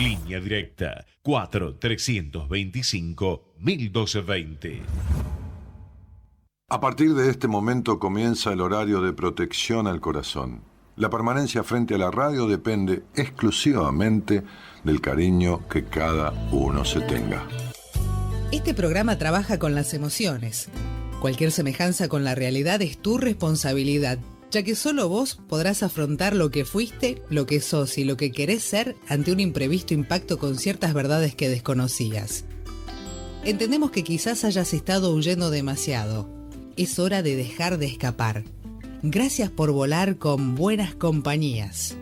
Línea directa 4-325-1220. A partir de este momento comienza el horario de protección al corazón. La permanencia frente a la radio depende exclusivamente del cariño que cada uno se tenga. Este programa trabaja con las emociones. Cualquier semejanza con la realidad es tu responsabilidad, ya que solo vos podrás afrontar lo que fuiste, lo que sos y lo que querés ser ante un imprevisto impacto con ciertas verdades que desconocías. Entendemos que quizás hayas estado huyendo demasiado. Es hora de dejar de escapar. Gracias por volar con buenas compañías.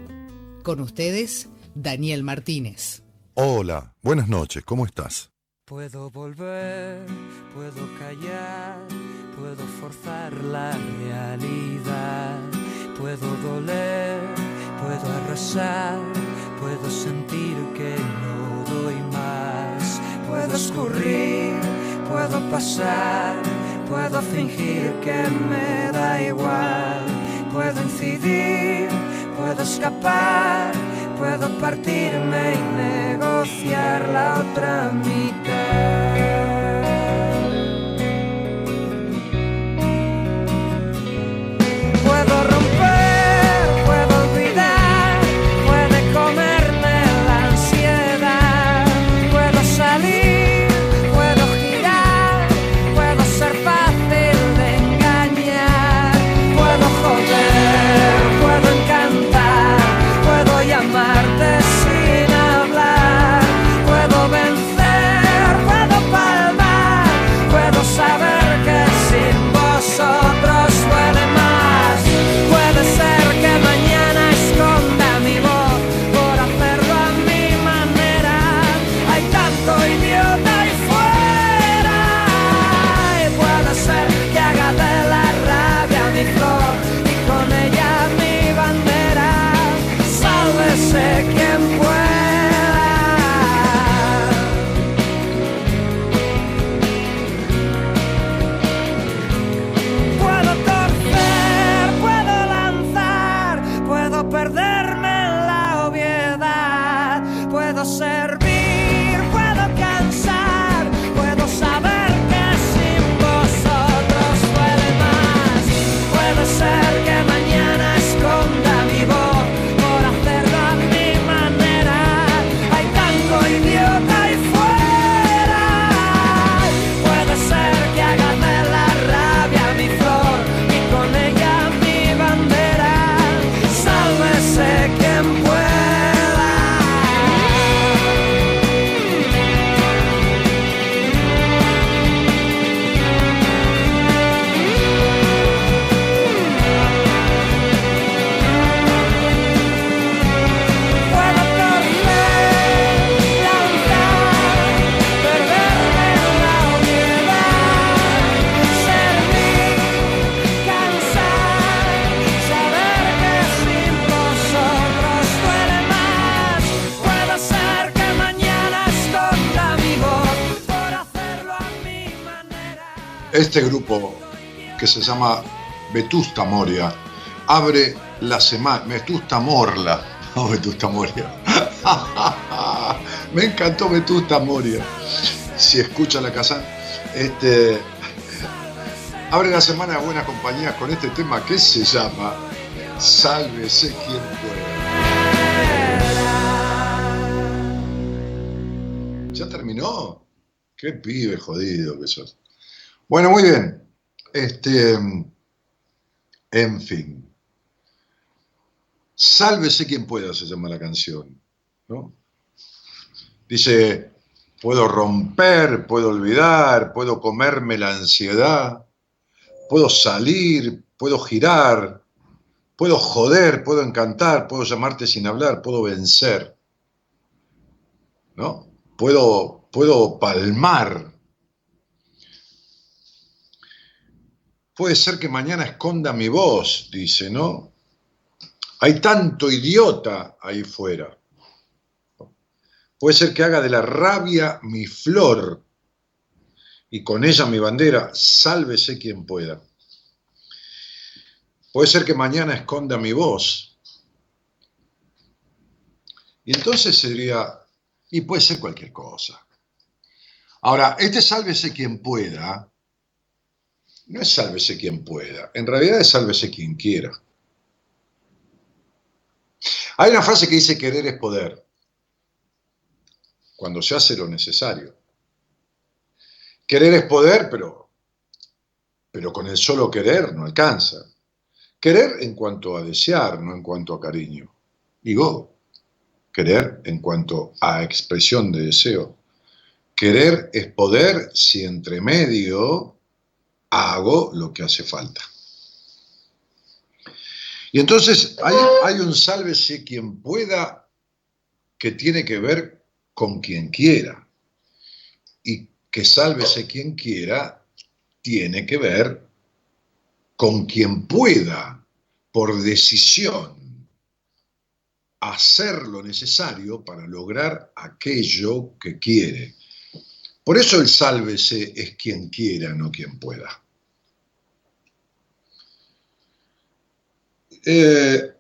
Con ustedes, Daniel Martínez. Hola, buenas noches, ¿cómo estás? Puedo volver, puedo callar, puedo forzar la realidad, puedo doler, puedo arrasar, puedo sentir que no doy más, puedo escurrir, puedo pasar, puedo fingir que me da igual, puedo incidir, puedo escapar puedo partirme y negociar la otra mitad. Este grupo que se llama Vetusta Moria abre la semana. Vetusta Morla, no Vetusta Moria. Me encantó Vetusta Moria. Si escucha la casa, este, abre la semana de buenas compañías con este tema que se llama Sálvese quien pueda. ¿Ya terminó? Qué pibe jodido que sos. Bueno, muy bien. Este, en fin. Sálvese quien pueda, se llama la canción. ¿no? Dice, puedo romper, puedo olvidar, puedo comerme la ansiedad, puedo salir, puedo girar, puedo joder, puedo encantar, puedo llamarte sin hablar, puedo vencer. ¿No? Puedo, puedo palmar, Puede ser que mañana esconda mi voz, dice, ¿no? Hay tanto idiota ahí fuera. Puede ser que haga de la rabia mi flor y con ella mi bandera, sálvese quien pueda. Puede ser que mañana esconda mi voz. Y entonces sería Y puede ser cualquier cosa. Ahora, este sálvese quien pueda, no es sálvese quien pueda, en realidad es sálvese quien quiera. Hay una frase que dice querer es poder, cuando se hace lo necesario. Querer es poder, pero, pero con el solo querer no alcanza. Querer en cuanto a desear, no en cuanto a cariño. Digo, querer en cuanto a expresión de deseo. Querer es poder si entre medio hago lo que hace falta. Y entonces hay, un sálvese quien pueda que tiene que ver con quien quiera. Y que sálvese quien quiera tiene que ver con quien pueda, por decisión, hacer lo necesario para lograr aquello que quiere. Por eso el sálvese es quien quiera, no quien pueda. Eh,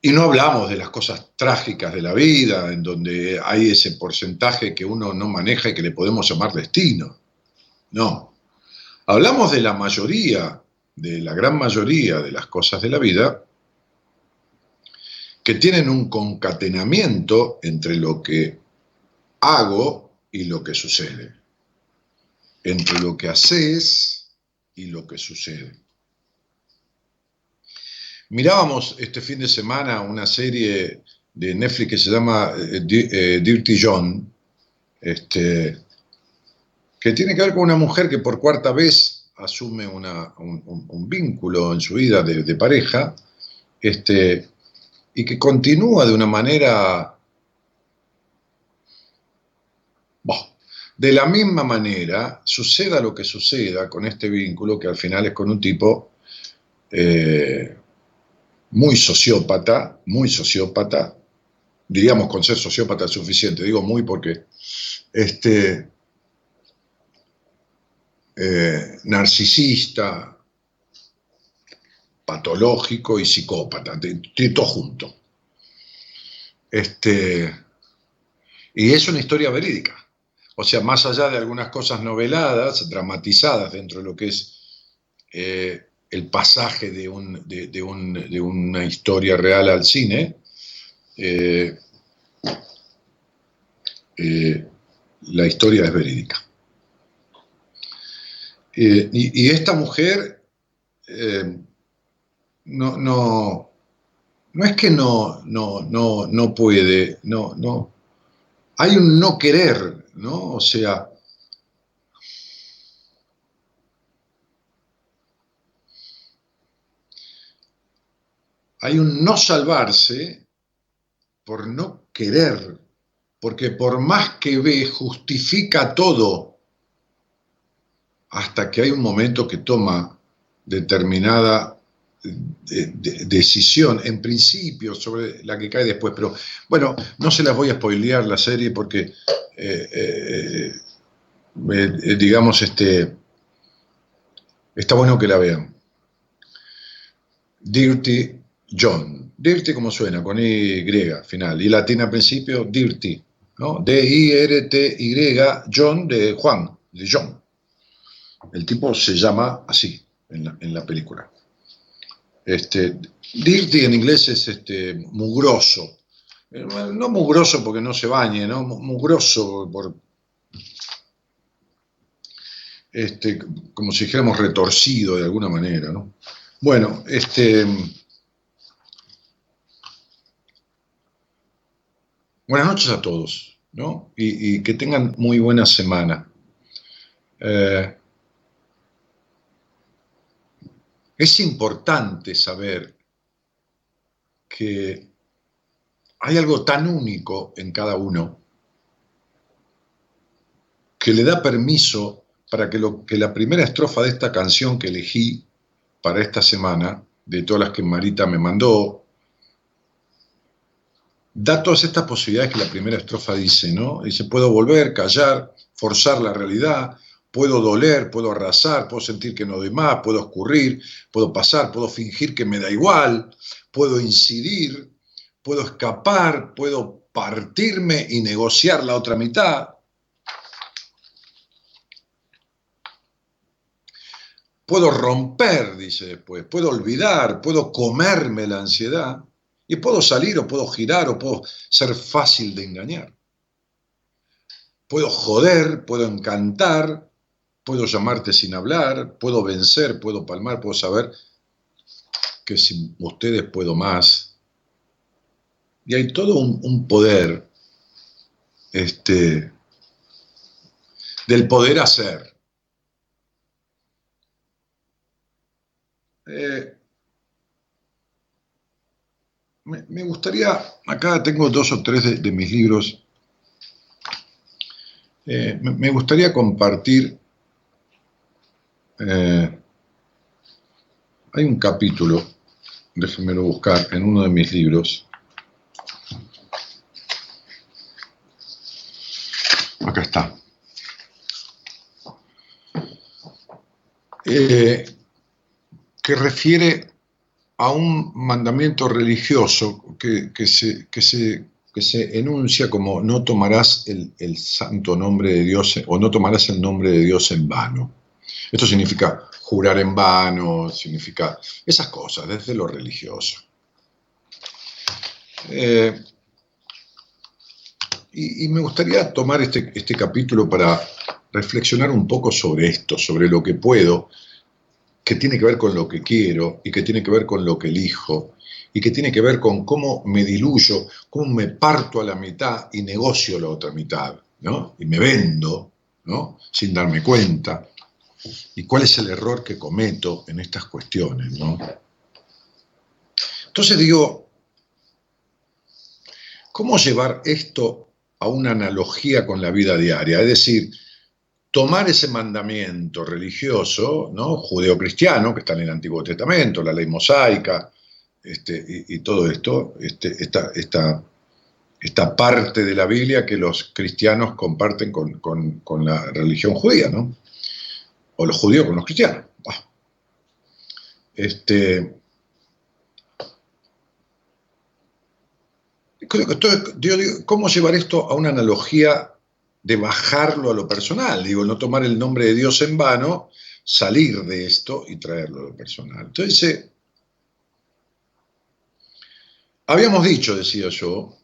y no hablamos de las cosas trágicas de la vida, en donde hay ese porcentaje que uno no maneja y que le podemos llamar destino. No. Hablamos de la mayoría, de la gran mayoría de las cosas de la vida, que tienen un concatenamiento entre lo que hago y lo que sucede entre lo que haces y lo que sucede. Mirábamos este fin de semana una serie de Netflix que se llama eh, eh, Dirty John, este, que tiene que ver con una mujer que por cuarta vez asume un, vínculo en su vida de, pareja este, y que continúa de una manera De la misma manera, suceda lo que suceda con este vínculo, que al final es con un tipo eh, muy sociópata, muy sociópata, diríamos con ser sociópata es suficiente, digo muy porque este, eh, narcisista, patológico y psicópata, todo junto. Este, y es una historia verídica. O sea, más allá de algunas cosas noveladas, dramatizadas dentro de lo que es eh, el pasaje de, una historia real al cine, eh, eh, la historia es verídica. Y, esta mujer no, no, no es que no, no, no, no puede, no, no. Hay un no querer ¿no? O sea, hay un no salvarse por no querer, porque por más que ve, justifica todo, hasta que hay un momento que toma determinada decisión, en principio, sobre la que cae después. Pero bueno, no se las voy a spoilear la serie porque eh, eh, eh, digamos, este, está bueno que la vean. Dirty John. Dirty como suena, con Y final. Y latina al principio, Dirty. ¿no? D-I-R-T-Y, John de Juan, de John. El tipo se llama así en la, película. Este, dirty en inglés es este, mugroso, no mugroso porque no se bañe, ¿no? Mugroso por, este, como si dijéramos retorcido de alguna manera, ¿no? Bueno, este, buenas noches a todos, ¿no? Y, que tengan muy buena semana. Eh, es importante saber que hay algo tan único en cada uno que le da permiso para que, lo, que la primera estrofa de esta canción que elegí para esta semana, de todas las que Marita me mandó, da todas estas posibilidades que la primera estrofa dice, ¿no? Dice, puedo volver, callar, forzar la realidad, puedo doler, puedo arrasar, puedo sentir que no doy más, puedo escurrir, puedo pasar, puedo fingir que me da igual, puedo incidir, puedo escapar, puedo partirme y negociar la otra mitad. Puedo romper, dice después, puedo olvidar, puedo comerme la ansiedad y puedo salir o puedo girar o puedo ser fácil de engañar. Puedo joder, puedo encantar, puedo llamarte sin hablar, puedo vencer, puedo palmar, puedo saber que sin ustedes puedo más. Y hay todo un, poder este, del poder hacer. Eh, me, gustaría, acá tengo dos o tres de, mis libros, eh, me, gustaría compartir, eh, hay un capítulo, déjenmelo buscar, en uno de mis libros, acá está. que refiere a un mandamiento religioso que, se, se, se, enuncia como no tomarás el, santo nombre de Dios o no tomarás el nombre de Dios en vano. Esto significa jurar en vano, significa esas cosas desde lo religioso. Eh, y, me gustaría tomar este, este capítulo para reflexionar un poco sobre esto, sobre lo que puedo que tiene que ver con lo que quiero y que tiene que ver con lo que elijo y que tiene que ver con cómo me diluyo, cómo me parto a la mitad y negocio la otra mitad, ¿no? Y me vendo, ¿no? Sin darme cuenta. ¿Y cuál es el error que cometo en estas cuestiones, ¿no? Entonces digo, ¿cómo llevar esto a una analogía con la vida diaria? Es decir, tomar ese mandamiento religioso, ¿no? judeocristiano, que está en el Antiguo Testamento, la ley mosaica, este, y, todo esto, este, esta, esta, parte de la Biblia que los cristianos comparten con, la religión judía, ¿no? O los judíos con los cristianos. Este, ¿Cómo llevar esto a una analogía de bajarlo a lo personal, digo, no tomar el nombre de Dios en vano, salir de esto y traerlo a lo personal. Entonces, habíamos dicho, decía yo,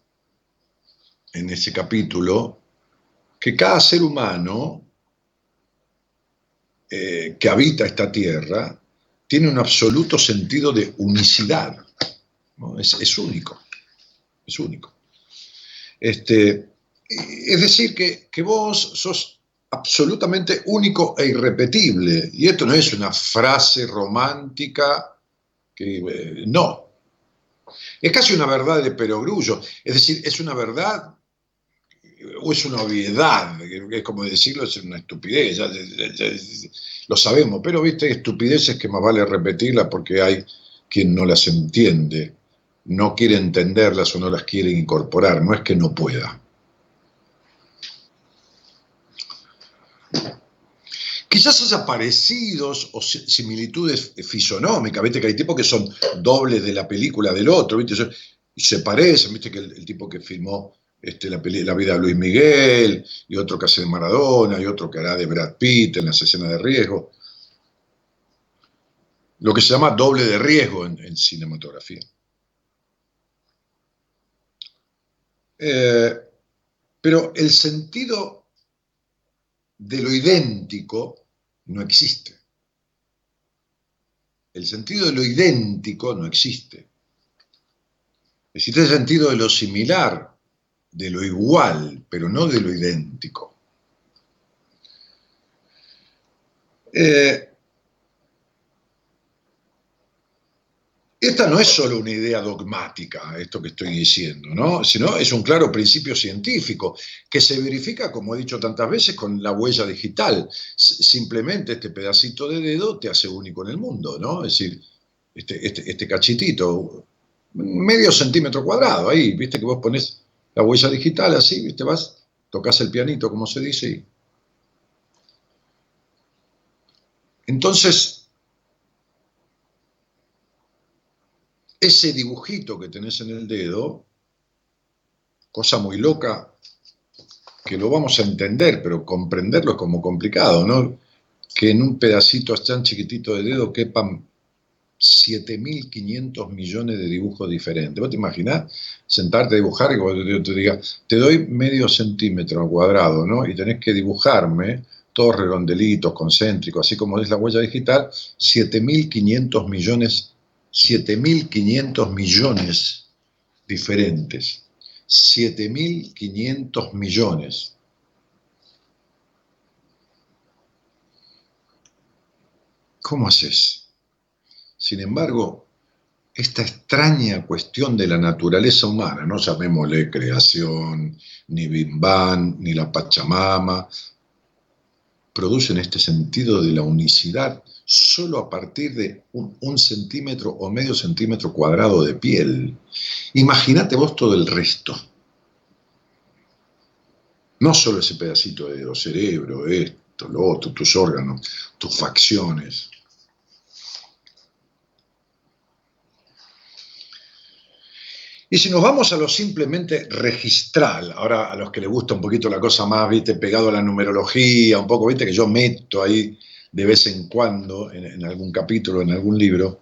en ese capítulo, que cada ser humano eh, que habita esta tierra tiene un absoluto sentido de unicidad. Es, único, es único. Este, es decir, que, vos sos absolutamente único e irrepetible. Y esto no es una frase romántica, que eh, no. Es casi una verdad de perogrullo. Es decir, es una verdad o es una obviedad, es como decirlo, es una estupidez, lo sabemos, pero viste, estupideces que más vale repetirlas porque hay quien no las entiende, no quiere entenderlas o no las quiere incorporar, no es que no pueda. Quizás haya parecidos o similitudes fisonómicas, viste que hay tipos que son dobles de la película del otro, viste, y se parecen, viste que el, tipo que filmó este, la, la, vida de Luis Miguel, y otro que hace de Maradona, y otro que hará de Brad Pitt en las escenas de riesgo. Lo que se llama doble de riesgo en, cinematografía. Eh, pero el sentido de lo idéntico no existe. El sentido de lo idéntico no existe. Existe el sentido de lo similar, de lo igual, pero no de lo idéntico. Eh, Esta no es solo una idea dogmática, esto que estoy diciendo, ¿no? sino es un claro principio científico que se verifica, como he dicho tantas veces, con la huella digital. Simplemente este pedacito de dedo te hace único en el mundo, ¿no? Es decir, este, este, este cachitito, medio centímetro cuadrado, ahí, viste que vos pones la huella digital así, viste, vas, tocas el pianito, como se dice, y... Entonces, ese dibujito que tenés en el dedo cosa muy loca que lo vamos a entender, pero comprenderlo es como complicado, ¿no? Que en un pedacito tan chiquitito de dedo quepan 7.500 millones de dibujos diferentes. ¿Vos te imaginás sentarte a dibujar y cuando yo te diga, te doy medio centímetro cuadrado, ¿no? Y tenés que dibujarme todos redondelitos, concéntricos, así como es la huella digital, 7.500 millones, 7.500 millones diferentes. 7.500 millones. ¿Cómo haces? Sin embargo, esta extraña cuestión de la naturaleza humana, no llamémosle creación, ni Bimban, ni la Pachamama, producen este sentido de la unicidad solo a partir de un, centímetro o medio centímetro cuadrado de piel. Imagínate vos todo el resto. No solo ese pedacito de cerebro, esto, lo otro, tus órganos, tus facciones. Y si nos vamos a lo simplemente registral, ahora a los que les gusta un poquito la cosa más, viste, pegado a la numerología, un poco, viste, que yo meto ahí de vez en cuando en, algún capítulo, en algún libro,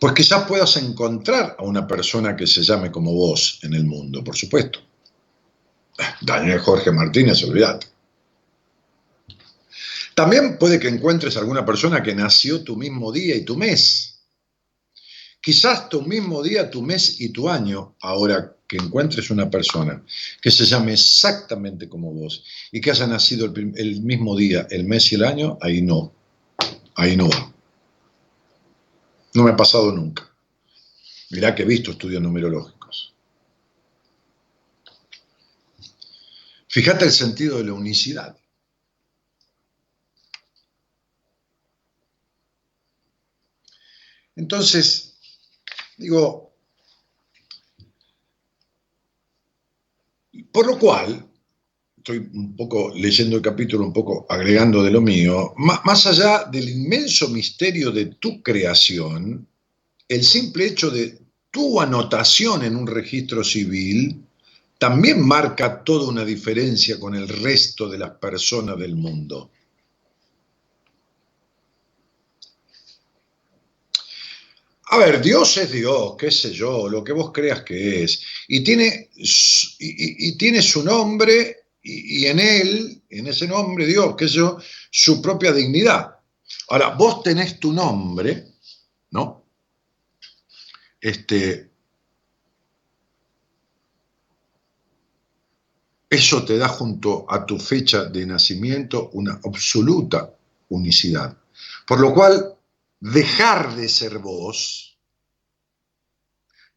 pues quizás puedas encontrar a una persona que se llame como vos en el mundo, por supuesto. Daniel Jorge Martínez, olvídate. También puede que encuentres alguna persona que nació tu mismo día y tu mes Quizás tu mismo día, tu mes y tu año, ahora que encuentres una persona que se llame exactamente como vos y que haya nacido el, mismo día, el mes y el año, ahí no, ahí no va. No me ha pasado nunca. Mirá que he visto estudios numerológicos. Fíjate el sentido de la unicidad. Entonces, Digo, por lo cual, estoy un poco leyendo el capítulo, un poco agregando de lo mío, más allá del inmenso misterio de tu creación, el simple hecho de tu anotación en un registro civil también marca toda una diferencia con el resto de las personas del mundo. A ver, Dios es Dios, qué sé yo, lo que vos creas que es. Y tiene, y, tiene su nombre y, en él, en ese nombre, Dios, qué sé yo, su propia dignidad. Ahora, vos tenés tu nombre, ¿no? Este, eso te da junto a tu fecha de nacimiento una absoluta unicidad. Por lo cual, dejar de ser vos,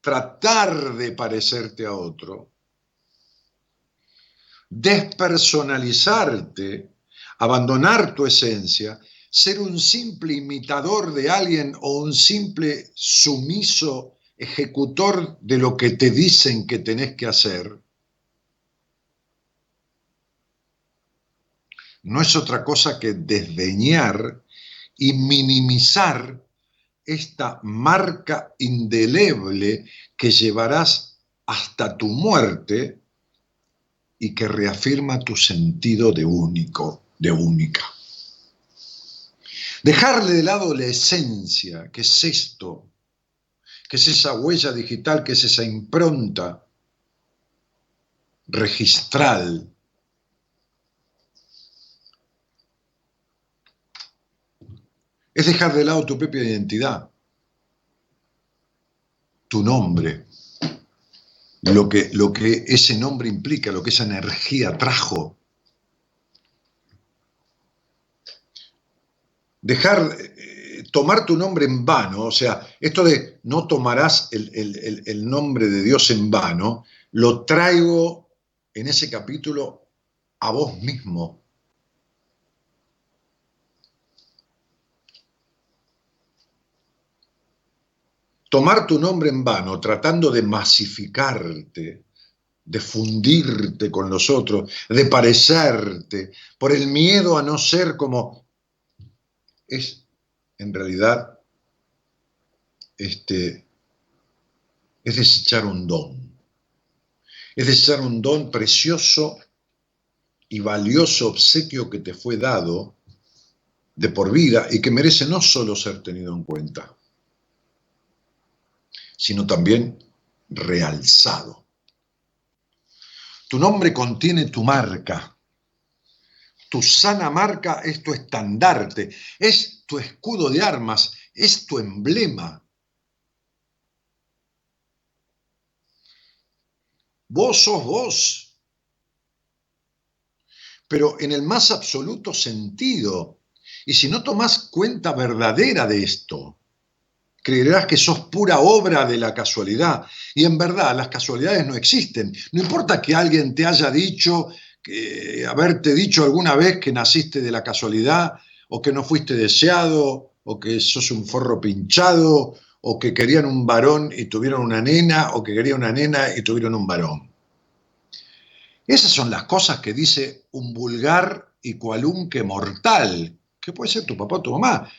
tratar de parecerte a otro, despersonalizarte, abandonar tu esencia, ser un simple imitador de alguien o un simple sumiso ejecutor de lo que te dicen que tenés que hacer, no es otra cosa que desdeñar y minimizar esta marca indeleble que llevarás hasta tu muerte y que reafirma tu sentido de único, de única. Dejarle de lado la esencia, que es esto, que es esa huella digital, que es esa impronta registral es dejar de lado tu propia identidad, tu nombre, lo que, lo que ese nombre implica, lo que esa energía trajo. Dejar, eh, tomar tu nombre en vano, o sea, esto de no tomarás el nombre de Dios en vano, lo traigo en ese capítulo a vos mismo, tomar tu nombre en vano, tratando de masificarte, de fundirte con los otros, de parecerte, por el miedo a no ser como es en realidad este es desechar un don. es desear un don precioso y valioso obsequio que te fue dado de por vida y que merece no solo ser tenido en cuenta, sino también realzado. Tu nombre contiene tu marca. Tu sana marca es tu estandarte, es tu escudo de armas, es tu emblema. Vos sos vos, pero en el más absoluto sentido. Y si no tomás cuenta verdadera de esto, creerás que sos pura obra de la casualidad. Y en verdad, las casualidades no existen. No importa que alguien te haya dicho, que, haberte dicho alguna vez que naciste de la casualidad, o que no fuiste deseado, o que sos un forro pinchado, o que querían un varón y tuvieron una nena, o que querían una nena y tuvieron un varón. Esas son las cosas que dice un vulgar y cualunque mortal, que puede ser tu papá o tu mamá,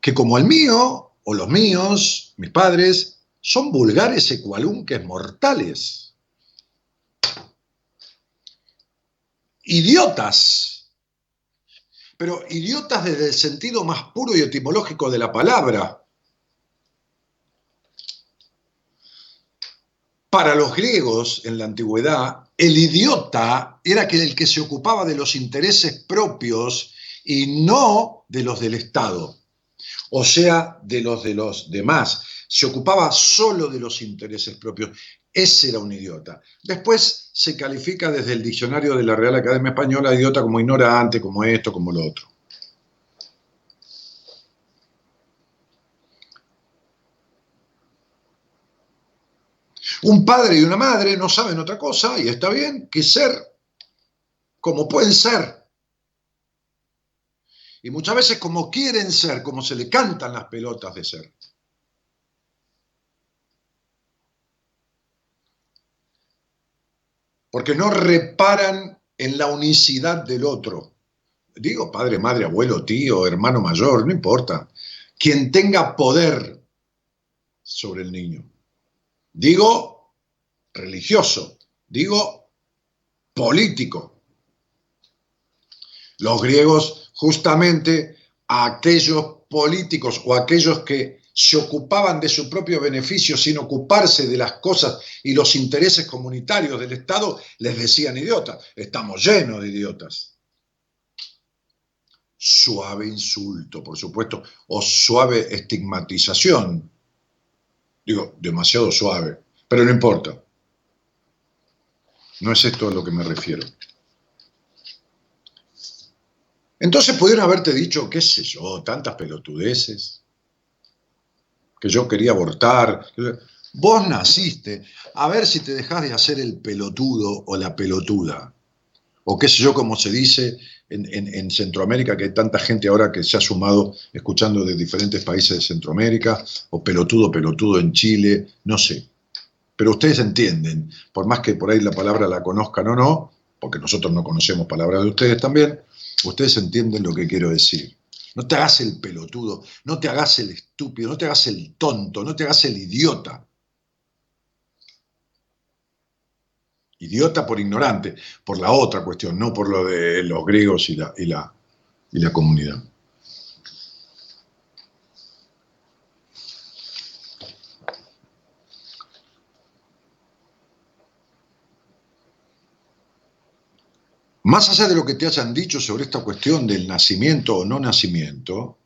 que como el mío, o los míos, mis padres, son vulgares e cualunques mortales. Idiotas, pero idiotas desde el sentido más puro y etimológico de la palabra. Para los griegos en la antigüedad, el idiota era el que se ocupaba de los intereses propios y no de los del Estado o sea, de los de los demás. Se ocupaba solo de los intereses propios. Ese era un idiota. Después se califica desde el diccionario de la Real Academia Española idiota como ignorante, como esto, como lo otro. Un padre y una madre no saben otra cosa, y está bien, que ser como pueden ser. Y muchas veces como quieren ser, como se le cantan las pelotas de ser. Porque no reparan en la unicidad del otro. Digo padre, madre, abuelo, tío, hermano mayor, no importa. Quien tenga poder sobre el niño. Digo religioso, digo político. Los griegos justamente a aquellos políticos o aquellos que se ocupaban de su propio beneficio sin ocuparse de las cosas y los intereses comunitarios del Estado, les decían idiotas. Estamos llenos de idiotas. Suave insulto, por supuesto, o suave estigmatización. Digo, demasiado suave, pero no importa. No es esto a lo que me refiero. Entonces pudieron haberte dicho, qué sé yo, tantas pelotudeces, que yo quería abortar. Vos naciste, a ver si te dejás de hacer el pelotudo o la pelotuda. O qué sé yo, como se dice en, Centroamérica, que hay tanta gente ahora que se ha sumado escuchando de diferentes países de Centroamérica, o pelotudo, pelotudo en Chile, no sé. Pero ustedes entienden, por más que por ahí la palabra la conozcan o no, porque nosotros no conocemos palabras de ustedes también, Ustedes entienden lo que quiero decir. No te hagas el pelotudo, no te hagas el estúpido, no te hagas el tonto, no te hagas el idiota. Idiota por ignorante, por la otra cuestión, no por lo de los griegos y la, y la, y la comunidad. Más allá de lo que te hayan dicho sobre esta cuestión del nacimiento o no nacimiento,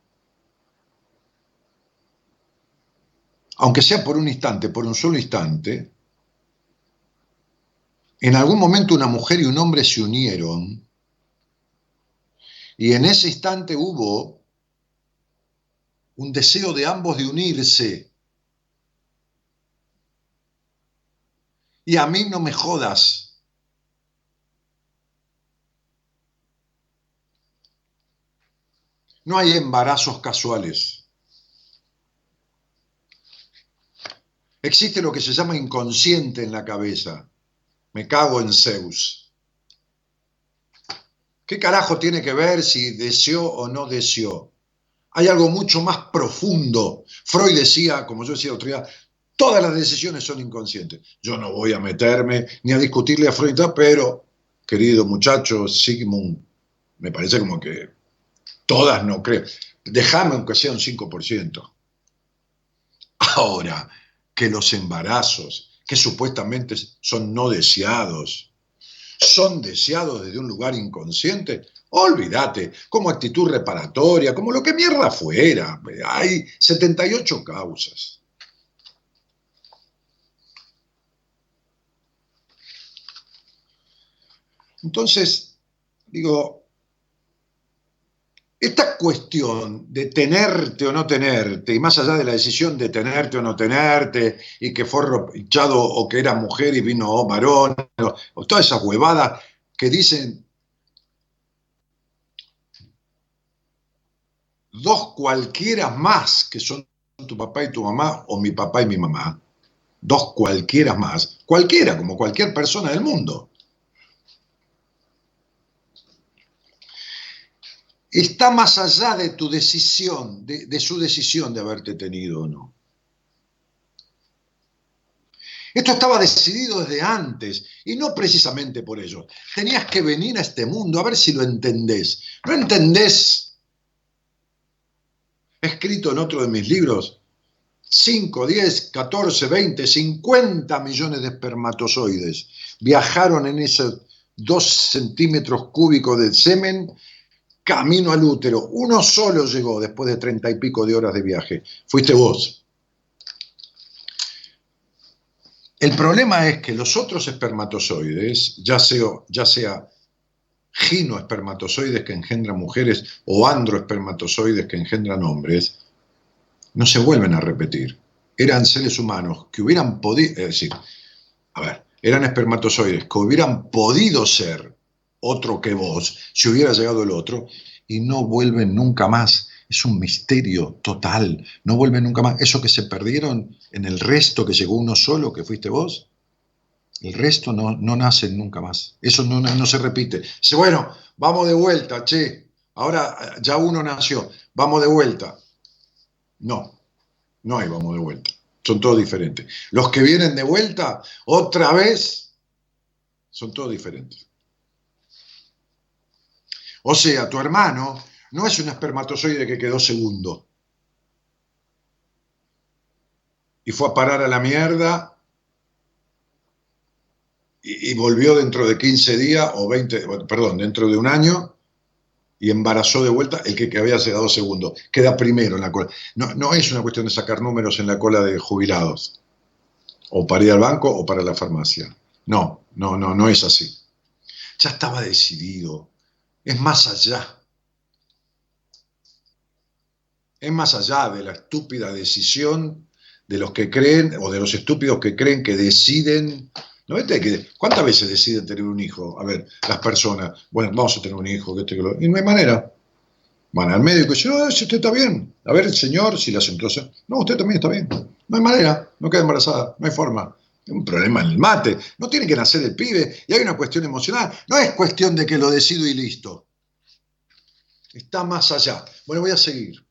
aunque sea por un instante, por un solo instante, en algún momento una mujer y un hombre se unieron y en ese instante hubo un deseo de ambos de unirse. Y a mí no me jodas No hay embarazos casuales. Existe lo que se llama inconsciente en la cabeza. Me cago en Zeus. ¿Qué carajo tiene que ver si deseó o no deseó? Hay algo mucho más profundo. Freud decía, como yo decía otro día, Todas las decisiones son inconscientes. Yo no voy a meterme ni a discutirle a Freud, pero, querido muchacho Sigmund, me parece como que todas no creo. Déjame aunque sea un 5%. Ahora, que los embarazos, que supuestamente son no deseados, son deseados desde un lugar inconsciente, olvídate, como actitud reparatoria, como lo que mierda fuera. Hay 78 causas. Entonces, digo, esta cuestión de tenerte o no tenerte, y más allá de la decisión de tenerte o no tenerte, y que fue echado o que era mujer y vino varón, o todas esas huevadas que dicen dos cualquiera más que son tu papá y tu mamá, o mi papá y mi mamá, dos cualquiera más, cualquiera, como cualquier persona del mundo. Está más allá de tu decisión, de, su decisión de haberte tenido o no. Esto estaba decidido desde antes y no precisamente por ello. Tenías que venir a este mundo a ver si lo entendés. ¿No entendés? Escrito en otro de mis libros, 5, 10, 14, 20, 50 millones de espermatozoides viajaron en esos 2 centímetros cúbicos de semen camino al útero. Uno solo llegó después de treinta y pico de horas de viaje. Fuiste vos. El problema es que los otros espermatozoides, ya sea, ya ginoespermatozoides que engendran mujeres o androespermatozoides que engendran hombres, no se vuelven a repetir. Eran seres humanos que hubieran podido, es decir, a ver, eran espermatozoides que hubieran podido ser otro que vos, si hubiera llegado el otro, y no vuelven nunca más. Es un misterio total. No vuelven nunca más. Eso que se perdieron en el resto, que llegó uno solo, que fuiste vos, el resto no, no nace nunca más. Eso no, no, se repite. Dice, bueno, vamos de vuelta, che. Ahora ya uno nació. Vamos de vuelta. No, no hay vamos de vuelta. Son todos diferentes. Los que vienen de vuelta, otra vez, son todos diferentes. O sea, tu hermano no es un espermatozoide que quedó segundo y fue a parar a la mierda y, volvió dentro de 15 días o 20, perdón, dentro de un año y embarazó de vuelta el que, había quedado segundo. Queda primero en la cola. No, no es una cuestión de sacar números en la cola de jubilados o para ir al banco o para la farmacia. No, no, no, no es así. Ya estaba decidido es más allá. Es más allá de la estúpida decisión de los que creen, o de los estúpidos que creen que deciden. ¿No que, ¿Cuántas veces deciden tener un hijo? A ver, las personas, bueno, vamos a tener un hijo, que este, y no hay manera. Van al médico y dicen, no, si usted está bien. A ver, el señor, si la sentosa. No, usted también está bien. No hay manera, no queda embarazada, no hay forma un problema en el mate, no tiene que nacer el pibe y hay una cuestión emocional, no es cuestión de que lo decido y listo. Está más allá. Bueno, voy a seguir.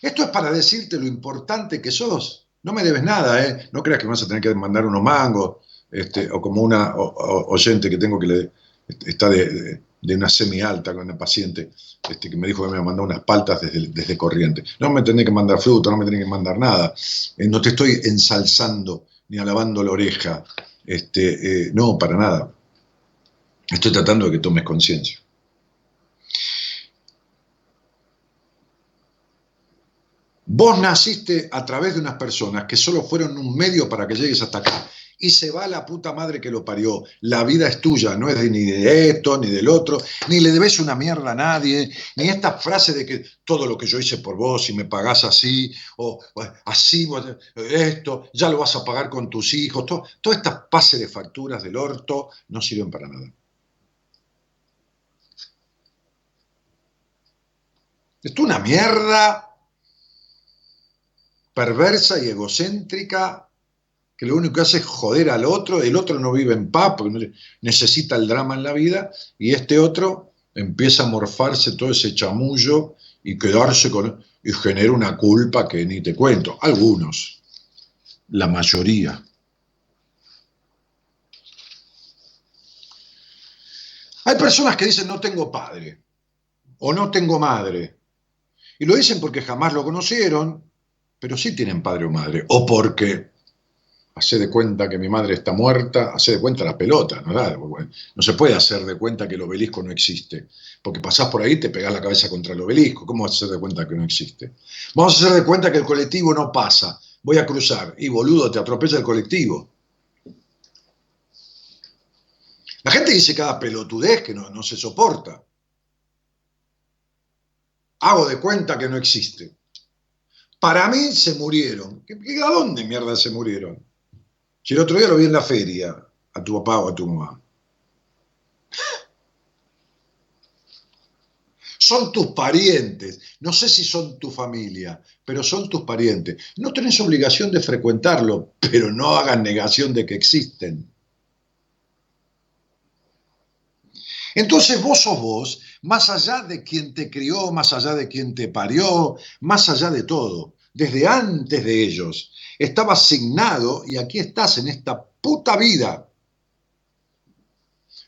Esto es para decirte lo importante que sos. No me debes nada, ¿eh? No creas que me vas a tener que mandar unos mangos, este, o como una oyente que tengo que le, está de, de una semi-alta con una paciente este, que me dijo que me mandado unas paltas desde, desde corriente. No me tenés que mandar fruta, no me tenés que mandar nada. Eh, no te estoy ensalzando ni alabando la oreja. Este, eh, no, para nada. Estoy tratando de que tomes conciencia. Vos naciste a través de unas personas que solo fueron un medio para que llegues hasta acá y se va la puta madre que lo parió. La vida es tuya, no es ni de esto, ni del otro, ni le debes una mierda a nadie, ni esta frase de que todo lo que yo hice por vos y me pagás así, o, así, esto, ya lo vas a pagar con tus hijos, todo, todas estas pases de facturas del orto no sirven para nada. Es una mierda perversa y egocéntrica que lo único que hace es joder al otro, el otro no vive en paz porque necesita el drama en la vida, y este otro empieza a morfarse todo ese chamullo y quedarse con... y genera una culpa que ni te cuento. Algunos, la mayoría. Hay personas que dicen no tengo padre o no tengo madre. Y lo dicen porque jamás lo conocieron, pero sí tienen padre o madre. O porque hace de cuenta que mi madre está muerta, hace de cuenta la pelota, ¿no? No se puede hacer de cuenta que el obelisco no existe, porque pasás por ahí y te pegás la cabeza contra el obelisco, ¿cómo vas a hacer de cuenta que no existe? Vamos a hacer de cuenta que el colectivo no pasa, voy a cruzar, y boludo, te atropella el colectivo. La gente dice cada pelotudez que no, no se soporta. Hago de cuenta que no existe. Para mí se murieron. ¿A dónde mierda se murieron? Si el otro día lo vi en la feria, a tu papá o a tu mamá. Son tus parientes. No sé si son tu familia, pero son tus parientes. No tenés obligación de frecuentarlo, pero no hagan negación de que existen. Entonces vos sos vos, más allá de quien te crió, más allá de quien te parió, más allá de todo, desde antes de ellos estaba asignado y aquí estás en esta puta vida.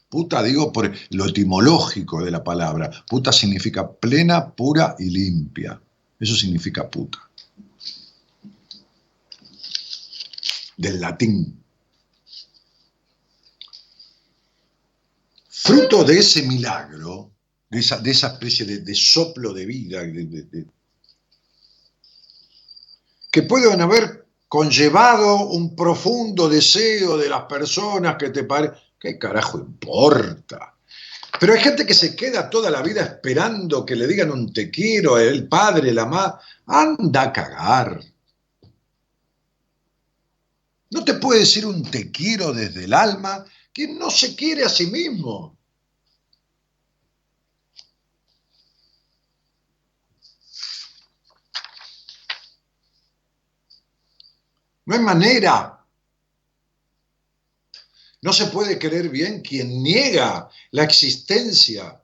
Puta digo por lo etimológico de la palabra. Puta significa plena, pura y limpia. Eso significa puta. Del latín. Fruto de ese milagro, de esa, de especie de, soplo de vida, que pueden haber conllevado un profundo deseo de las personas que te pare... ¿Qué carajo importa? Pero hay gente que se queda toda la vida esperando que le digan un te quiero, el padre, la madre. Anda a cagar. No te puede decir un te quiero desde el alma quien no se quiere a sí mismo. No hay manera. No se puede querer bien quien niega la existencia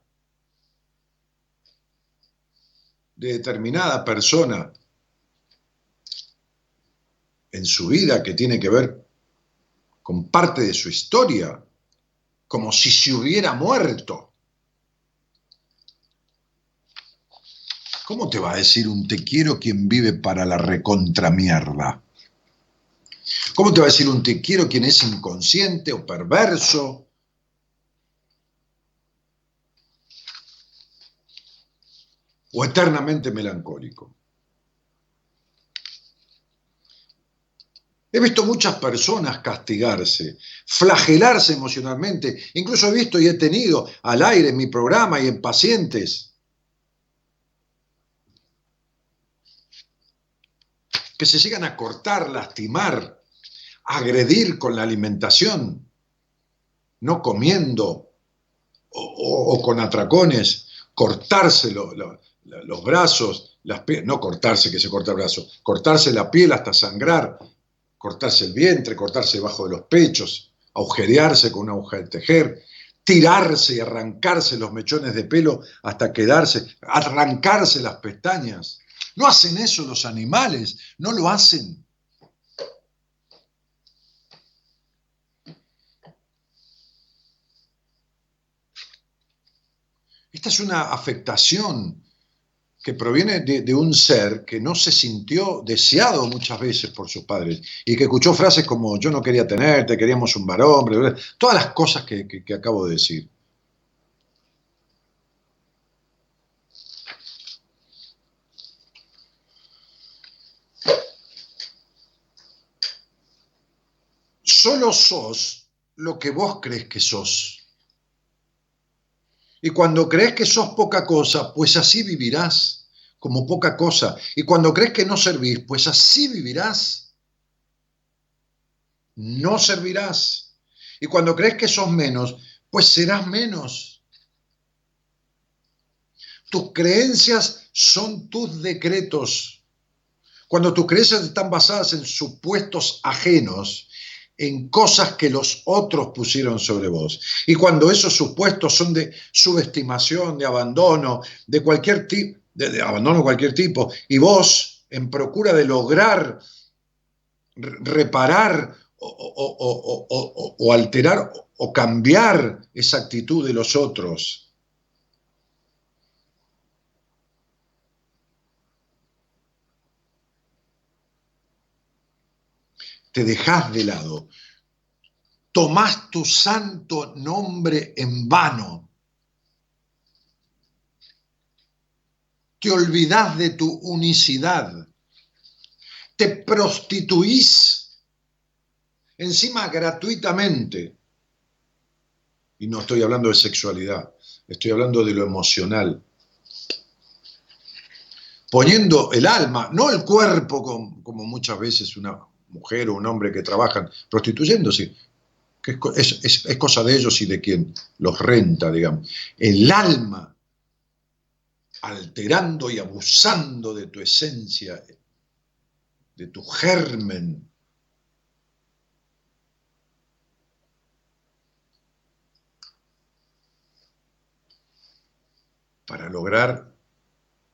de determinada persona en su vida que tiene que ver con parte de su historia, como si se hubiera muerto. ¿Cómo te va a decir un te quiero quien vive para la recontramierda? ¿Cómo te va a decir un te quiero quien es inconsciente o perverso? O eternamente melancólico. He visto muchas personas castigarse, flagelarse emocionalmente. Incluso he visto y he tenido al aire en mi programa y en pacientes que se llegan a cortar, lastimar, agredir con la alimentación, no comiendo o, con atracones, cortarse los brazos, las no cortarse que se corta el brazo, cortarse la piel hasta sangrar, cortarse el vientre, cortarse debajo de los pechos, agujerearse con una aguja de tejer, tirarse y arrancarse los mechones de pelo hasta quedarse, arrancarse las pestañas. No hacen eso los animales, no lo hacen. Esta es una afectación que proviene de, un ser que no se sintió deseado muchas veces por sus padres y que escuchó frases como yo no quería tenerte, queríamos un varón, todas las cosas que acabo de decir. solo sos lo que vos crees que sos. Y cuando crees que sos poca cosa, pues así vivirás, como poca cosa. Y cuando crees que no servís, pues así vivirás. No servirás. Y cuando crees que sos menos, pues serás menos. Tus creencias son tus decretos. Cuando tus creencias están basadas en supuestos ajenos, en cosas que los otros pusieron sobre vos. Y cuando esos supuestos son de subestimación, de abandono, de cualquier tipo, de, abandono de cualquier tipo, y vos, en procura de lograr reparar o, alterar o cambiar esa actitud de los otros, te dejas de lado, tomás tu santo nombre en vano te olvidas de tu unicidad, te prostituís encima gratuitamente. Y no estoy hablando de sexualidad, estoy hablando de lo emocional. Poniendo el alma, no el cuerpo como, muchas veces una mujer o un hombre que trabajan prostituyéndose, que es, es cosa de ellos y de quien los renta, digamos. El alma alterando y abusando de tu esencia, de tu germen. para lograr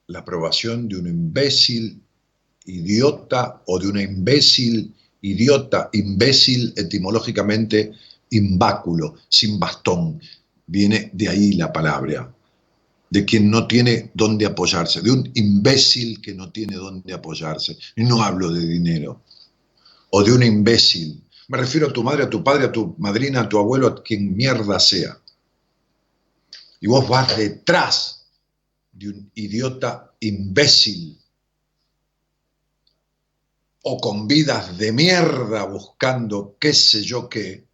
la aprobación de un imbécil idiota o de una imbécil idiota, imbécil etimológicamente imbáculo, sin bastón. Viene de ahí la palabra de quien no tiene dónde apoyarse, de un imbécil que no tiene dónde apoyarse. Y no hablo de dinero, o de un imbécil. Me refiero a tu madre, a tu padre, a tu madrina, a tu abuelo, a quien mierda sea. Y vos vas detrás de un idiota imbécil o con vidas de mierda buscando qué sé yo qué,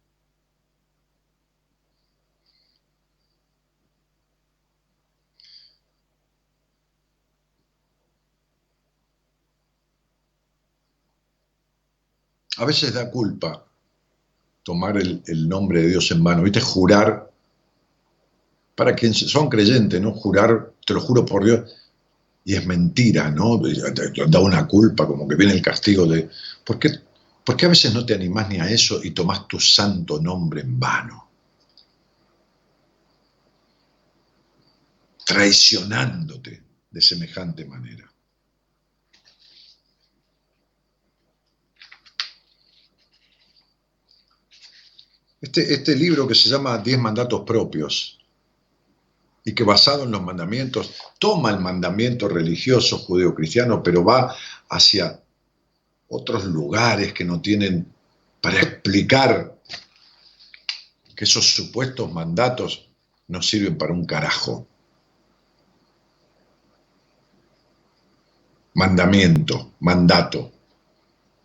a veces da culpa tomar el, nombre de Dios en mano, ¿viste? Jurar, para quienes son creyentes, ¿no? Jurar, te lo juro por Dios, y es mentira, ¿no? Da una culpa, como que viene el castigo de... ¿Por qué, ¿Por qué a veces no te animás ni a eso y tomás tu santo nombre en vano? Traicionándote de semejante manera. Este, este, libro que se llama Diez Mandatos Propios y que basado en los mandamientos toma el mandamiento religioso judeo-cristiano, pero va hacia otros lugares que no tienen para explicar que esos supuestos mandatos no sirven para un carajo. Mandamiento, mandato,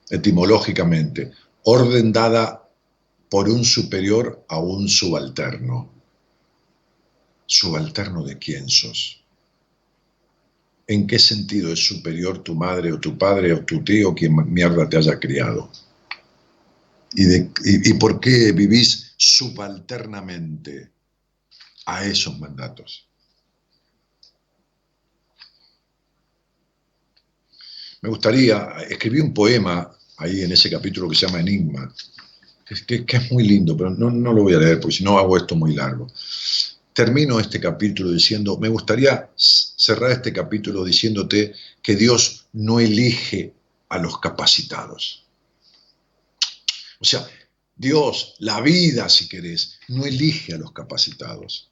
etimológicamente, orden dada por un superior a un subalterno. ¿Subalterno de quién sos? ¿En qué sentido es superior tu madre o tu padre o tu tío quien mierda te haya criado? ¿Y, y por qué vivís subalternamente a esos mandatos? Me gustaría, escribí un poema ahí en ese capítulo que se llama Enigma, que, es muy lindo, pero no, no, lo voy a leer porque si no hago esto muy largo. Termino este capítulo diciendo, me gustaría cerrar este capítulo diciéndote que Dios no elige a los capacitados. O sea, Dios, la vida, si querés, no elige a los capacitados,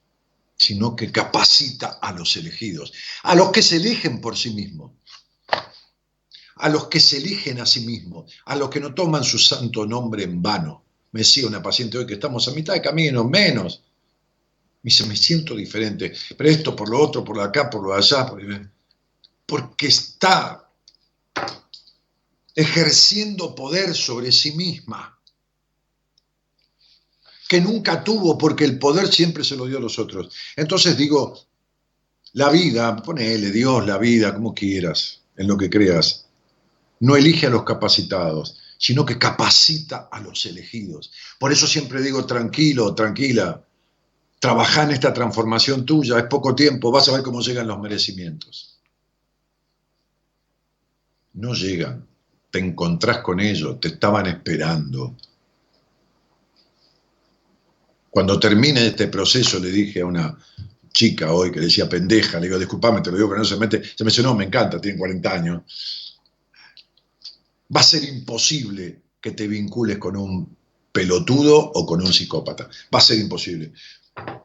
sino que capacita a los elegidos, a los que se eligen por sí mismos a los que se eligen a sí mismos, a los que no toman su santo nombre en vano. Me decía una paciente hoy que estamos a mitad de camino, menos. Me dice, me siento diferente, pero esto por lo otro, por lo acá, por lo allá, porque está ejerciendo poder sobre sí misma, que nunca tuvo porque el poder siempre se lo dio a los otros. Entonces digo, la vida, ponele Dios, la vida, como quieras, en lo que creas, no elige a los capacitados, sino que capacita a los elegidos. Por eso siempre digo, tranquilo, tranquila, trabaja en esta transformación tuya, es poco tiempo, vas a ver cómo llegan los merecimientos. No llegan, te encontrás con ellos, te estaban esperando. Cuando termine este proceso, le dije a una chica hoy que le decía pendeja, le digo, disculpame, te lo digo, pero no se mete, se me dice, no, me encanta, tiene 40 años. Va a ser imposible que te vincules con un pelotudo o con un psicópata. Va a ser imposible.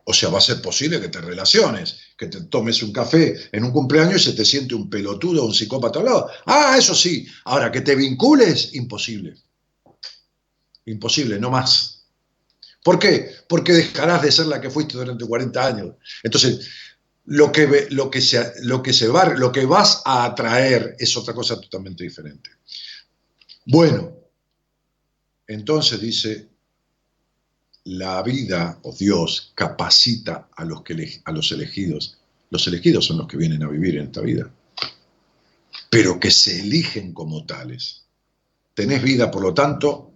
O sea, va a ser posible que te relaciones, que te tomes un café en un cumpleaños y se te siente un pelotudo o un psicópata al lado. Ah, eso sí. Ahora, que te vincules, imposible. Imposible, no más. ¿Por qué? Porque dejarás de ser la que fuiste durante 40 años. Entonces, lo que, lo que, se, lo que, se va, lo que vas a atraer es otra cosa totalmente diferente. Bueno, entonces dice, la vida o Dios capacita a los, que, a los elegidos. Los elegidos son los que vienen a vivir en esta vida, pero que se eligen como tales. Tenés vida, por lo tanto,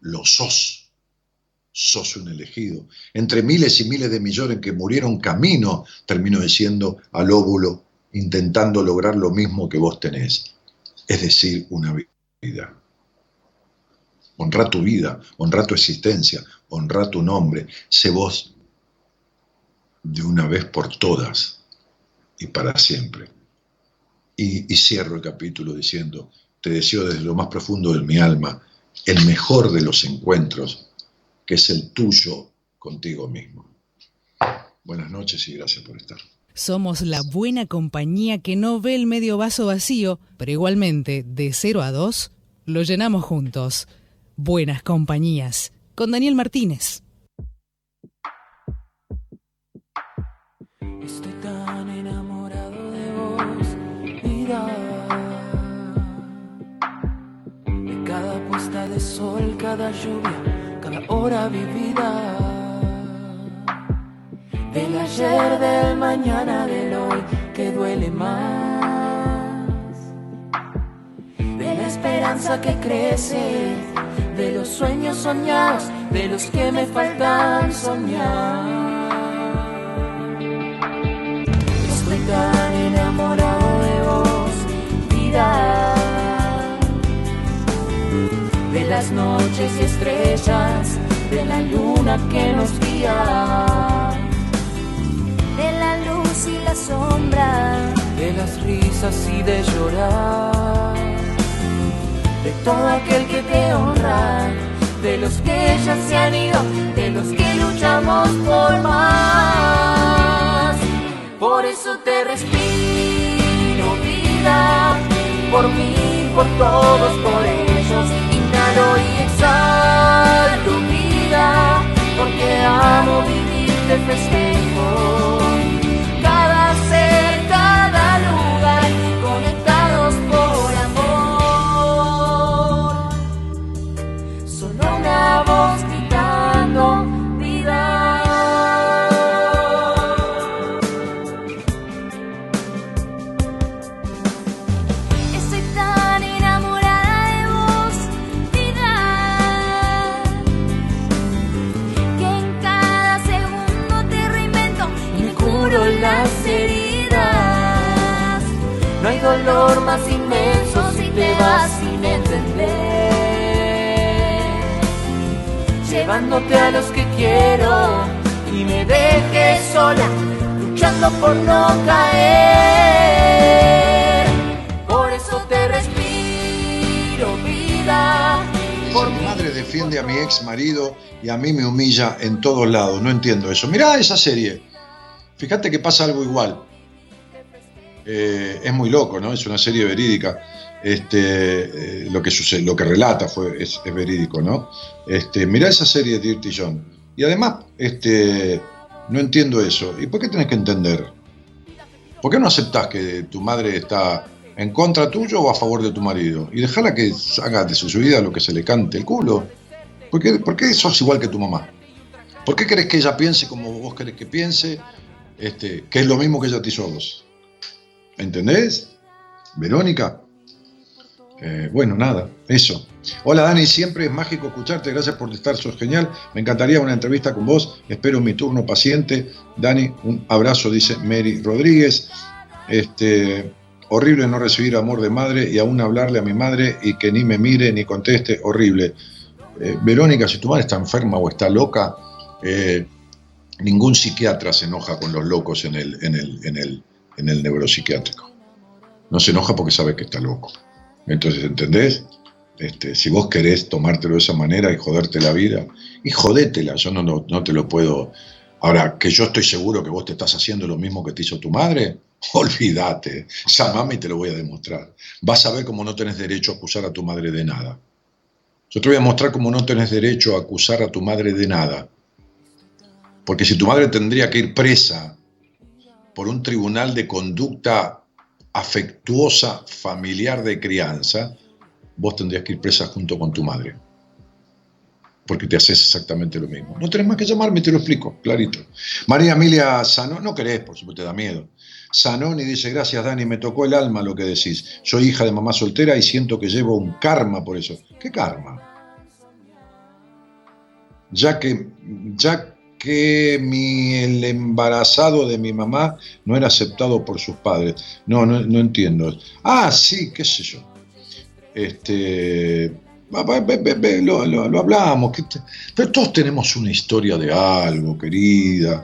lo sos. Sos un elegido. Entre miles y miles de millones que murieron camino, termino diciendo al óvulo, intentando lograr lo mismo que vos tenés, es decir, una vida. Honra tu vida, honra tu existencia, honra tu nombre. Sé vos de una vez por todas y para siempre. Y, cierro el capítulo diciendo, te deseo desde lo más profundo de mi alma el mejor de los encuentros, que es el tuyo contigo mismo. Buenas noches y gracias por estar. Somos la buena compañía que no ve el medio vaso vacío, pero igualmente, de 0 a 2, lo llenamos juntos. Buenas compañías, con Daniel Martínez. Estoy tan enamorado de vos, vida. De cada puesta de sol, cada lluvia, cada hora vivida del ayer, del mañana, del hoy que duele más, esperanza que crece, de los sueños soñados, de los que me faltan soñar. Estoy tan enamorado de vos, vida, de las noches y estrellas, de la luna que nos guía de la luz y la sombra, de las risas y de llorar, de todo aquel que te honra, de los que ya se han ido, de los que luchamos por más. Por eso te respiro vida, por mí, por todos, por ellos, inhalo y exhalo vida, porque amo vivir de festejo. Sin entender. Llevándote a los que quiero y me dejes sola, luchando por no caer. Por eso te respiro, vida. Por mi madre defiende a mi ex marido y a mí me humilla en todos lados. No entiendo eso. Mirá esa serie. Fíjate que pasa algo igual. Eh, es muy loco, ¿no? Es una serie verídica. Este, eh, lo, que sucede, lo que relata fue, es, verídico, ¿no? Este, mirá esa serie de Dirty John. Y además, este, no entiendo eso. ¿Y por qué tenés que entender? ¿Por qué no aceptás que tu madre está en contra tuyo o a favor de tu marido? Y dejala que haga de su vida lo que se le cante el culo. ¿Por qué, ¿Por qué sos igual que tu mamá? ¿Por qué querés que ella piense como vos querés que piense? Este, que es lo mismo que ella te hizo a vos. ¿Entendés? Verónica. Eh, bueno, nada, eso. Hola Dani, siempre es mágico escucharte, gracias por estar, sos genial. Me encantaría una entrevista con vos, espero mi turno paciente. Dani, un abrazo, dice Mary Rodríguez. Este, horrible no recibir amor de madre y aún hablarle a mi madre y que ni me mire ni conteste, horrible. Eh, Verónica, si tu madre está enferma o está loca, eh, Ningún psiquiatra se enoja con los locos en el, en el, en el, en el neuropsiquiátrico. No se enoja porque sabe que está loco. Entonces, ¿entendés? Este, si vos querés tomártelo de esa manera y joderte la vida, y jodétela, yo no, no, no te lo puedo. Ahora, que yo estoy seguro que vos te estás haciendo lo mismo que te hizo tu madre, olvídate. Llamame y te lo voy a demostrar. Vas a ver cómo no tenés derecho a acusar a tu madre de nada. Yo te voy a mostrar cómo no tenés derecho a acusar a tu madre de nada. Porque si tu madre tendría que ir presa por un tribunal de conducta afectuosa familiar de crianza, vos tendrías que ir presa junto con tu madre. Porque te haces exactamente lo mismo. No tenés más que llamarme, te lo explico, clarito. María Emilia Sanón, no querés, por supuesto, te da miedo. Sanoni dice, gracias Dani, me tocó el alma lo que decís. Soy hija de mamá soltera y siento que llevo un karma por eso. ¿Qué karma? Ya que, ya que mi, el embarazado de mi mamá no era aceptado por sus padres. No, no, no entiendo. Ah, sí, qué sé yo. Este, lo, lo, hablamos, pero todos tenemos una historia de algo, querida.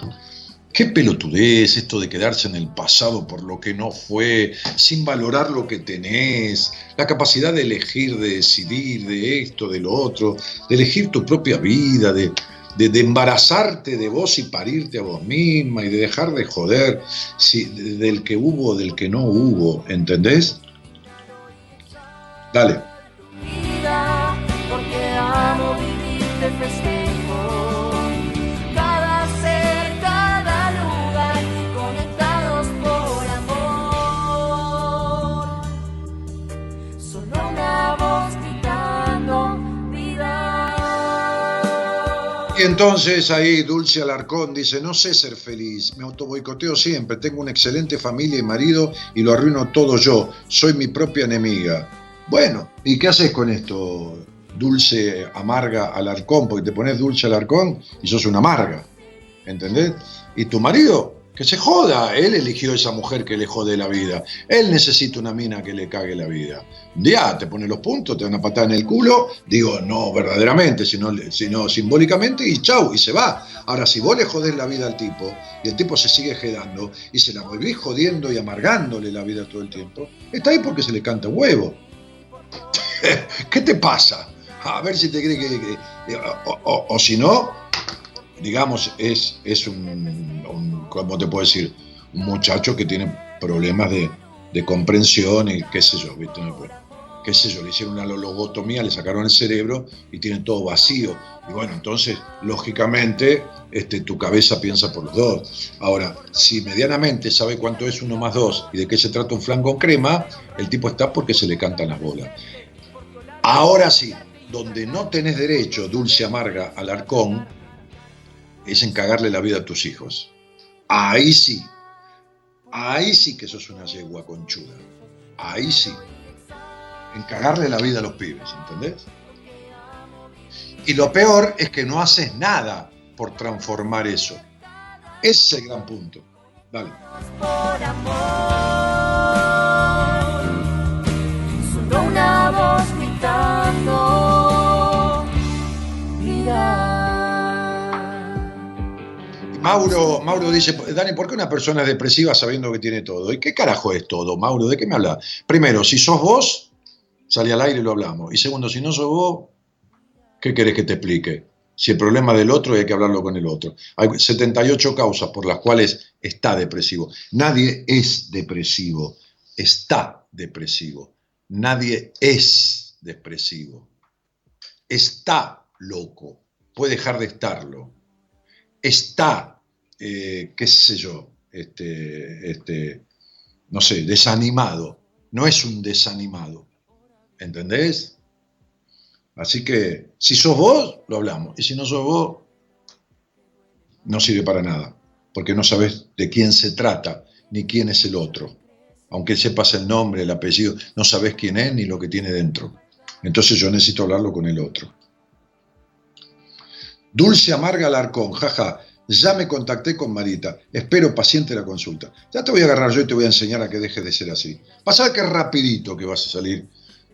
Qué pelotudez esto de quedarse en el pasado por lo que no fue, sin valorar lo que tenés, la capacidad de elegir, de decidir, de esto, de lo otro, de elegir tu propia vida, de, de, embarazarte de vos y parirte a vos misma y de dejar de joder si, del que hubo, del que no hubo, ¿entendés? Dale. Porque amo vivir de. Entonces ahí Dulce Alarcón dice, no sé ser feliz, me autoboicoteo siempre, tengo una excelente familia y marido y lo arruino todo yo, soy mi propia enemiga. Bueno, ¿y qué haces con esto? Dulce, amarga, alarcón, porque te pones dulce alarcón y sos una amarga, ¿entendés? Y tu marido, que se joda, él eligió esa mujer que le jode la vida, él necesita una mina que le cague la vida. Día te pone los puntos, te da una patada en el culo, digo, no verdaderamente, sino, sino simbólicamente, y chau, y se va. Ahora, si vos le jodés la vida al tipo, y el tipo se sigue jedando, y se la volvís jodiendo y amargándole la vida todo el tiempo, está ahí porque se le canta huevo. ¿Qué te pasa? A ver si te cree que... o, si no, digamos, es, es un, ¿cómo te puedo decir? Un muchacho que tiene problemas de, comprensión y qué sé yo, ¿viste? qué sé yo, le hicieron una logotomía, le sacaron el cerebro y tiene todo vacío. Y bueno, entonces, lógicamente, este, tu cabeza piensa por los dos. Ahora, si medianamente sabe cuánto es uno más dos y de qué se trata un flan con crema, el tipo está porque se le cantan las bolas. Ahora sí, donde no tenés derecho, dulce amarga, al arcón, es en cagarle la vida a tus hijos. Ahí sí, ahí sí que sos una yegua conchuda. Ahí sí en cagarle la vida a los pibes, ¿entendés? Y lo peor es que no haces nada por transformar eso. Ese es el gran punto. Dale. Por amor, Mauro, Mauro dice, Dani, ¿por qué una persona es depresiva sabiendo que tiene todo? ¿Y qué carajo es todo, Mauro? ¿De qué me habla? Primero, si sos vos, sale al aire y lo hablamos. Y segundo, si no sos vos, ¿qué querés que te explique? Si el problema del otro hay que hablarlo con el otro. Hay 78 causas por las cuales está depresivo. Nadie es depresivo, está depresivo. Nadie es depresivo. Está loco, puede dejar de estarlo. Está, eh, qué sé yo, este, este, no sé, desanimado. No es un desanimado ¿Entendés? Así que si sos vos, lo hablamos. Y si no sos vos, no sirve para nada. Porque no sabes de quién se trata, ni quién es el otro. Aunque sepas el nombre, el apellido, no sabes quién es ni lo que tiene dentro. Entonces yo necesito hablarlo con el otro. Dulce Amarga Alarcón, jaja, ya me contacté con Marita, espero paciente la consulta. Ya te voy a agarrar yo y te voy a enseñar a que dejes de ser así. Pasa que rapidito que vas a salir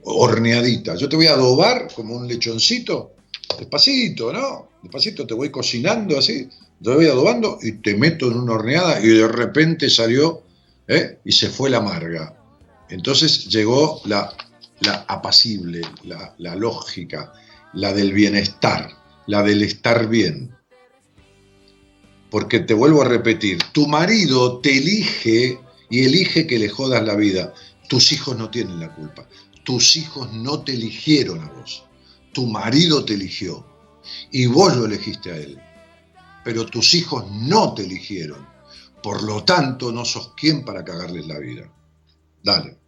horneadita. Yo te voy a adobar como un lechoncito Despacito, ¿no? Despacito te voy cocinando así, te voy adobando y te meto en una horneada y de repente salió ¿eh? y se fue la amarga. Entonces llegó la, la apacible, la, la lógica, la del bienestar, la del estar bien. Porque te vuelvo a repetir, tu marido te elige y elige que le jodas la vida. Tus hijos no tienen la culpa. Tus hijos no te eligieron a vos. Tu marido te eligió y vos lo elegiste a él. Pero tus hijos no te eligieron. Por lo tanto, no sos quien para cagarles la vida. Dale.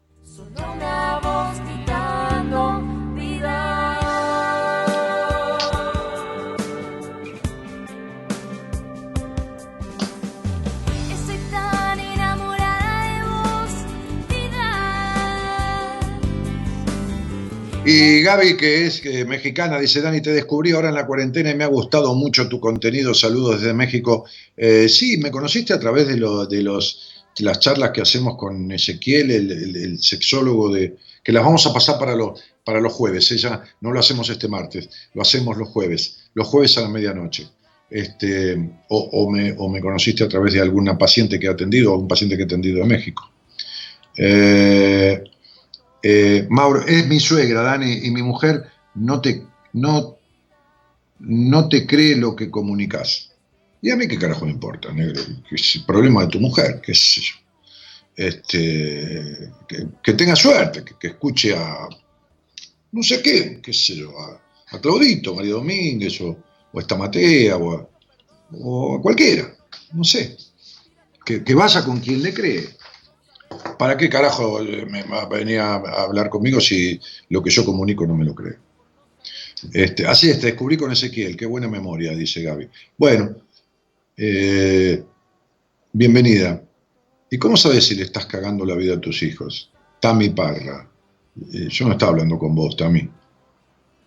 Y Gaby, que es eh, mexicana, dice, Dani, te descubrí ahora en la cuarentena y me ha gustado mucho tu contenido. Saludos desde México. Eh, sí, me conociste a través de, de los, las charlas que hacemos con Ezequiel, el, sexólogo, de, que las vamos a pasar para, los para los jueves. Ella no lo hacemos este martes, lo hacemos los jueves, los jueves a la medianoche. Este, o, o me, o me conociste a través de alguna paciente que he atendido, o un paciente que he atendido de México. Eh, eh, Mauro, es mi suegra, Dani, y mi mujer no te, no, no te cree lo que comunicas. Y a mí qué carajo me importa, negro, que es el problema de tu mujer, qué sé yo. Este, que, tenga suerte, que, escuche a, no sé qué, qué sé yo, a, a Claudito, María Domínguez, o, o a esta Matea, o a, o a cualquiera, no sé. Que vaya con quien le cree. ¿Para qué carajo eh, me va a hablar conmigo si lo que yo comunico no me lo cree? Este, así es, te descubrí con Ezequiel, qué buena memoria, dice Gaby. Bueno, eh, bienvenida. ¿Y cómo sabes si le estás cagando la vida a tus hijos? Tami Parra. Eh, yo no estaba hablando con vos, Tami.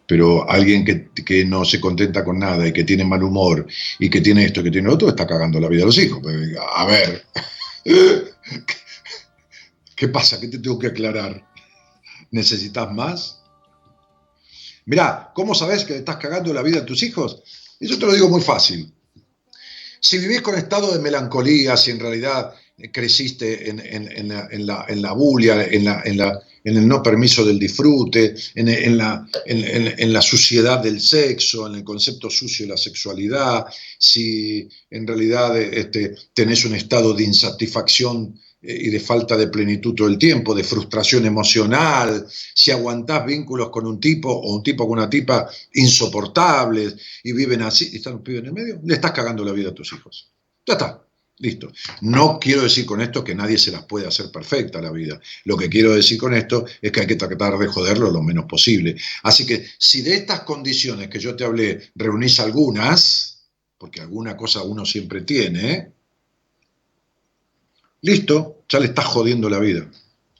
Pero alguien que, que no se contenta con nada y que tiene mal humor y que tiene esto, que tiene lo otro, está cagando la vida a los hijos. Pues, A ver, ¿qué pasa? ¿Qué te tengo que aclarar? ¿Necesitas más? Mirá, ¿cómo sabes que le estás cagando la vida a tus hijos? Yo te lo digo muy fácil. Si vivís con estado de melancolía, si en realidad creciste en, la, bulia, en, el no permiso del disfrute, en, la, suciedad del sexo, en el concepto sucio de la sexualidad, si en realidad eh, este, tenés un estado de insatisfacción eh, y de falta de plenitud todo el tiempo, de frustración emocional, si aguantás vínculos con un tipo o un tipo con una tipa insoportables y viven así y están los en el medio, le estás cagando la vida a tus hijos. Ya está, listo. No quiero decir con esto que nadie se las puede hacer perfecta la vida. Lo que quiero decir con esto es que hay que tratar de joderlo lo menos posible. Así que si de estas condiciones que yo te hablé reunís algunas, porque alguna cosa uno siempre tiene, ¿eh? Listo, ya le estás jodiendo la vida.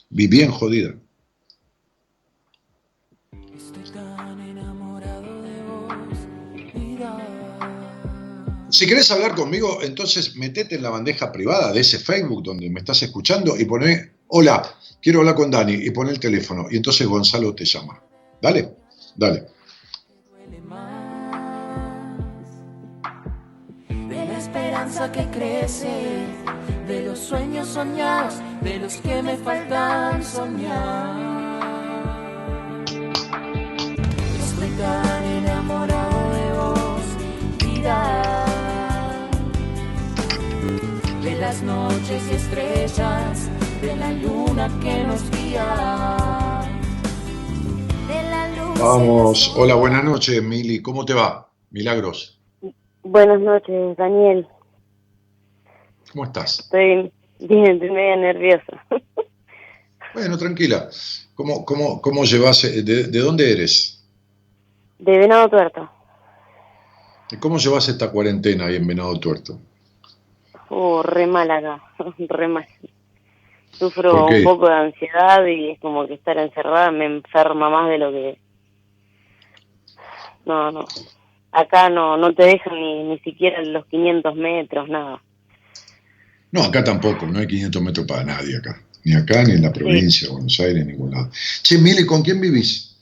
Vi bien jodida. Si querés hablar conmigo, entonces metete en la bandeja privada de ese Facebook donde me estás escuchando y poné, hola, quiero hablar con Dani, y poné el teléfono. Y entonces Gonzalo te llama. Dale, dale. Esperanza que crece, de los sueños soñados, de los que me faltan soñar. Estoy tan enamorado de vos, vida, de las noches y estrellas, de la luna que nos guía. De la luz. Vamos, hola, buenas noches, Mili, ¿cómo te va? Milagros, Buenas noches, Daniel. ¿Cómo estás? Estoy bien, estoy media nerviosa. Bueno, tranquila. ¿Cómo, cómo, cómo llevas, eh, de, de dónde eres? De Venado Tuerto. ¿Cómo llevas esta cuarentena ahí en Venado Tuerto? Uh, re mal acá, re mal. Sufro un poco de ansiedad y es como que estar encerrada me enferma más de lo que... No, no. Acá no, no te dejan ni, ni siquiera los 500 metros, nada. No, acá tampoco, no hay 500 metros para nadie acá. Ni acá, ni en la provincia, Buenos Aires, en ningún lado. Che, Mili, ¿con quién vivís?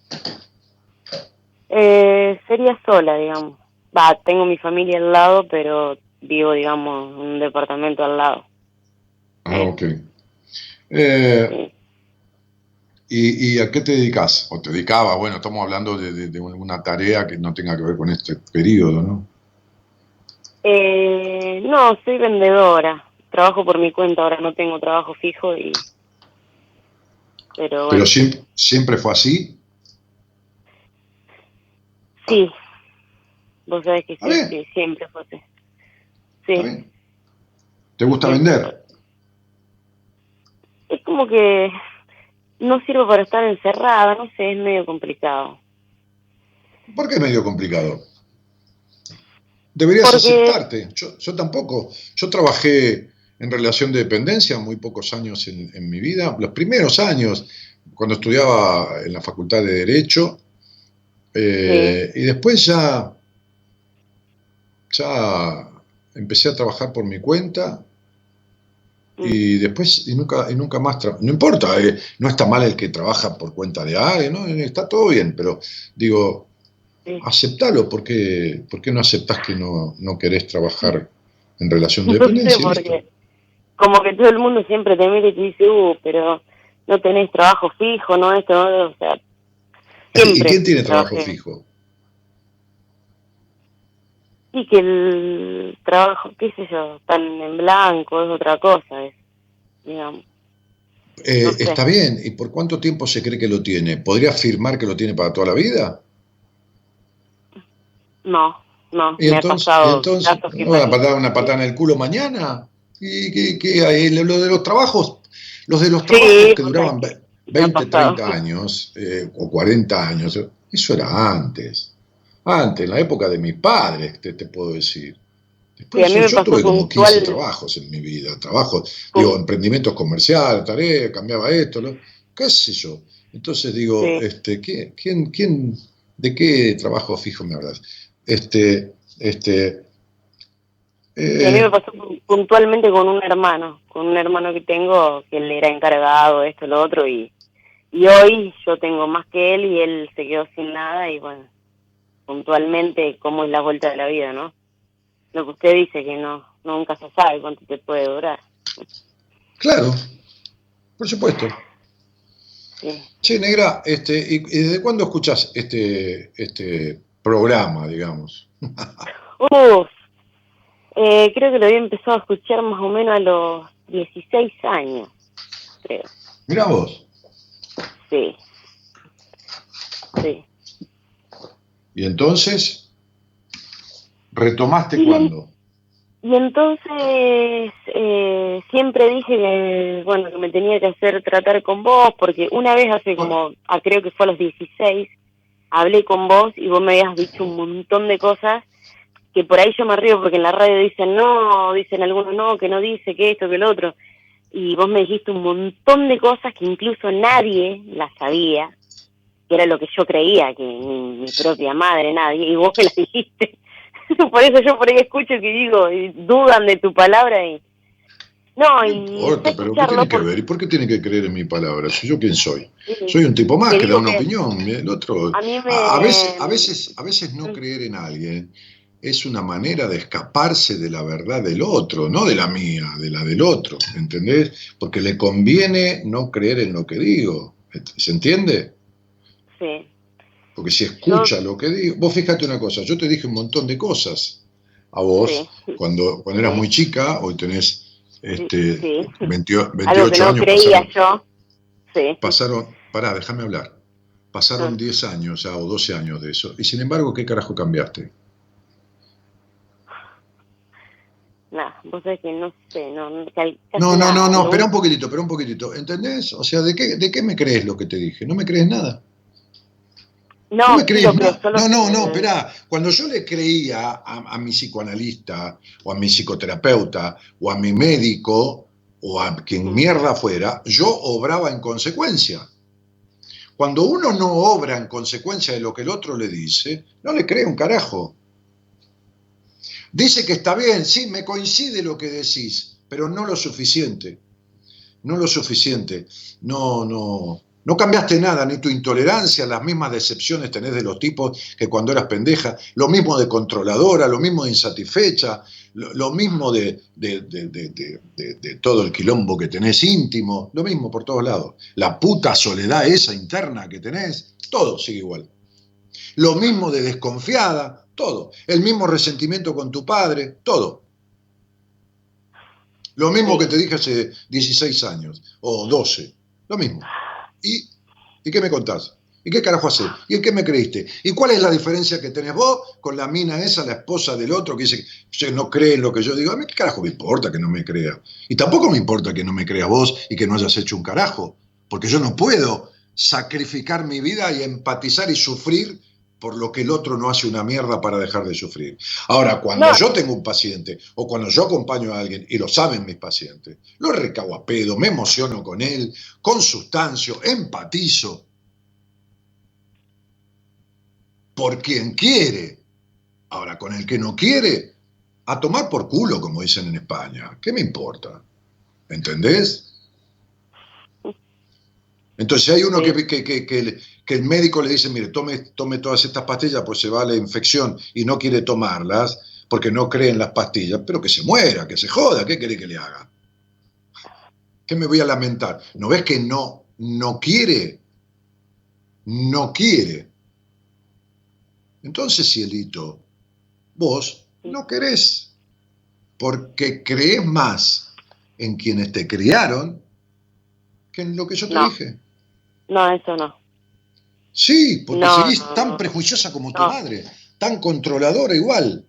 Eh, sería sola, digamos. Va, tengo mi familia al lado, pero vivo, digamos, en un departamento al lado. Ah, ok. Eh, Sí. ¿y, y a qué te dedicas? ¿O te dedicaba? Bueno, estamos hablando de, de- de una tarea que no tenga que ver con este periodo, ¿no? Eh, no, soy vendedora. Trabajo por mi cuenta, ahora no tengo trabajo fijo y... Pero bueno, Pero siempre, siempre fue así. sí. Vos sabés que sí, sí, siempre fue así. ¿está Sí. ¿Te gusta vender? Es como que no sirve para estar encerrada, no sé, es medio complicado. ¿Por qué es medio complicado? Deberías Porque- aceptarte. Yo, yo tampoco. Yo trabajé en relación de dependencia muy pocos años en, en mi vida. Los primeros años, cuando estudiaba en la Facultad de Derecho. eh, Y después ya, ya empecé a trabajar por mi cuenta. Y después, y nunca, y nunca más, no importa, eh, no está mal el que trabaja por cuenta de alguien, ¿no? está todo bien, pero digo, Sí. aceptalo, ¿por qué, por qué no aceptás que no, no querés trabajar en relación de dependencia? porque como que todo el mundo siempre te mira y te dice, uh, pero no tenés trabajo fijo, no esto, no, o sea, ¿Y quién tiene trabajo trabajé. fijo? Y que el trabajo, qué sé yo, tan en blanco, es otra cosa, es, digamos. Eh, No sé. Está bien, ¿y por cuánto tiempo se cree que lo tiene? ¿Podría afirmar que lo tiene para toda la vida? No, no, Y me entonces, ha pasado entonces casos que ¿no van a patar una patada en el culo mañana. ¿Y qué, qué hay? Lo de los trabajos, los de los Sí, trabajos que duraban me ve- ha 20, pasado. 30 años eh, o 40 años, eso era antes. Antes, en la época de mis padres, te, te puedo decir. Después Sí, yo tuve como 15 puntual- trabajos en mi vida, trabajos, ¿Cómo? digo, emprendimientos comerciales, tareas, cambiaba esto, lo- qué sé yo. Entonces digo, Sí. este, ¿quién, quién, quién, ¿de qué trabajo fijo me hablas? Este, este, Y a mí eh, me pasó puntualmente con un hermano, con un hermano que tengo, que él era encargado, esto, lo otro, y, y hoy yo tengo más que él y él se quedó sin nada y bueno, puntualmente cómo es la vuelta de la vida, ¿no? Lo que usted dice, que no nunca se sabe cuánto te puede durar. claro, por supuesto. Sí. Che, negra, este, ¿y, y desde cuándo escuchas este, este programa, digamos? Uf, eh, creo que lo había empezado a escuchar más o menos a los 16 años, creo. Mirá vos. Sí. Sí. ¿Y entonces? ¿Retomaste Y- cuándo? Y entonces eh, siempre dije que, bueno, que me tenía que hacer tratar con vos, porque una vez hace como, ah, creo que fue a los 16, hablé con vos y vos me habías dicho un montón de cosas que por ahí yo me río porque en la radio dicen no, dicen algunos no, que no dice, que esto, que lo otro. Y vos me dijiste un montón de cosas que incluso nadie las sabía, que era lo que yo creía, que ni mi propia madre, nadie, y vos me las dijiste. por eso yo por ahí escucho que digo, y dudan de tu palabra y... No, No y... importa, empecé a pero ¿qué tiene que ver? ¿Y por qué tiene que creer en mi palabra? Si yo quién soy. Soy un tipo más que da una que- opinión. El otro. A mí me- A, a veces, a veces, a veces no Mm. creer en alguien es una manera de escaparse de la verdad del otro, no de la mía, de la del otro, ¿entendés? Porque le conviene no creer en lo que digo. ¿Se entiende? Sí. Porque si escucha lo que digo, vos fíjate una cosa, yo te dije un montón de cosas a vos Sí. cuando, cuando eras muy chica, hoy tenés este, Sí. 28, Algo que 28 no años, creía pasaron, yo. Sí. pasaron, pará, déjame hablar, pasaron Ah. 10 años ya, o 12 años de eso, y sin embargo, ¿qué carajo cambiaste? Vos sabés que no sé, no... no No, no, no, espera un poquitito, espera un poquitito, ¿entendés? O sea, ¿de qué, ¿de qué me crees lo que te dije? ¿No me crees nada? No, No me crees nada. No, no, no, esperá. Cuando yo le creía a, a mi psicoanalista, o a mi psicoterapeuta, o a mi médico, o a quien mierda fuera, yo obraba en consecuencia. Cuando uno no obra en consecuencia de lo que el otro le dice, no le cree un carajo. Dice que está bien, sí, me coincide lo que decís, pero no lo suficiente. No lo suficiente. No, no, No cambiaste nada, ni tu intolerancia, las mismas decepciones tenés de los tipos que cuando eras pendeja, lo mismo de controladora, lo mismo de insatisfecha, lo, mismo de todo el quilombo que tenés íntimo, lo mismo por todos lados. La puta soledad esa interna que tenés, todo sigue igual. Lo mismo de desconfiada, todo. El mismo resentimiento con tu padre, todo. Lo mismo que te dije hace 16 años o 12, lo mismo. ¿Y, ¿Y qué me contás? ¿Y qué carajo haces? ¿Y en qué me creíste? ¿Y cuál es la diferencia que tenés vos con la mina esa, la esposa del otro, que dice que no cree en lo que yo digo? A mí qué carajo me importa que no me crea. Y tampoco me importa que no me creas vos y que no hayas hecho un carajo. Porque yo no puedo sacrificar mi vida y empatizar y sufrir por lo que el otro no hace una mierda para dejar de sufrir. Ahora, cuando No. yo tengo un paciente o cuando yo acompaño a alguien, y lo saben mis pacientes, lo recago a pedo, me emociono con él, consustancio, empatizo. Por quien quiere. Ahora, con el que no quiere, a tomar por culo, como dicen en España. ¿Qué me importa? ¿Entendés? Entonces, si hay uno que, que- que- que el- que el médico le dice, mire, tome, tome todas estas pastillas, pues se va la infección y no quiere tomarlas porque no cree en las pastillas, pero que se muera, que se joda, ¿qué quiere que le haga? ¿Qué me voy a lamentar? ¿No ves que no, no quiere? No quiere. Entonces, cielito, vos no querés, porque crees más en quienes te criaron que en lo que yo te No. dije. No, eso no. Sí, porque No, seguís no, tan no. prejuiciosa como tu madre, tan controladora igual.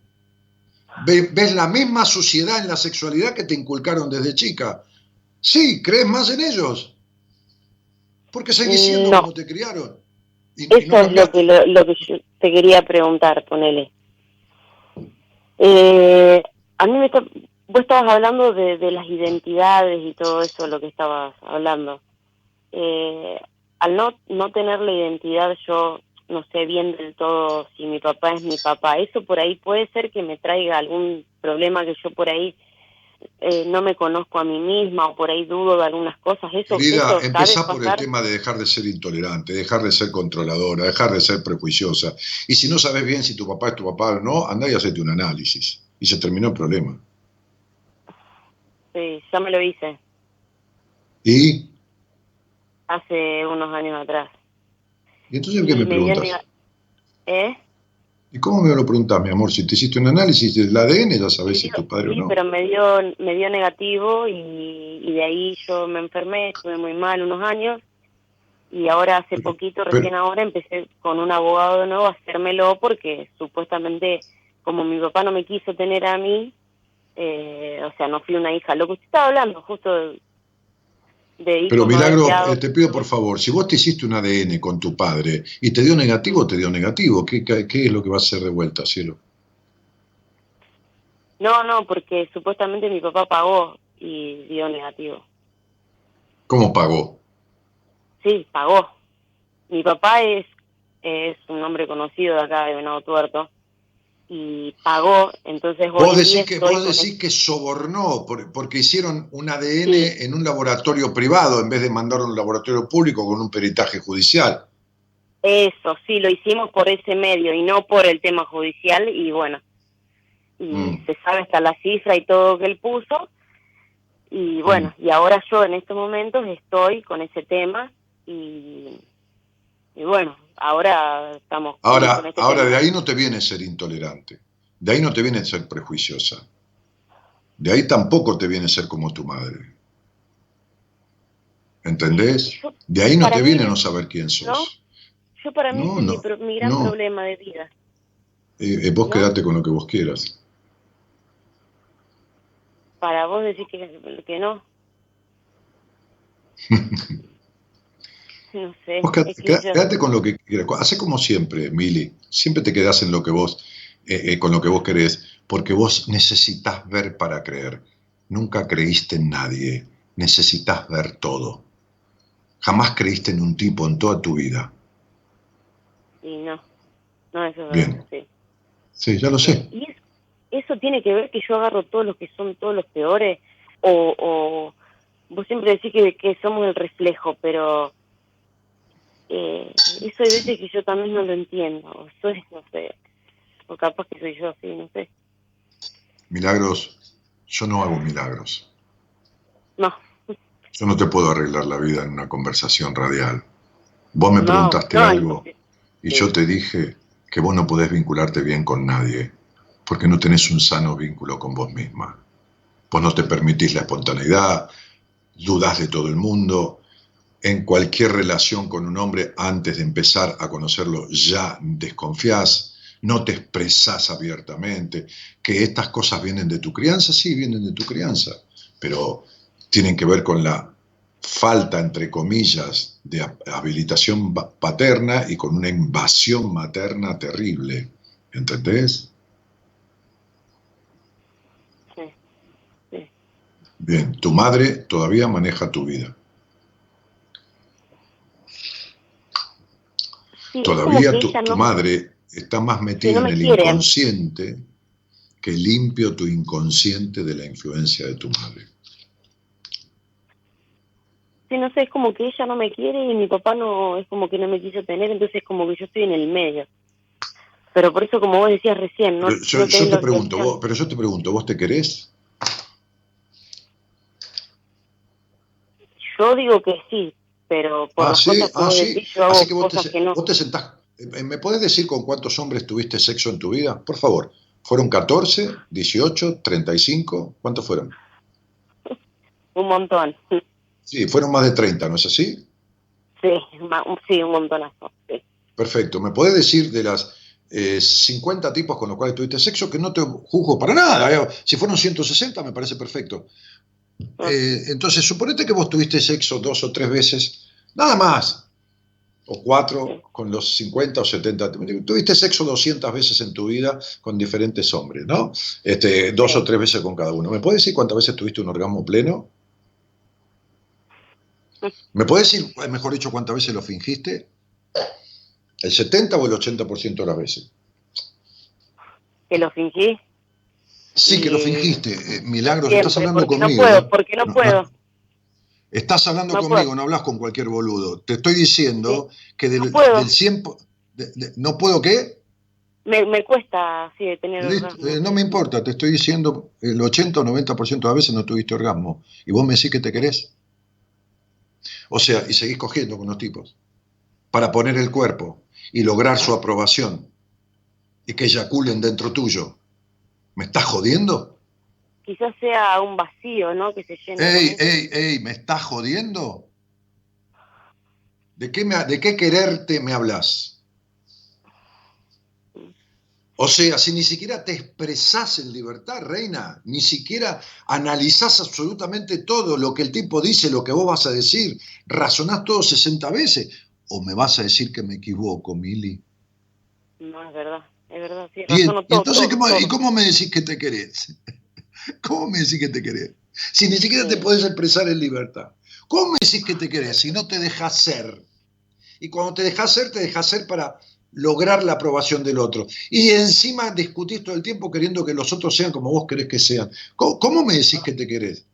Ve- ves la misma suciedad en la sexualidad que te inculcaron desde chica. Sí, crees más en ellos. Porque seguís siendo como te criaron. Y- Eso es lo que, lo, lo que yo te quería preguntar, ponele. Eh, a mí me está, vos estabas hablando de, de las identidades y todo eso, lo que estabas hablando. Eh, al no, no tener la identidad, yo no sé bien del todo si mi papá es mi papá. Eso por ahí puede ser que me traiga algún problema que yo por ahí eh, no me conozco a mí misma o por ahí dudo de algunas cosas. Eso, Querida, empezá por el tema de dejar de ser intolerante, dejar de ser controladora, dejar de ser prejuiciosa. Y si no sabes bien si tu papá es tu papá o no, andá y hacete un análisis. Y se terminó el problema. Sí, ya me lo hice ¿Y? Hace unos años atrás. ¿Y entonces qué me Y me dio preguntas? ¿Eh? ¿Y cómo me lo preguntas, mi amor? Si te hiciste un análisis del ADN, ya sabes si tu padre sí, o no. pero me dio, me dio negativo y, y de ahí yo me enfermé, estuve muy mal unos años y ahora hace Pero- poquito, pero- recién ahora, empecé con un abogado de nuevo a hacérmelo porque supuestamente como mi papá no me quiso tener a mí, eh, o sea, no fui una hija, lo que usted estaba hablando justo de, Pero Milagro, eh, te pido por favor, si vos te hiciste un ADN con tu padre y te dio negativo, te dio negativo. ¿Qué, qué, qué es lo que va a hacer de vuelta, cielo? No, no, porque supuestamente mi papá pagó y dio negativo. ¿Cómo pagó? Sí, pagó. Mi papá es, es un hombre conocido de acá de Venado Tuerto y pagó, entonces Vos decís que, vos decís que sobornó por- porque hicieron un ADN Sí. en un laboratorio privado en vez de mandarlo a un laboratorio público con un peritaje judicial. Eso, sí, lo hicimos por ese medio y no por el tema judicial y bueno, y Mm. se sabe hasta la cifra y todo que él puso y bueno, Mm. y ahora yo en estos momentos estoy con ese tema y, y bueno, ahora estamos Ahora, con este ahora tema. de ahí no te viene ser intolerante, de ahí no te viene ser prejuiciosa, de ahí tampoco te viene ser como tu madre. ¿Entendés? De ahí no para te mí viene no saber quién sos. ¿no? Yo para mí No, es no, mi, gran problema de vida. Eh, eh, vos quedate con lo que vos quieras. Para vos decir que, que no. no sé. Vos quedate, es que queda- yo- quedate con lo que quieras. Hace como siempre, Mili. Siempre te quedás en lo que vos, eh, eh, con lo que vos querés, porque vos necesitas ver para creer. Nunca creíste en nadie. Necesitas ver todo. Jamás creíste en un tipo en toda tu vida. Y no. No, eso es Bien. verdad, sí. Sí, ya lo sé. Y es- eso tiene que ver que yo agarro todos los que son todos los peores o, o vos siempre decís que, que somos el reflejo, pero eh, eso hay veces que yo también no lo entiendo, o soy, no sé, o capaz que soy yo así, no sé. Milagros, yo no hago milagros. No, Yo no te puedo arreglar la vida en una conversación radial. Vos me No, preguntaste no, algo y yo te dije que vos no podés vincularte bien con nadie porque no tenés un sano vínculo con vos misma. Vos no te permitís la espontaneidad, dudás de todo el mundo. En cualquier relación con un hombre, antes de empezar a conocerlo, ya desconfías, no te expresás abiertamente. Que estas cosas vienen de tu crianza, sí, vienen de tu crianza, pero tienen que ver con la falta, entre comillas, de ha- habilitación paterna y con una invasión materna terrible. ¿Entendés? sí, sí. Bien, tu madre todavía maneja tu vida. Sí, Todavía tu, madre está más metida no en el quiere. inconsciente que limpio tu inconsciente de la influencia de tu madre. Sí, no sé, es como que ella no me quiere y mi papá no, es como que no me quiso tener, entonces es como que yo estoy en el medio. Pero por eso, como vos decías recién, no, Pero yo, no yo te pregunto, vos, pero yo te pregunto, ¿vos te querés? Yo digo que sí, pero por Ah, las sí, cosas que ah, sí. yo Así que vos te, que no. vos te sentás. eh, ¿Me podés decir con cuántos hombres tuviste sexo en tu vida? Por favor. ¿Fueron 14, 18, 35? ¿Cuántos fueron? Un montón. Sí, fueron más de 30, ¿no es así? Sí, sí, un montonazo. sí. Perfecto. ¿Me podés decir de las eh, 50 tipos con los cuales tuviste sexo que no te juzgo para nada? eh? Si fueron 160, me parece perfecto. Ah. Eh, entonces, suponete que vos tuviste sexo dos o tres veces, nada más, o cuatro con los 50 o 70. Tuviste sexo 200 veces en tu vida con diferentes hombres, ¿no? Este, dos o tres veces con cada uno. ¿Me puedes decir cuántas veces tuviste un orgasmo pleno? ¿Me puedes decir, mejor dicho, cuántas veces lo fingiste? ¿El 70 o el 80% de las veces? Que lo fingí. Sí, que lo fingiste. Eh, Milagros, Siempre, estás hablando porque conmigo. no puedo, porque no, No, puedo. no. Estás hablando No conmigo, puedo. no hablas con cualquier boludo. Te estoy diciendo que del, No puedo. del 100... po- de- de- ¿No puedo qué? Me, me cuesta tener orgasmo. eh, no me importa, te estoy diciendo el 80 o 90% de las veces no tuviste orgasmo. Y vos me decís que te querés. O sea, y seguís cogiendo con los tipos. Para poner el cuerpo y lograr su aprobación. Y que eyaculen dentro tuyo. ¿Me estás jodiendo? Quizás sea un vacío, ¿no? Que se llene. Ey, ey, ey, ¿me estás jodiendo? ¿De qué, me, ¿De qué quererte me hablas? O sea, si ni siquiera te expresás en libertad, reina, ni siquiera analizás absolutamente todo lo que el tipo dice, lo que vos vas a decir, razonás todo 60 veces, o me vas a decir que me equivoco, Mili. No, es verdad. Es verdad, sí. Bien, razono y todo, entonces, todo, ¿cómo, todo. ¿y cómo me decís que te querés? ¿Cómo me decís que te querés? Si ni siquiera te podés expresar en libertad. ¿Cómo me decís que te querés si no te dejas ser? Y cuando te dejas ser, te dejas ser para lograr la aprobación del otro. Y encima discutís todo el tiempo queriendo que los otros sean como vos querés que sean. ¿Cómo, cómo me decís que te querés?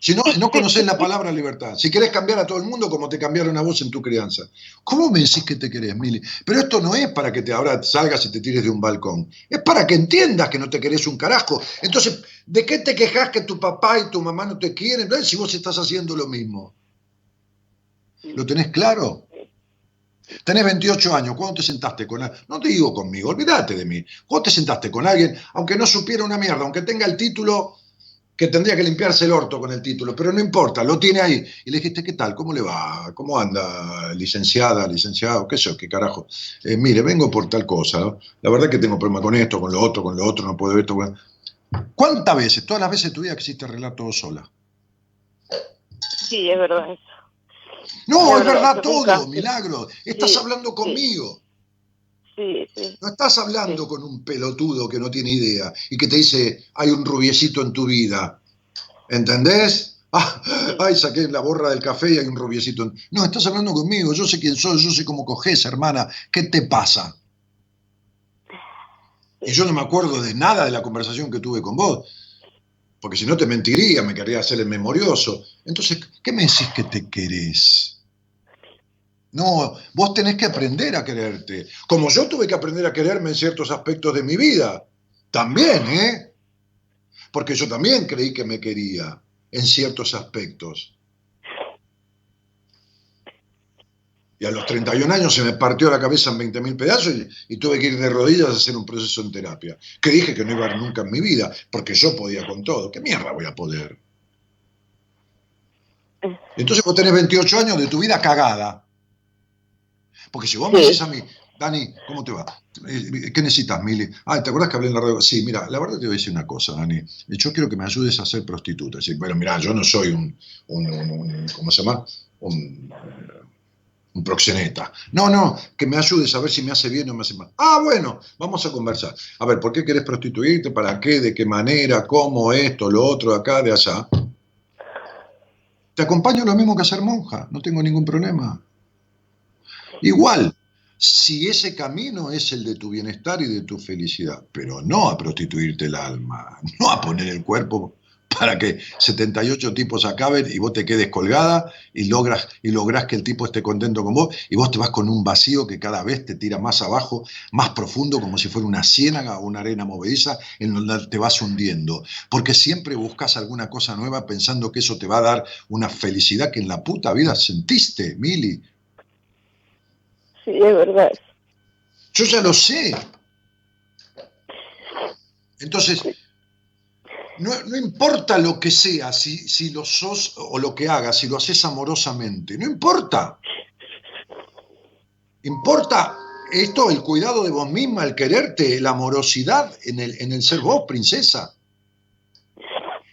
Si no, no conocés la palabra libertad. Si querés cambiar a todo el mundo como te cambiaron a vos en tu crianza. ¿Cómo me decís que te querés, Mili? Pero esto no es para que te ahora salgas y te tires de un balcón. Es para que entiendas que no te querés un carajo. Entonces, ¿de qué te quejas que tu papá y tu mamá no te quieren? Si vos estás haciendo lo mismo. ¿Lo tenés claro? Tenés 28 años, ¿cuándo te sentaste con alguien? No te digo conmigo, olvídate de mí. ¿Cuándo te sentaste con alguien, aunque no supiera una mierda, aunque tenga el título, que tendría que limpiarse el orto con el título, pero no importa, lo tiene ahí. Y le dijiste, ¿qué tal? ¿Cómo le va? ¿Cómo anda, licenciada, licenciado? ¿Qué sé? ¿Qué carajo? Eh, mire, vengo por tal cosa, ¿no? La verdad que tengo problema con esto, con lo otro, con lo otro, no puedo ver esto. bueno. ¿Cuántas veces, todas las veces de tu vida quisiste arreglar todo sola? Sí, es verdad eso. No, Es es verdad, todo, milagro. Estás Sí, hablando conmigo. Sí, sí. No estás hablando con un pelotudo que no tiene idea y que te dice, hay un rubiecito en tu vida. ¿Entendés? Ah, ay, saqué la borra del café y hay un rubiecito. en- No, estás hablando conmigo. Yo sé quién soy, yo sé cómo coges, hermana. ¿Qué te pasa? Y yo no me acuerdo de nada de la conversación que tuve con vos. Porque si no te mentiría, me querría hacer el memorioso. Entonces, ¿qué me decís que te querés? No, vos tenés que aprender a quererte. Como yo tuve que aprender a quererme en ciertos aspectos de mi vida. También, ¿eh? Porque yo también creí que me quería en ciertos aspectos. Y a los 31 años se me partió la cabeza en 20.000 pedazos y, y, tuve que ir de rodillas a hacer un proceso en terapia. Que dije que no iba a ir nunca en mi vida, porque yo podía con todo. ¿Qué mierda voy a poder? Entonces vos tenés 28 años de tu vida cagada. Porque si vos me decís a mí, Dani, ¿cómo te va? ¿Qué necesitas, Mili? Ah, ¿te acuerdas que hablé en la radio? Sí, mira, la verdad te voy a decir una cosa, Dani. Yo quiero que me ayudes a ser prostituta. Sí, bueno, mira, yo no soy un, un, un, un ¿cómo se llama? Un, un proxeneta. No, no, que me ayudes a ver si me hace bien o me hace mal. Ah, bueno, vamos a conversar. A ver, ¿por qué querés prostituirte? ¿Para qué? ¿De qué manera? ¿Cómo? Esto, lo otro, acá, de allá. Te acompaño lo mismo que a ser monja, no tengo ningún problema. Igual, si ese camino es el de tu bienestar y de tu felicidad, pero no a prostituirte el alma, no a poner el cuerpo para que 78 tipos acaben y vos te quedes colgada y logras, y logras que el tipo esté contento con vos y vos te vas con un vacío que cada vez te tira más abajo, más profundo, como si fuera una ciénaga o una arena movediza en donde te vas hundiendo. Porque siempre buscas alguna cosa nueva pensando que eso te va a dar una felicidad que en la puta vida sentiste, Mili. Sí, es verdad. Yo ya lo sé. Entonces, no, no, importa lo que sea, si, si lo sos o lo que hagas, si lo haces amorosamente, no importa. Importa esto, el cuidado de vos misma, el quererte, la amorosidad en el, en el ser vos, princesa.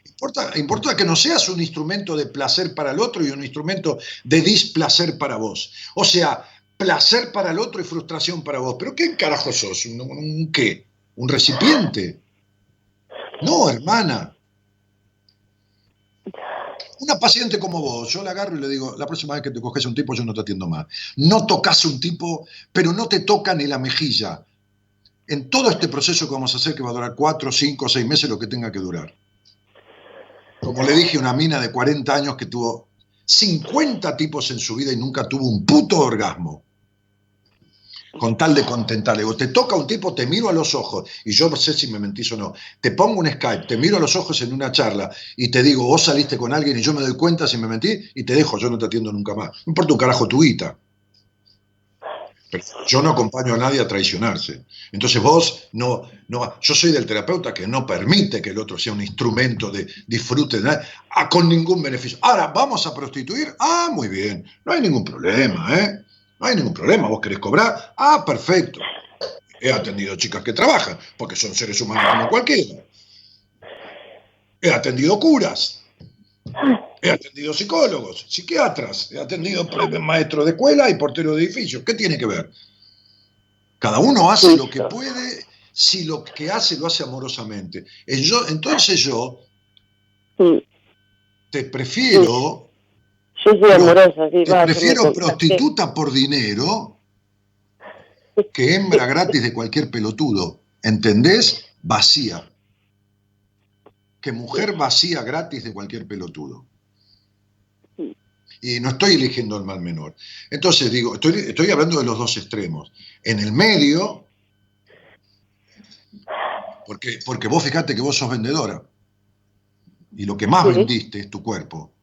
Importa, importa que no seas un instrumento de placer para el otro y un instrumento de displacer para vos. O sea, placer para el otro y frustración para vos. ¿Pero qué carajo sos? ¿Un, qué? ¿Un recipiente? No, hermana. Una paciente como vos, yo la agarro y le digo, la próxima vez que te coges un tipo, yo no te atiendo más. No tocas un tipo, pero no te toca ni la mejilla. En todo este proceso que vamos a hacer, que va a durar cuatro, cinco, seis meses, lo que tenga que durar. Como le dije, una mina de 40 años que tuvo 50 tipos en su vida y nunca tuvo un puto orgasmo con tal de contentarle. Digo, te toca un tipo, te miro a los ojos, y yo no sé si me mentís o no, te pongo un Skype, te miro a los ojos en una charla y te digo, vos saliste con alguien y yo me doy cuenta si me mentí y te dejo, yo no te atiendo nunca más. No importa un carajo tu guita. Yo no acompaño a nadie a traicionarse. Entonces vos no, no, yo soy del terapeuta que no permite que el otro sea un instrumento de disfrute de nada, ah, con ningún beneficio. Ahora, ¿vamos a prostituir? Ah, muy bien, no hay ningún problema, ¿eh? No hay ningún problema, vos querés cobrar. Ah, perfecto. He atendido chicas que trabajan, porque son seres humanos como cualquiera. He atendido curas. He atendido psicólogos, psiquiatras. He atendido maestros de escuela y porteros de edificios. ¿Qué tiene que ver? Cada uno hace lo que puede si lo que hace lo hace amorosamente. Entonces yo te prefiero yo soy amorosa, sí, va, prefiero prostituta por dinero que hembra gratis de cualquier pelotudo. ¿Entendés? Vacía. Que mujer vacía gratis de cualquier pelotudo. Y no estoy eligiendo el mal menor. Entonces digo, estoy, estoy hablando de los dos extremos. En el medio, porque, porque vos fijate que vos sos vendedora. Y lo que más Sí. vendiste es tu cuerpo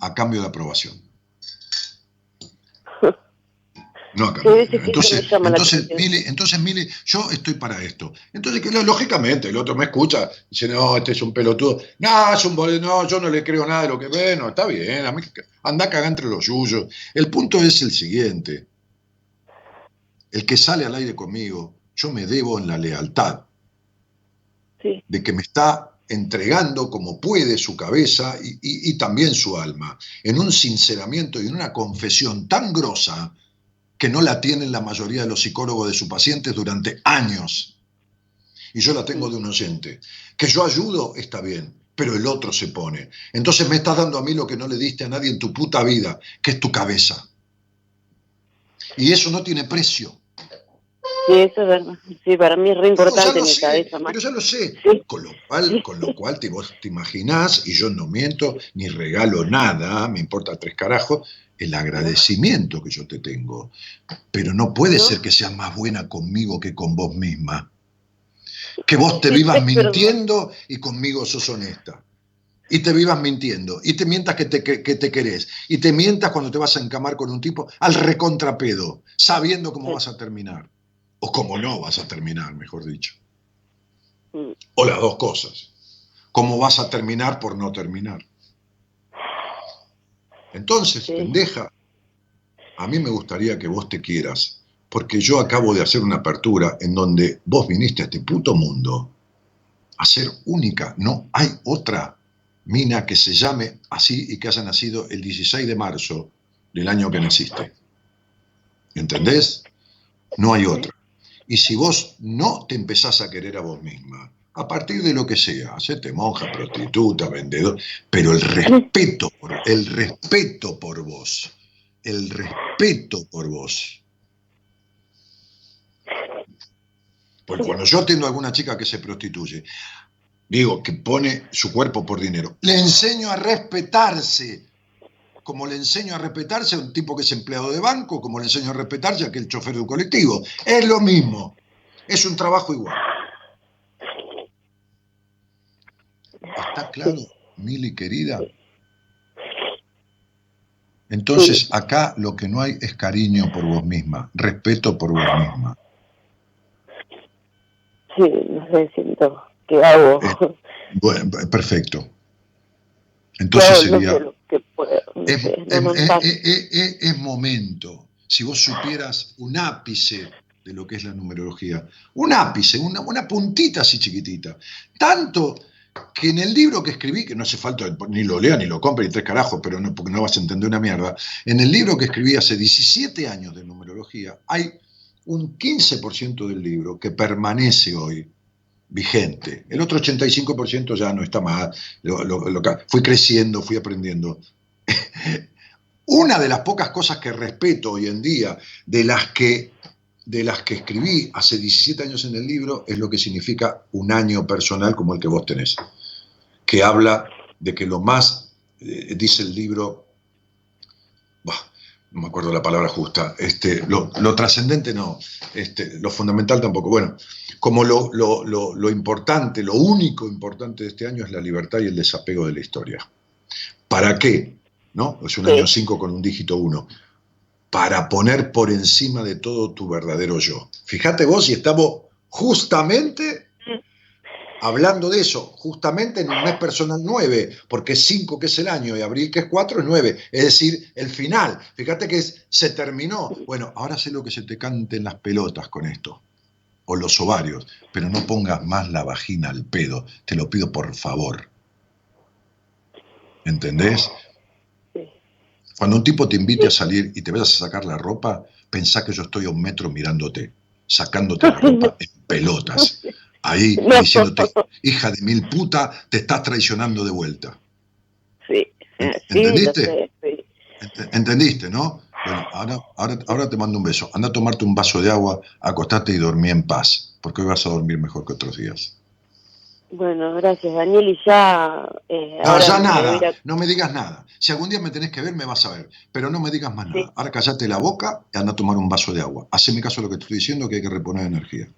a cambio de aprobación. No Entonces, entonces. Mili, entonces, Mili, yo estoy para esto. Entonces, que, lógicamente, el otro me escucha, dice, no, este es un pelotudo. No, es un boludo, no, yo no le creo nada de lo que ve, no, está bien, a mí, anda a cagar entre los yuyos. El punto es el siguiente. El que sale al aire conmigo, yo me debo en la lealtad Sí, de que me está entregando como puede su cabeza y, y- y también su alma, en un sinceramiento y en una confesión tan grosa que no la tienen la mayoría de los psicólogos de sus pacientes durante años. Y yo la tengo de un oyente. Que yo ayudo está bien, pero el otro se pone. Entonces me estás dando a mí lo que no le diste a nadie en tu puta vida, que es tu cabeza. Y eso no tiene precio. Sí, eso es verdad. Sí, para mí es re No, importante en mi sé, cabeza. Pero ya lo sé. Sí. Con lo cual, con lo cual te, vos te imaginás, y yo no miento, ni regalo nada, me importa tres carajos, el agradecimiento que yo te tengo. Pero no puede ¿No? ser que seas más buena conmigo que con vos misma. Que vos te vivas mintiendo y conmigo sos honesta. Y te vivas mintiendo. Y te mientas que te, que, que te querés. Y te mientas cuando te vas a encamar con un tipo al recontrapedo, sabiendo cómo Sí. vas a terminar. O cómo no vas a terminar, mejor dicho. Mm. O las dos cosas. ¿Cómo vas a terminar por no terminar? Entonces, Sí. pendeja, a mí me gustaría que vos te quieras, porque yo acabo de hacer una apertura en donde vos viniste a este puto mundo a ser única. No hay otra mina que se llame así y que haya nacido el 16 de marzo del año que naciste. ¿Entendés? No hay otra. Y si vos no te empezás a querer a vos misma, a partir de lo que sea, hacete monja, prostituta, vendedor, pero el respeto, por, el respeto por vos, el respeto por vos. Porque cuando yo atiendo a alguna chica que se prostituye, digo que pone su cuerpo por dinero, le enseño a respetarse, como le enseño a respetarse a un tipo que es empleado de banco, como le enseño a respetarse a aquel chofer de un colectivo. Es lo mismo, es un trabajo igual. ¿Está claro, Mili querida? Entonces, acá lo que no hay es cariño por vos misma, respeto por vos misma. Sí, no sé, siento que hago. Eh, Bueno, perfecto. Entonces Claro, no sería... sé que no es momento. Si vos supieras un ápice de lo que es la numerología, un ápice, una, una puntita así chiquitita. Tanto que en el libro que escribí, que no hace falta ni lo lea ni lo compre ni tres carajos, pero no, porque no vas a entender una mierda, en el libro que escribí hace 17 años de numerología, hay un 15% del libro que permanece hoy vigente. El otro 85% ya no está más. Fui creciendo, fui aprendiendo. Una de las pocas cosas que respeto hoy en día, de las que, de las que escribí hace 17 años en el libro, es lo que significa un año personal como el que vos tenés, que habla de que lo más, eh, dice el libro, no me acuerdo la palabra justa, este, lo, lo trascendente no, este, lo fundamental tampoco. Bueno, como lo, lo- lo- importante, lo único importante de este año es la libertad y el desapego de la historia. ¿Para qué? ¿No? Es un Sí. año 5 con un dígito 1. Para poner por encima de todo tu verdadero yo. Fíjate vos si estamos justamente hablando de eso, justamente en un mes personal 9, porque es 5 que es el año y abril que es 4 es 9, es decir, el final. Fíjate que es- se terminó. Bueno, ahora sé lo que se te canten las pelotas con esto, o los ovarios, pero no pongas más la vagina al pedo, te lo pido por favor. ¿Entendés? Cuando un tipo te invite a salir y te vayas a sacar la ropa, pensá que yo estoy a un metro mirándote, sacándote la ropa en pelotas. Ahí No. diciéndote, hija de mil puta, te estás traicionando de vuelta. Sí, ¿Ent- sí, lo entendiste? sé, sí. Ent- ¿Entendiste, no? Bueno, ahora, ahora, ahora te mando un beso. Anda a tomarte un vaso de agua, acostate y dormí en paz, porque hoy vas a dormir mejor que otros días. Bueno, gracias, Daniel. Y ya. Eh, No, ahora ya nada, a- no me digas nada. Si algún día me tenés que ver, me vas a ver, pero no me digas más Sí. nada. Ahora callate la boca y anda a tomar un vaso de agua. Haceme caso a lo que te estoy diciendo, que hay que reponer energía.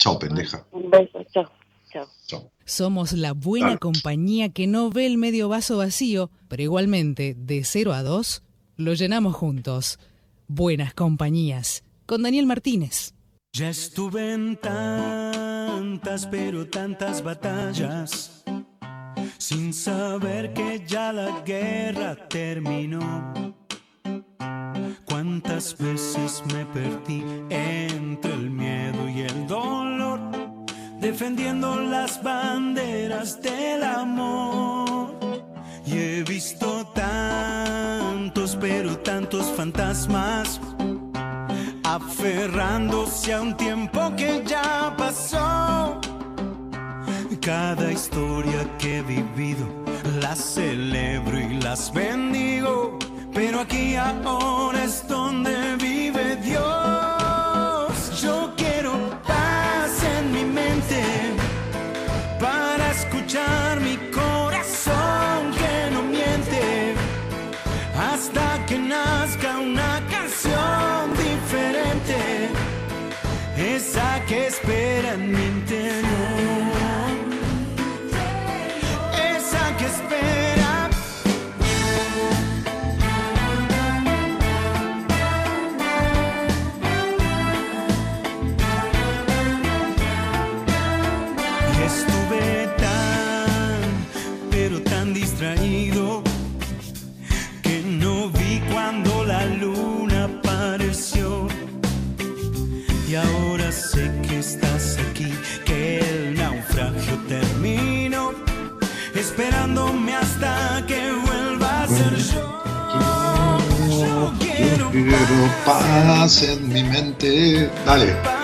Chao, pendeja. Un beso, chao. Chao. Chao. Somos la buena Dale. compañía que no ve el medio vaso vacío, pero igualmente, de 0 a 2, lo llenamos juntos. Buenas compañías. Con Daniel Martínez. Ya estuve en tantas, pero tantas batallas, sin saber que ya la guerra terminó. Cuántas veces me perdí entre el miedo y el dolor, defendiendo las banderas del amor. Y he visto tantos, pero tantos fantasmas aferrándose a un tiempo que ya pasó. Cada historia que he vivido las celebro y las bendigo, pero aquí ahora es donde vive Dios. Yo quiero paz en mi mente para escuchar mi corazón que no miente hasta que nazca una canción diferente, esa que espera en mi esperándome hasta que vuelva a ser yo. Yo quiero Quiero paz en mi mente. Dale.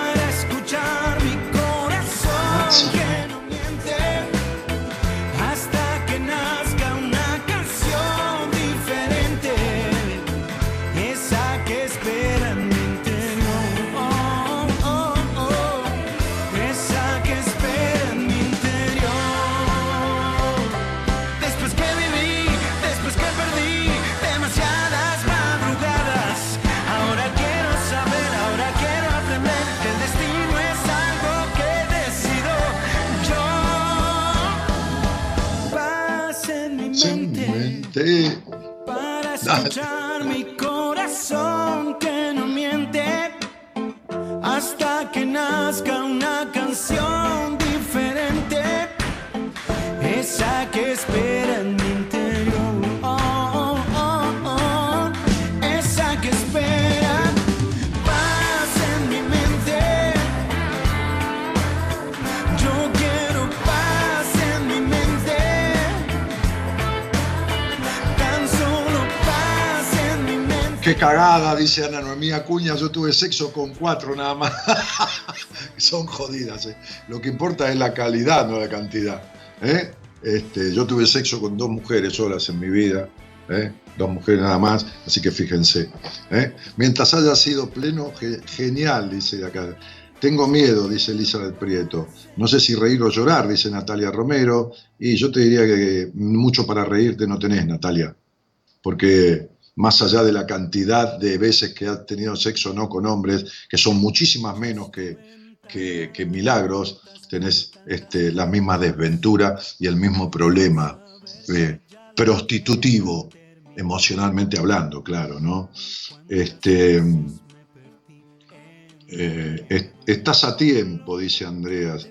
Cagada, dice Ana Noemí Acuña. Yo tuve sexo con cuatro nada más. Son jodidas. ¿eh? Lo que importa es la calidad, no la cantidad. ¿eh? Este, yo tuve sexo con dos mujeres solas en mi vida. ¿eh? Dos mujeres nada más. Así que fíjense. Mientras haya sido pleno, ge- genial, dice acá. Tengo miedo, dice Elizabeth Prieto. No sé si reír o llorar, dice Natalia Romero. Y yo te diría que mucho para reírte no tenés, Natalia. Porque más allá de la cantidad de veces que has tenido sexo no con hombres, que son muchísimas menos que, que, milagros, tenés este, la misma desventura y el mismo problema eh, prostitutivo, emocionalmente hablando, claro, ¿no? Este, eh, es- estás a tiempo, dice Andreas.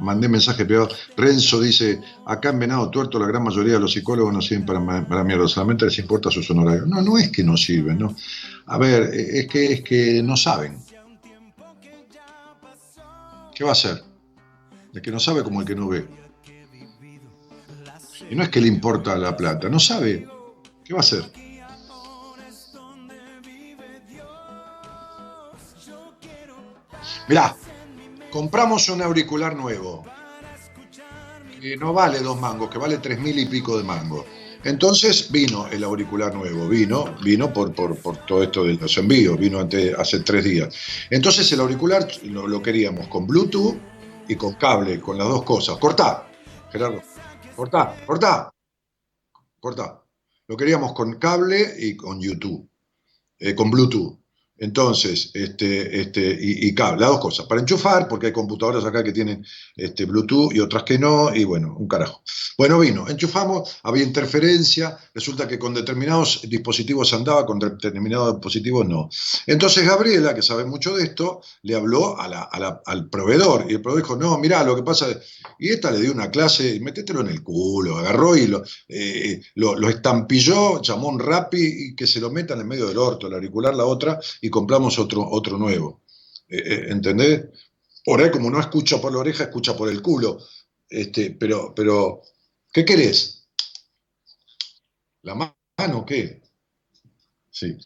Mandé mensaje privado. Renzo dice, acá en Venado Tuerto la gran mayoría de los psicólogos no sirven para, para mierda, solamente les importa sus honorarios. No, no es que no sirven, ¿no? A ver, eh, es que, es que no saben. ¿Qué va a hacer? El que no sabe como el que no ve. Y no es que le importa la plata, no sabe. ¿Qué va a hacer? Mirá, compramos un auricular nuevo. Que no vale dos mangos, que vale tres mil y pico de mango. Entonces vino el auricular nuevo, vino, vino por, por, por todo esto de los envíos, vino ante- hace tres días. Entonces el auricular lo, lo queríamos con Bluetooth y con cable, con las dos cosas. Cortá, Gerardo, cortá, cortá, cortá. Lo queríamos con cable y con YouTube, eh, con Bluetooth. Entonces, este, este, y, y cable, dos cosas. Para enchufar, porque hay computadoras acá que tienen este, Bluetooth y otras que no, y bueno, un carajo. Bueno, vino, enchufamos, había interferencia, resulta que con determinados dispositivos andaba, con determinados dispositivos no. Entonces Gabriela, que sabe mucho de esto, le habló al proveedor, y el proveedor dijo, no, mirá, lo que pasa, es-". y esta le dio una clase, y métetelo en el culo, agarró y lo, eh, lo, lo estampilló, llamó un rapi y que se lo metan en medio del orto, el auricular la otra, y compramos otro, otro nuevo. Eh, eh, ¿Entendés? Por ahí, como no escucha por la oreja, escucha por el culo. Este, pero, pero, ¿qué querés? ¿La mano qué? Sí.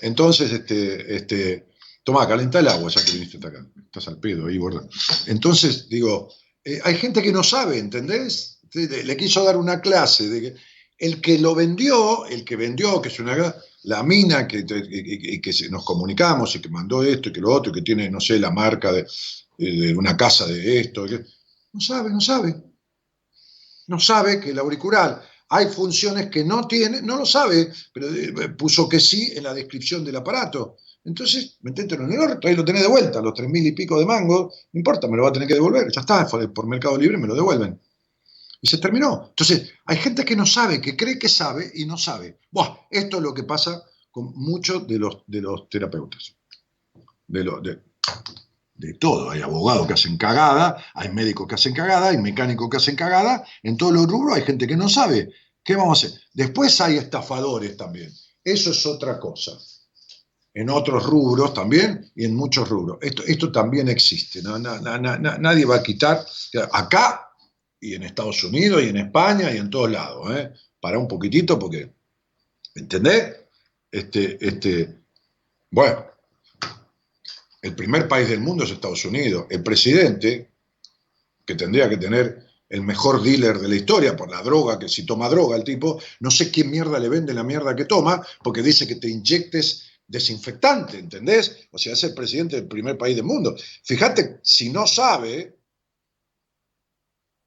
Entonces, este, este, toma, calentá el agua ya que viniste hasta acá. Estás al pedo ahí, borda. Entonces, digo, eh, hay gente que no sabe, ¿entendés? Le, le quiso dar una clase de que el que lo vendió, el que vendió, que es una la mina que, que- que- nos comunicamos y que mandó esto y que lo otro, que tiene, no sé, la marca de, de una casa de esto, no sabe, no sabe. No sabe que el auricular hay funciones que no tiene, no lo sabe, pero eh, puso que sí en la descripción del aparato. Entonces, metételo en el orto, ahí lo tenés de vuelta, los tres mil y pico de mango, no importa, me lo va a tener que devolver, ya está, por Mercado Libre me lo devuelven. Y se terminó. Entonces, hay gente que no sabe, que cree que sabe y no sabe. Buah, esto es lo que pasa con muchos de los, de los terapeutas. De, de, de todo. Hay abogados que hacen cagada, hay médicos que hacen cagada, hay mecánicos que hacen cagada. En todos los rubros hay gente que no sabe. ¿Qué vamos a hacer? Después hay estafadores también. Eso es otra cosa. En otros rubros también y en muchos rubros. Esto, esto también existe. nadie va a quitar. Acá y en Estados Unidos y en España y en todos lados. ¿eh? Para un poquitito porque, ¿entendés? Este, este, bueno, el primer país del mundo es Estados Unidos. El presidente, que tendría que tener el mejor dealer de la historia por la droga, que si toma droga el tipo, no sé quién mierda le vende la mierda que toma, porque dice que te inyectes desinfectante, ¿entendés? O sea, es el presidente del primer país del mundo. Fíjate, si no sabe,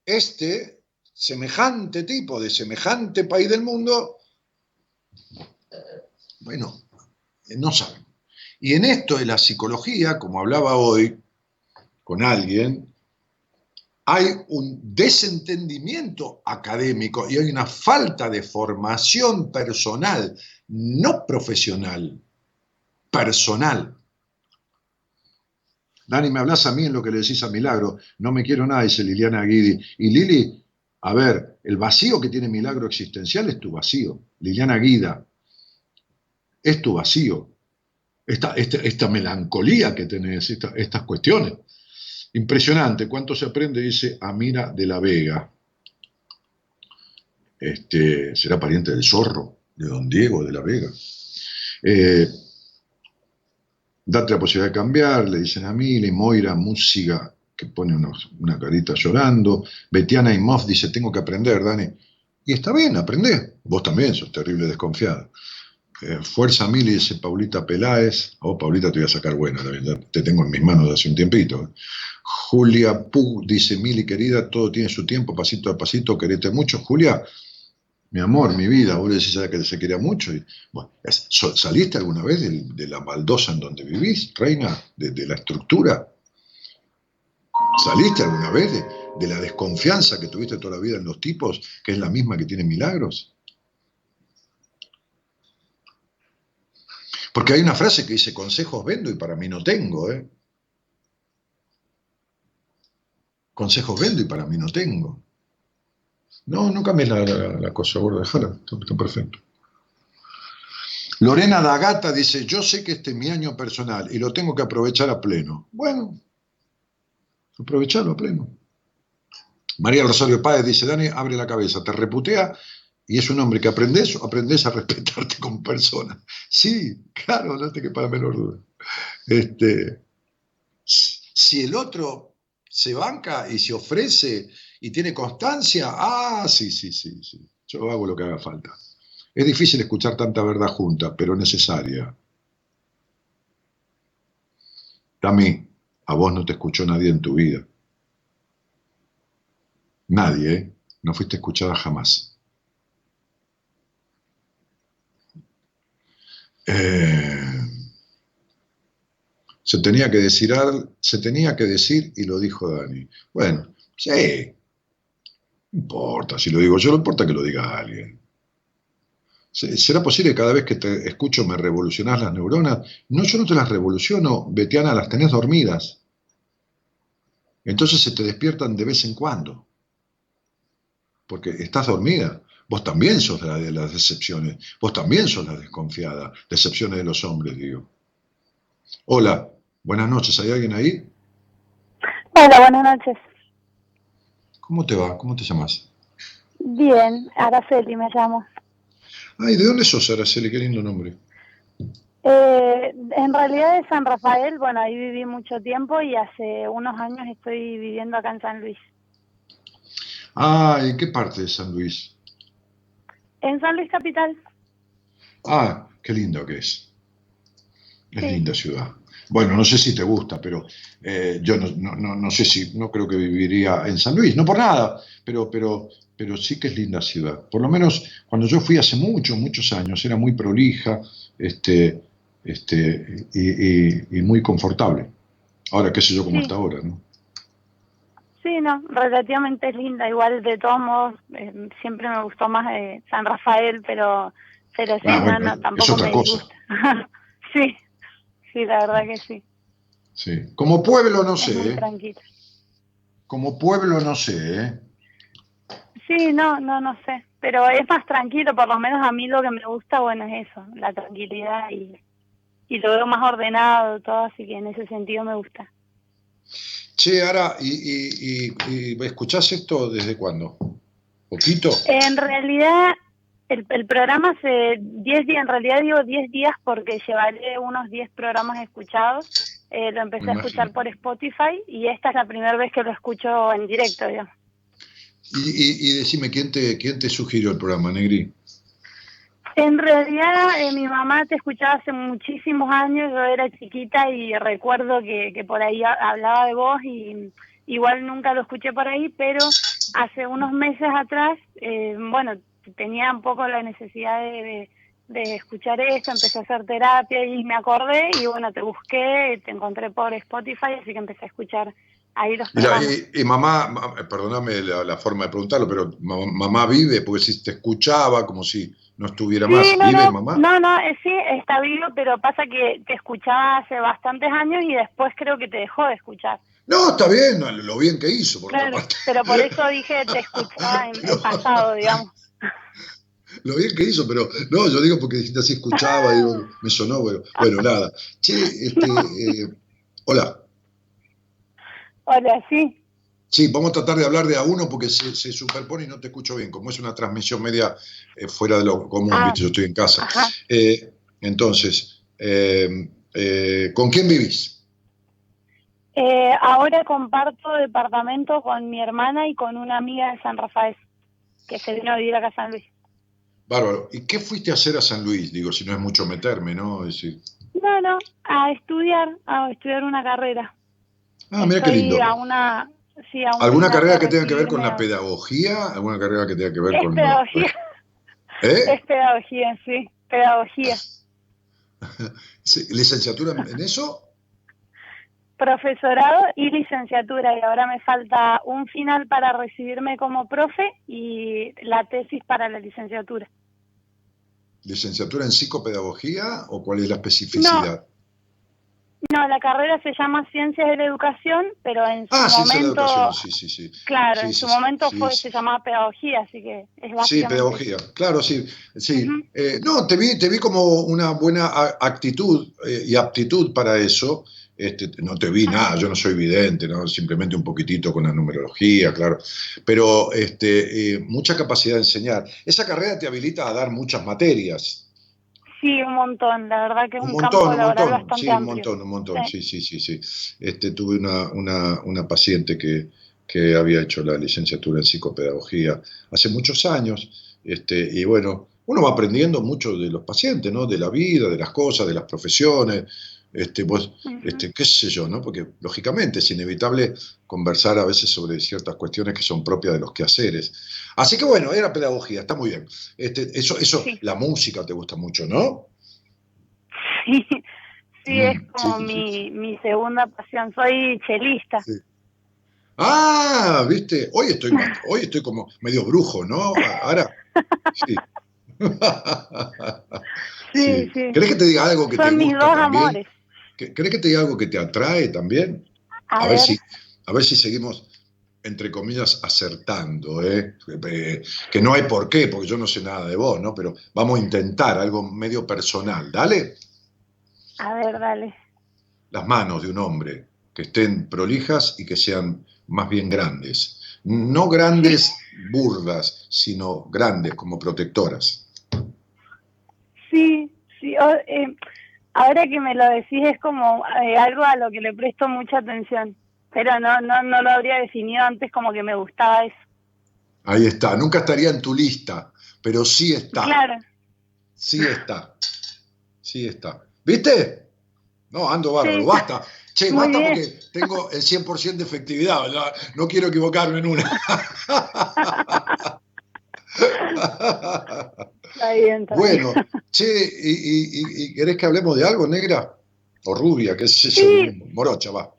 este semejante tipo de semejante país del mundo, bueno, no sabe. Y en esto de la psicología, como hablaba hoy con alguien, hay un desentendimiento académico y hay una falta de formación personal, no profesional, personal. Dani, me hablas a mí en lo que le decís a Milagro. No me quiero nada, dice Liliana Guidi. Y Lili, a ver, el vacío que tiene Milagro existencial es tu vacío. Liliana Guida, es tu vacío esta, esta, melancolía que tenés, estas cuestiones. Impresionante, cuánto se aprende, dice Amira de la Vega. Este, será pariente del zorro, de don Diego de la Vega. Eh, date la posibilidad de cambiar, le dicen a Mili, Moira, música, que pone una carita llorando. Betiana Moff dice, tengo que aprender, Dani. Y está bien, aprende. Vos también sos terrible desconfiada. Eh, Fuerza Mili dice Paulita Peláez. Oh, Paulita, te voy a sacar buena, te tengo en mis manos hace un tiempito. Julia Pug dice, Mili querida, todo tiene su tiempo, pasito a pasito, querete mucho. Julia, mi amor, mi vida, vos decís que se quería mucho. Y, bueno, ¿Saliste alguna vez de, la baldosa en donde vivís, reina, de, la estructura? ¿Saliste alguna vez de, de la desconfianza que tuviste toda la vida en los tipos, que es la misma que tiene milagros? Porque hay una frase que dice, consejos vendo y para mí no tengo. ¿eh? Consejos vendo y para mí no tengo. No, no cambies la, cosa, gorda, déjala, está, perfecto. Lorena Dagata dice, yo sé que este es mi año personal y lo tengo que aprovechar a pleno. Bueno, aprovecharlo a pleno. María Rosario Páez dice, Dani, abre la cabeza, te reputea y es un hombre que aprendes, aprendes a respetarte como persona. Sí, claro, no que para menor duda. Este, si el otro se banca y se ofrece y tiene constancia, ah, sí, sí, sí, sí, yo hago lo que haga falta. Es difícil escuchar tanta verdad junta, pero necesaria. Tami, a vos no te escuchó nadie en tu vida. Nadie, ¿eh? No fuiste escuchada jamás. Eh, se tenía que decir se tenía que decir y lo dijo Dani. Bueno, sí, importa, si lo digo yo, no importa que lo diga alguien. ¿Será posible que cada vez que te escucho me revolucionás las neuronas? No, yo no te las revoluciono, Betiana, las tenés dormidas. Entonces se te despiertan de vez en cuando. Porque estás dormida. Vos también sos la de las decepciones, vos también sos la desconfiada, decepciones de los hombres, digo. Hola, buenas noches, ¿hay alguien ahí? Hola, buenas noches. ¿Cómo te va? ¿Cómo te llamas? Bien, Araceli me llamo. Ay, ¿de dónde sos, Araceli? Qué lindo nombre. Eh, en realidad de San Rafael, bueno, ahí viví mucho tiempo y hace unos años estoy viviendo acá en San Luis. Ah, ¿en qué parte de San Luis? En San Luis Capital. Ah, qué lindo que es. Es linda ciudad. Bueno, no sé si te gusta, pero eh, yo no, sé si, no creo que viviría en San Luis, no por nada, pero, pero, pero sí que es linda ciudad. Por lo menos cuando yo fui hace muchos, muchos años, era muy prolija este, este, y, muy confortable. Ahora, qué sé yo cómo está ahora, ¿no? Sí, Sí, no, relativamente es linda. Igual de todos modos, eh, siempre me gustó más eh, San Rafael, pero, pero sí, Ah, no, bueno, no, es tampoco otra me cosa. sí, sí, la verdad que sí. Sí. Como pueblo no Es sé, ¿eh? tranquilo. Como pueblo no sé, ¿eh? Sí, no, no, no sé. Pero es más tranquilo, por lo menos a mí lo que me gusta, bueno, es eso, la tranquilidad y, y lo veo más ordenado, todo, así que en ese sentido me gusta. Che, Ara, ¿y, y, y- y escuchás esto desde cuándo? ¿Poquito? En realidad, el, el programa hace 10 días, en realidad digo 10 días porque llevaré unos 10 programas escuchados. Eh, lo empecé Me a escuchar imagino. por Spotify y esta es la primera vez que lo escucho en directo, digamos. Y, y- y decime, ¿quién te, ¿quién te sugirió el programa, Negri? En realidad, eh, mi mamá te escuchaba hace muchísimos años, yo era chiquita y recuerdo que, que por ahí ha- hablaba de vos y igual nunca lo escuché por ahí, pero hace unos meses atrás, eh, bueno, tenía un poco la necesidad de, de- de escuchar esto, empecé a hacer terapia y me acordé y bueno, te busqué, te encontré por Spotify, así que empecé a escuchar ahí los Mira, y, y mamá, ma- perdóname la, la forma de preguntarlo, pero ma- mamá vive, porque si te escuchaba como si no estuviera más, no, ¿vive no, mamá? no, no, eh, sí, está vivo, pero pasa que te escuchaba hace bastantes años y después creo que te dejó de escuchar. No, está bien, lo bien que hizo, por Claro, pero por eso dije te escuchaba en el pasado, digamos. Lo bien que hizo, pero no, yo digo porque dijiste así, escuchaba, digo, me sonó, bueno, bueno, nada. Che, este, eh, hola. Hola, sí, Sí, vamos a tratar de hablar de a uno porque se, se superpone y no te escucho bien. Como es una transmisión media eh, fuera de lo común, Ah. yo estoy en casa. Eh, entonces, eh, ¿con quién vivís? Ahora comparto departamento con mi hermana y con una amiga de San Rafael, que se vino a vivir acá a San Luis. Bárbaro. ¿Y qué fuiste a hacer a San Luis? Digo, si no es mucho meterme, ¿no? Es decir, No, no, a estudiar, a estudiar una carrera. ah, mira qué lindo. a una, sí, a una ¿Alguna carrera que tenga que ver con la pedagogía? ¿Alguna carrera que tenga que ver Es con... pedagogía, ¿Eh? es pedagogía, sí, pedagogía. ¿Licenciatura en- en eso? Profesorado y licenciatura y ahora me falta un final para recibirme como profe y la tesis para la licenciatura. ¿Licenciatura en psicopedagogía o cuál es la especificidad? No, la carrera se llama Ciencias de la Educación, pero en su ah, la momento, educación, sí, sí, sí. claro, Sí, en sí, su sí, momento sí, fue sí. se llamaba Pedagogía, así que es Sí, básicamente pedagogía, claro, sí. sí. Eh, no, te vi, te vi como una buena actitud eh, y aptitud para eso. Este, no te vi nada, yo no soy vidente, ¿no? simplemente un poquitito con la numerología, claro. Pero este, eh, mucha capacidad de enseñar. Esa carrera te habilita a dar muchas materias. Sí, un montón, la verdad que es un, Un campo montón, un montón, bastante sí, un montón, un montón, Sí. sí, sí, sí, sí. Este, tuve una, una, una paciente que, que había hecho la licenciatura en psicopedagogía hace muchos años, este, y bueno, uno va aprendiendo mucho de los pacientes, ¿no? De la vida, de las cosas, de las profesiones, este, pues, este, qué sé yo, ¿no? Porque lógicamente es inevitable conversar a veces sobre ciertas cuestiones que son propias de los quehaceres. Así que bueno, era pedagogía, está muy bien. Este, eso, eso, Sí. la música te gusta mucho, ¿no? Sí, sí, Mm, es como sí, sí, mi, mi segunda pasión. Soy chelista. Ah, viste, hoy estoy hoy estoy como medio brujo, ¿no? Ahora. Sí. Sí, sí. ¿Crees que te diga algo que te Son mis gusta dos también? amores. ¿Que- ¿Crees que te diga algo que te atrae también? A, A, ver, ver, si, a ver si seguimos, entre comillas, acertando, ¿eh? Eh, Que no hay por qué, porque yo no sé nada de vos, ¿no? Pero vamos a intentar algo medio personal. Dale a ver, dale. las manos de un hombre, que estén prolijas y que sean más bien grandes. No grandes burdas, sino grandes como protectoras. Sí, sí. o- eh, ahora que me lo decís es como eh, algo a lo que le presto mucha atención. Pero no, no, no lo habría definido antes como que me gustaba eso. Ahí está. Nunca estaría en tu lista, pero sí está. Claro. Sí está. Sí está. ¿Viste? No, ando bárbaro. Sí. Basta. Che, Muy basta bien. porque tengo el 100% de efectividad. no quiero equivocarme en una. Está bien, está bien. Bueno, che, ¿y, y- querés que hablemos de algo, negra? O rubia, qué sé yo, Sí. morocha, va.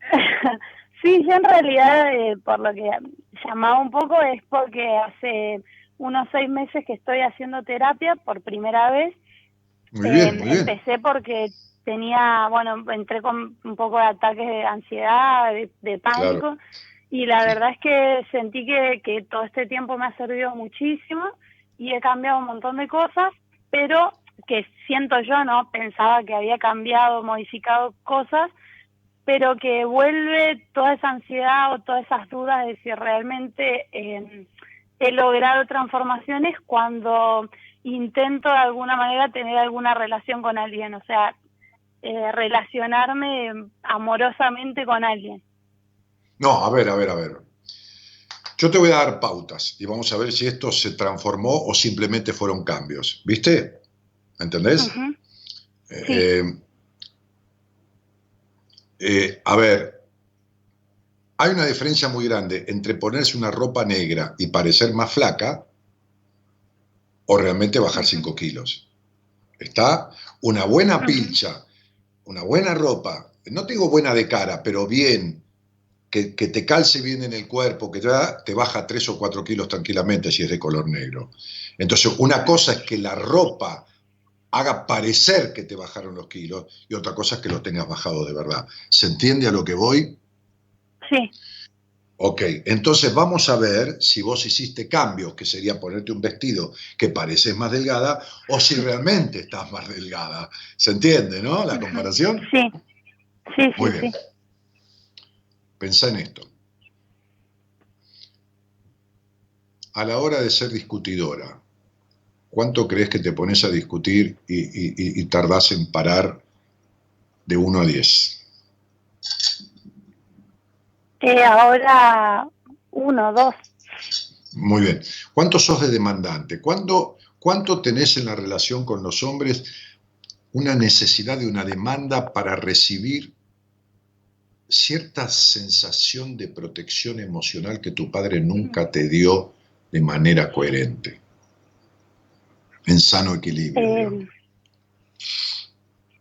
Sí, yo en realidad, eh, por lo que llamaba un poco, es porque hace unos seis meses que estoy haciendo terapia por primera vez. Muy bien, Eh, muy bien. Empecé porque tenía, bueno, entré con un poco de ataques de ansiedad, de, de pánico, y la verdad es que sentí que, que todo este tiempo me ha servido muchísimo y he cambiado un montón de cosas, pero que siento yo, ¿no? Pensaba que había cambiado, modificado cosas, pero que vuelve toda esa ansiedad o todas esas dudas de si realmente eh, he logrado transformaciones cuando intento de alguna manera tener alguna relación con alguien, o sea, eh, relacionarme amorosamente con alguien. No, a ver, a ver, a ver. Yo te voy a dar pautas y vamos a ver si esto se transformó o simplemente fueron cambios. ¿Viste? ¿Entendés? Ujú. Eh, eh, a ver, hay una diferencia muy grande entre ponerse una ropa negra y parecer más flaca o realmente bajar 5 kilos. Está una buena pilcha, una buena ropa, no te digo buena de cara, pero bien, que, que te calce bien en el cuerpo, que te, da- te baja 3 o 4 kilos tranquilamente si es de color negro. Entonces, una cosa es que la ropa haga parecer que te bajaron los kilos y otra cosa es que los tengas bajado de verdad. ¿Se entiende a lo que voy? Sí, Ok, entonces vamos a ver si vos hiciste cambios, que sería ponerte un vestido que pareces más delgada, o si realmente estás más delgada. ¿Se entiende, no? La comparación. sí, sí, Muy sí, bien. sí. Pensá en esto. A la hora de ser discutidora, ¿cuánto crees que te pones a discutir y, y- tardás en parar de 1 a 10? Eh, ahora uno, dos. Muy bien. ¿Cuánto sos de demandante? ¿Cuánto, ¿Cuánto tenés en la relación con los hombres una necesidad de una demanda para recibir cierta sensación de protección emocional que tu padre nunca te dio de manera coherente? En sano equilibrio. Eh,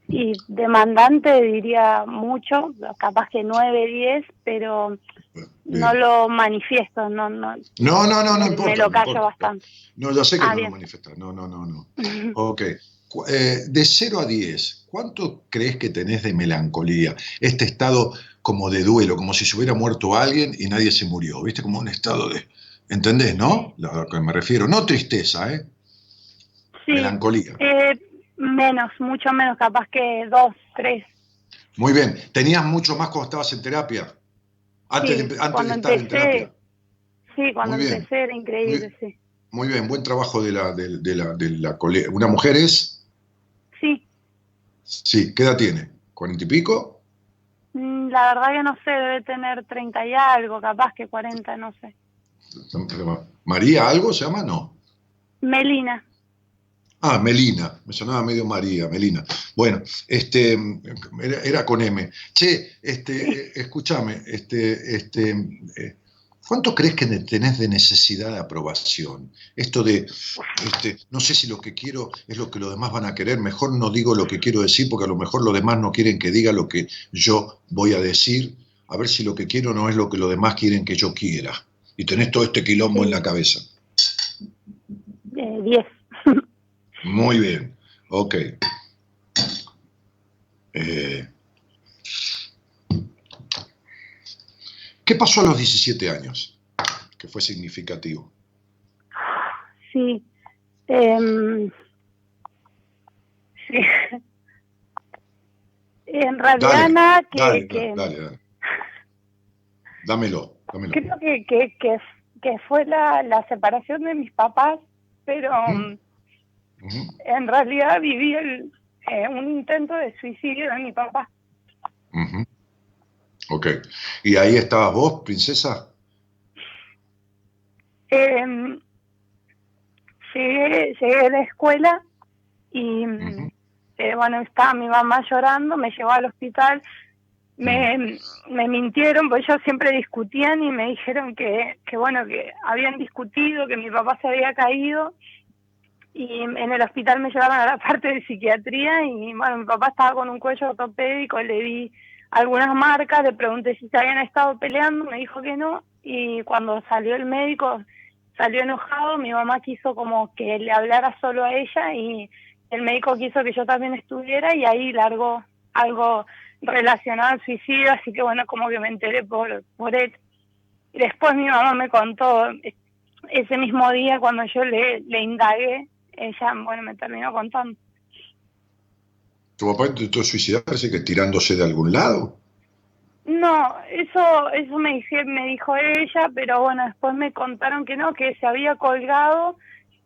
y demandante diría mucho, capaz que nueve, diez, pero Bien. no lo manifiesto, no, no, No, no, no, no me importa. lo callo importa. bastante. No, ya sé que Ah, no lo manifestás. No, no, no, no. Ok. Eh, de 0 a 10, ¿cuánto crees que tenés de melancolía? Este estado como de duelo, como si se hubiera muerto alguien y nadie se murió, ¿viste? Como un estado de... ¿Entendés, no? A lo que me refiero. No tristeza, ¿eh? Sí, Melancolía. eh, menos, mucho menos, capaz que dos, tres. Muy bien. ¿Tenías mucho más cuando estabas en terapia? Antes, Sí, de, antes de estar en terapia. Sí, cuando Muy bien. empecé era increíble, sí. Muy bien, buen trabajo de la, de, de la, de la colega. ¿Una mujer es? Sí, Sí, ¿qué edad tiene? ¿Cuarenta y pico? Mm, la verdad que no sé, debe tener treinta y algo, capaz que cuarenta, no sé. ¿María algo se llama? No. Melina, Ah, Melina, me sonaba medio María, Melina. Bueno, este, era, era con M. Che, este, eh, escúchame, este, este, eh, ¿cuánto crees que tenés de necesidad de aprobación? Esto de, este, no sé si lo que quiero es lo que los demás van a querer, mejor no digo lo que quiero decir porque a lo mejor los demás no quieren que diga lo que yo voy a decir, a ver si lo que quiero no es lo que los demás quieren que yo quiera. Y tenés todo este quilombo en la cabeza. eh, diez. Muy bien, ok. Eh, ¿Qué pasó a los 17 años? Que fue significativo. Sí. Em, sí. En Dale, nada que, Dale, que dale, dale. Dámelo, dámelo. creo que, que, que, que fue la, la separación de mis papás, pero Mm. um, Ujú, en realidad viví el, eh, un intento de suicidio de mi papá. ujú. Ok. ¿Y ahí estabas vos, princesa? Em, llegué, llegué de la escuela y Ujú. eh, bueno, estaba mi mamá llorando, me llevó al hospital, me, me mintieron, porque ellos siempre discutían y me dijeron que, que bueno, que habían discutido, que mi papá se había caído y en el hospital me llevaron a la parte de psiquiatría y bueno, mi papá estaba con un cuello ortopédico, le di algunas marcas, le pregunté si se habían estado peleando, me dijo que no, y cuando salió el médico, salió enojado, mi mamá quiso como que le hablara solo a ella y el médico quiso que yo también estuviera y ahí largó algo relacionado al suicidio, así que bueno, como que me enteré por, por él. Y después mi mamá me contó, ese mismo día cuando yo le, le indagué, ella, bueno, me terminó contando. ¿Tu papá intentó suicidarse que tirándose de algún lado? No, eso eso me, dije, me dijo ella, pero bueno, después me contaron que no, que se había colgado.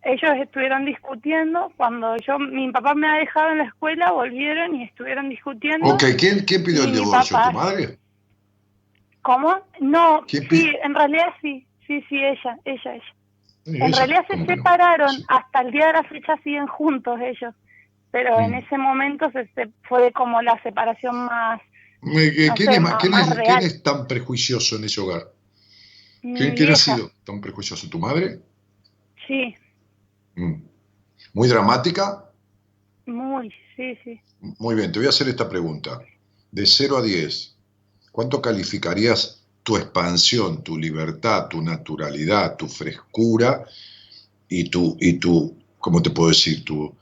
Ellos estuvieron discutiendo. Cuando yo, mi papá me ha dejado en la escuela, volvieron y estuvieron discutiendo. Ok, ¿quién, quién pidió el divorcio? papá. ¿Tu madre? ¿Cómo? No, ¿Quién sí, en realidad sí, sí, sí, ella, ella, ella. En realidad se separaron, Sí. hasta el día de la fecha siguen juntos ellos, pero en Mm. ese momento se, se- fue como la separación más... Eh, no ¿Quién, sé, es, más- ma- quién más es- real. quién es tan prejuicioso en ese hogar? ¿Quién, quién ha sido tan prejuicioso? ¿Tu madre? Sí, Mm. ¿Muy dramática? muy, sí, sí. Muy bien, te voy a hacer esta pregunta. De 0 a 10, ¿cuánto calificarías tu expansión, tu libertad, tu naturalidad, tu frescura y tu, y tu ¿cómo te puedo decir? Tu,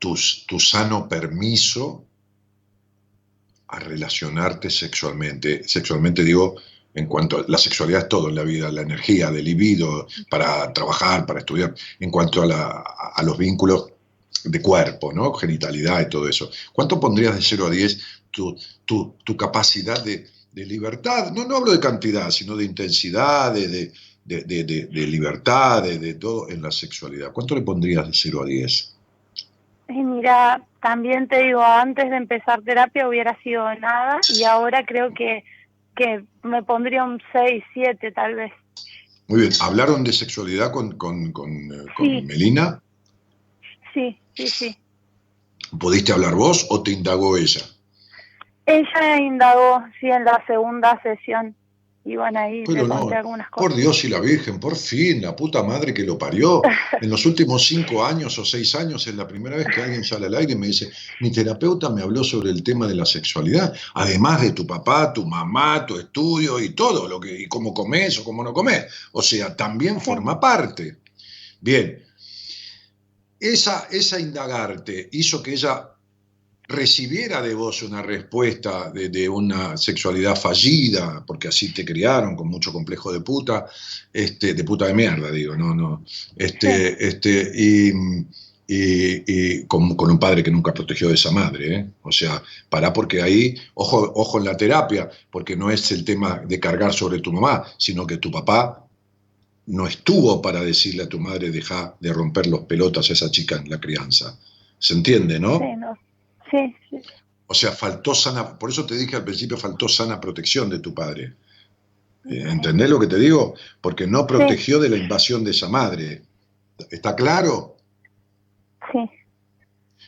tu, sano permiso a relacionarte sexualmente. Sexualmente digo, en cuanto a la sexualidad es todo en la vida, la energía, del libido, para trabajar, para estudiar, en cuanto a, los vínculos de cuerpo, ¿no? Genitalidad y todo eso. ¿Cuánto pondrías de 0 a 10 tu, tu, tu capacidad de, libertad? No, no hablo de cantidad, sino de intensidad, de, de, de, libertad, de todo en la sexualidad. ¿Cuánto le pondrías de 0 a 10? Y mira, también te digo, antes de empezar terapia hubiera sido nada y ahora creo que, que me pondría un 6, 7 tal vez. Muy bien, ¿hablaron de sexualidad con, con, con, eh, con Sí. Melina? Sí, sí, sí. ¿Pudiste hablar vos o te indagó ella? Ella indagó, sí, en la segunda sesión. Bueno, ahí Pero no, algunas cosas. por Dios y la Virgen, por fin, la puta madre que lo parió. En los últimos cinco años o seis años es la primera vez que alguien sale al aire y me dice, mi terapeuta me habló sobre el tema de la sexualidad, además de tu papá, tu mamá, tu estudio y todo, lo que, y cómo comes o cómo no comes. O sea, también forma parte. Bien, esa, esa indagarte hizo que ella recibiera de vos una respuesta de, de una sexualidad fallida, porque así te criaron con mucho complejo de puta, este, de puta de mierda, digo, no, no, este, este, y, y- y con, con un padre que nunca protegió de esa madre, ¿eh? o sea, pará porque ahí, ojo, ojo en la terapia, porque no es el tema de cargar sobre tu mamá, sino que tu papá no estuvo para decirle a tu madre, deja de romper los pelotas a esa chica en la crianza. ¿Se entiende, no? Sí, no. Sí, sí. O sea, faltó sana, por eso te dije al principio, faltó sana protección de tu padre. Eh, ¿Entendés lo que te digo? Porque no protegió de la invasión de esa madre. ¿Está claro? sí.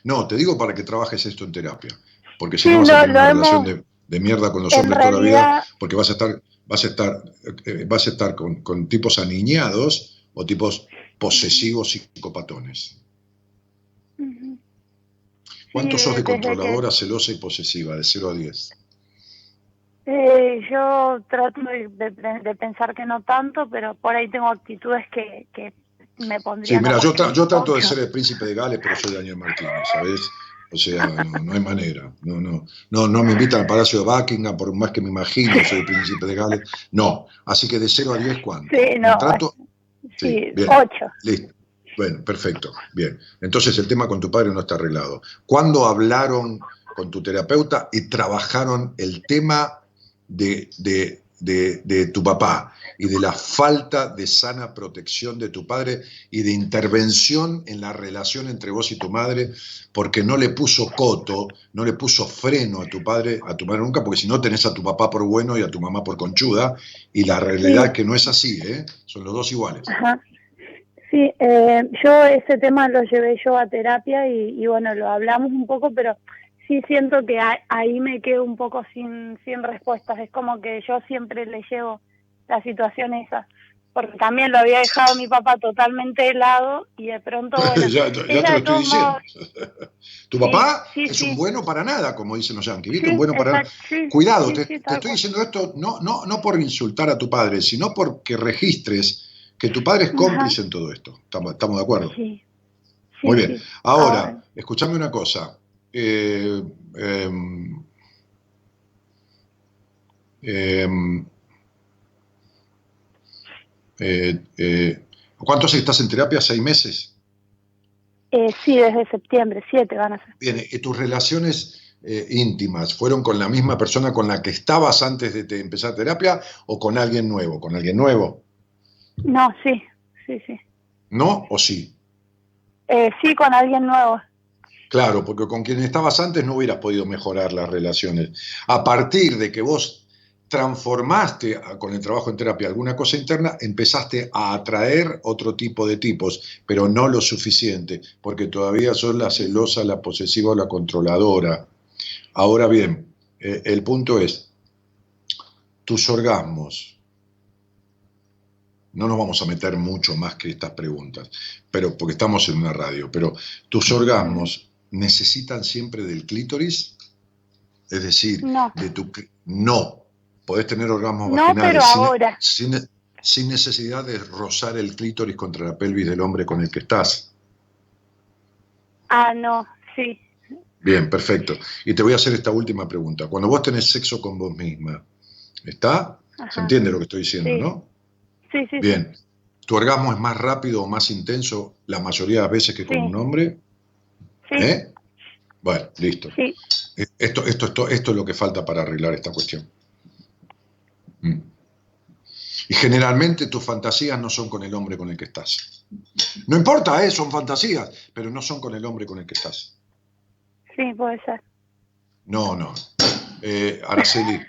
No, te digo para que trabajes esto en terapia. Porque si Sí, no vas lo- a tener una hemos- relación de, de mierda con los En hombres toda la vida, porque vas a estar, vas a estar, eh, vas a estar con, con tipos aniñados o tipos posesivos psicopatones. ¿Cuánto Sí, sos de que- controladora, celosa y posesiva, de 0 a 10? Eh, yo trato de, de- de pensar que no tanto, pero por ahí tengo actitudes que, que me Sí, pondrían... mira, a yo, tra- yo trato de ser el príncipe de Gales, pero soy Daniel Martínez, ¿sabes? O sea, no, no hay manera. No, no, no, no me invitan al Palacio de Buckingham, por más que me imagino, soy el príncipe de Gales. No. Así que de 0 a 10, ¿cuánto? Sí, no, ¿Me trato? Sí, bien. ocho. Listo. Bueno, perfecto. Bien. Entonces el tema con tu padre no está arreglado. ¿Cuándo hablaron con tu terapeuta y trabajaron el tema de, de- de- de tu papá y de la falta de sana protección de tu padre y de intervención en la relación entre vos y tu madre porque no le puso coto, no le puso freno a tu padre, a tu madre nunca, porque si no tenés a tu papá por bueno y a tu mamá por conchuda y la realidad Sí. es que no es así, ¿eh? Son los dos iguales. Ajá. Sí, eh, yo ese tema lo llevé yo a terapia y, y bueno, lo hablamos un poco, pero sí siento que a- ahí me quedo un poco sin, sin respuestas. Es como que yo siempre le llevo la situación esa. porque también lo había dejado mi papá totalmente helado y de pronto, bueno, ya, te lo estoy diciendo. tu papá sí, es sí. un bueno para nada, como dicen los yanquis, un bueno para nada. Cuidado, te, te estoy diciendo esto no, no, no por insultar a tu padre, sino porque registres que tu padre es Ajá. cómplice en todo esto. ¿Estamos, estamos de acuerdo? Sí. Sí, Muy bien. sí. Ahora, Ah, escúchame una cosa. Eh, em, em, eh, eh, ¿Cuánto hace que estás en terapia? ¿Seis meses? sí, desde septiembre, siete van a ser. Bien, ¿y tus relaciones íntimas fueron con la misma persona con la que estabas antes de te- empezar terapia o con alguien nuevo? ¿Con alguien nuevo? No, sí, sí, sí. ¿No o sí? Eh, sí, con alguien nuevo. Claro, porque con quien estabas antes no hubieras podido mejorar las relaciones. A partir de que vos transformaste a- con el trabajo en terapia alguna cosa interna, empezaste a atraer otro tipo de tipos, pero no lo suficiente, porque todavía sos la celosa, la posesiva o la controladora. Ahora bien, eh, el punto es, tus orgasmos, no nos vamos a meter mucho más que estas preguntas, pero porque estamos en una radio, pero tus orgasmos necesitan siempre del clítoris, es decir, No. de tu no, podés tener orgasmos No, vaginales pero sin, ahora. sin- sin necesidad de rozar el clítoris contra la pelvis del hombre con el que estás. Ah, no, sí. Bien, perfecto. Y te voy a hacer esta última pregunta. Cuando vos tenés sexo con vos misma, ¿está? ¿Se entiende lo que estoy diciendo, Sí. no? Sí, sí, sí. Bien. ¿Tu orgasmo es más rápido o más intenso la mayoría de las veces que con Sí. un hombre? Sí, ¿Eh? Bueno, listo. sí. Eh, Esto, esto, esto, esto es lo que falta para arreglar esta cuestión. Mm. Y generalmente tus fantasías no son con el hombre con el que estás. No importa, ¿eh? son fantasías, pero no son con el hombre con el que estás. Sí, puede ser. No, no. Eh, Araceli,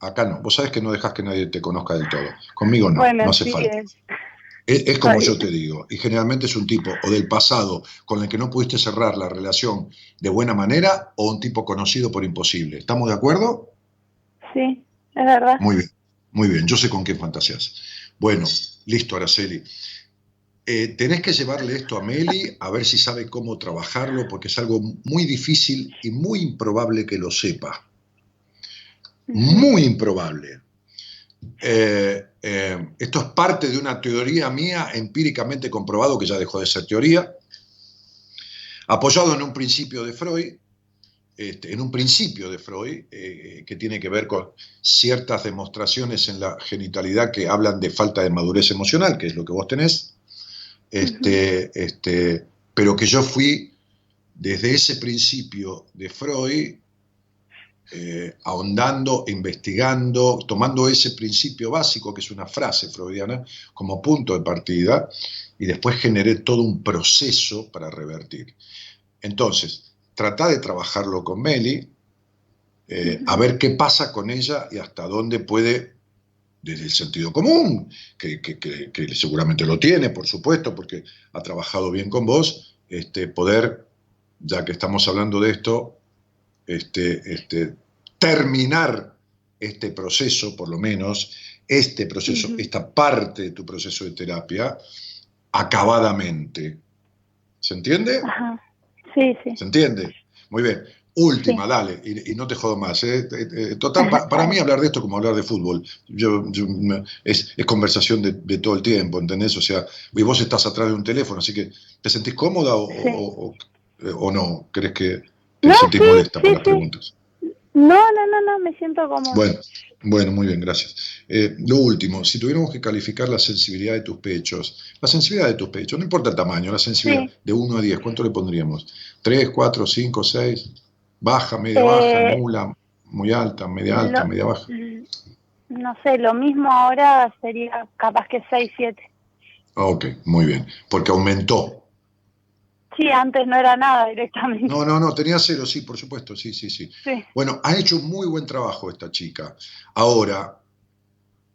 acá no. Vos sabés que no dejas que nadie te conozca del todo. Conmigo no, bueno, no hace sí, falta. Es, es como yo te digo, y generalmente es un tipo o del pasado con el que no pudiste cerrar la relación de buena manera o un tipo conocido por imposible. ¿Estamos de acuerdo? sí, es verdad. Muy bien, muy bien, yo sé con qué fantasías. Bueno, listo, Araceli. Eh, tenés que llevarle esto a Meli a ver si sabe cómo trabajarlo, porque es algo muy difícil y muy improbable que lo sepa. Muy improbable. Eh, eh, esto es parte de una teoría mía empíricamente comprobado que ya dejó de ser teoría, apoyado en un principio de Freud, este, en un principio de Freud, eh, que tiene que ver con ciertas demostraciones en la genitalidad que hablan de falta de madurez emocional, que es lo que vos tenés, este, este, pero que yo fui desde ese principio de Freud eh, ahondando, investigando, tomando ese principio básico, que es una frase freudiana, como punto de partida, y después generé todo un proceso para revertir. Entonces, trata de trabajarlo con Meli, eh, a ver qué pasa con ella y hasta dónde puede, desde el sentido común, que, que- que- que seguramente lo tiene, por supuesto, porque ha trabajado bien con vos, este, poder, ya que estamos hablando de esto, este, este, terminar este proceso, por lo menos, este proceso, esta parte de tu proceso de terapia, acabadamente. ¿Se entiende? Ajá. Sí, sí. ¿Se entiende? Muy bien. Última, dale, y, y no te jodo más. ¿eh? Eh, eh, Total, pa- para mí hablar de esto es como hablar de fútbol. Yo, es, es conversación de, de todo el tiempo, ¿entendés? O sea, y vos estás atrás de un teléfono, así que ¿te sentís cómoda o, Sí. o- o- o no? ¿Crees que No, sí, molesta sí, las preguntas? No, no, no, no, me siento como... Bueno, bueno, muy bien, gracias. Eh, lo último, si tuviéramos que calificar la sensibilidad de tus pechos, la sensibilidad de tus pechos, no importa el tamaño, la sensibilidad Sí. de 1 a 10, ¿cuánto le pondríamos? ¿3, 4, 5, 6? ¿Baja, media Eh, baja, nula, muy alta, media alta, lo- media baja? Mm, No sé, lo mismo ahora sería capaz que 6, 7. Ok, muy bien, porque aumentó. Sí, antes no era nada directamente. No, no, no, tenía cero, sí, por supuesto, sí, sí, sí. Sí. Bueno, ha hecho un muy buen trabajo esta chica. Ahora,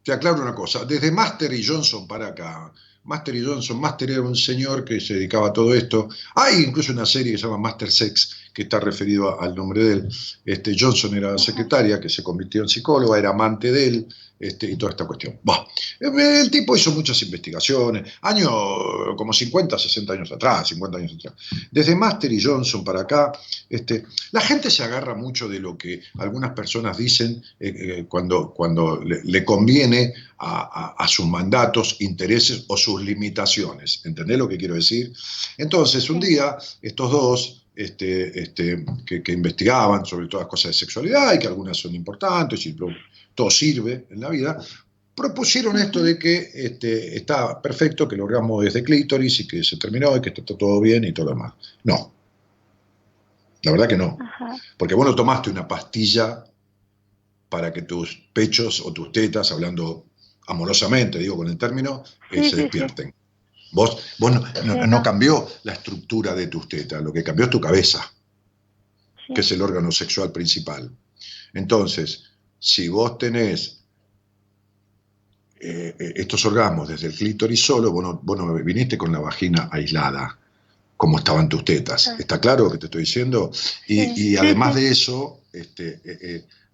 te aclaro una cosa, desde Master y Johnson para acá, Master y Johnson, Master era un señor que se dedicaba a todo esto. Hay incluso una serie que se llama Master Sex, que está referido a- al nombre de él. Este, Johnson era secretaria, que se convirtió en psicóloga, era amante de él, este, y toda esta cuestión. Bah, el tipo hizo muchas investigaciones, años como 50, 60 años atrás, 50 años atrás. Desde Master y Johnson para acá, este, la gente se agarra mucho de lo que algunas personas dicen eh, eh, cuando, cuando le, conviene a, sus mandatos, intereses o sus limitaciones. ¿Entendés lo que quiero decir? Entonces, un día, estos dos este, este, que, que, investigaban sobre todas las cosas de sexualidad y que algunas son importantes y todo sirve en la vida, propusieron esto de que este, está perfecto, que lo hagamos desde clítoris y que se terminó y que está todo bien y todo lo demás. No. La verdad que no. Porque vos no tomaste una pastilla para que tus pechos o tus tetas, hablando amorosamente, digo con el término, eh, se despierten. Vos, vos no, no, cambió la estructura de tus tetas, lo que cambió es tu cabeza, que es el órgano sexual principal. Entonces, si vos tenés eh, eh, estos orgasmos desde el clítoris solo, vos no, viniste con la vagina aislada, como estaban tus tetas. ¿Está claro lo que te estoy diciendo? Y, además de eso, este,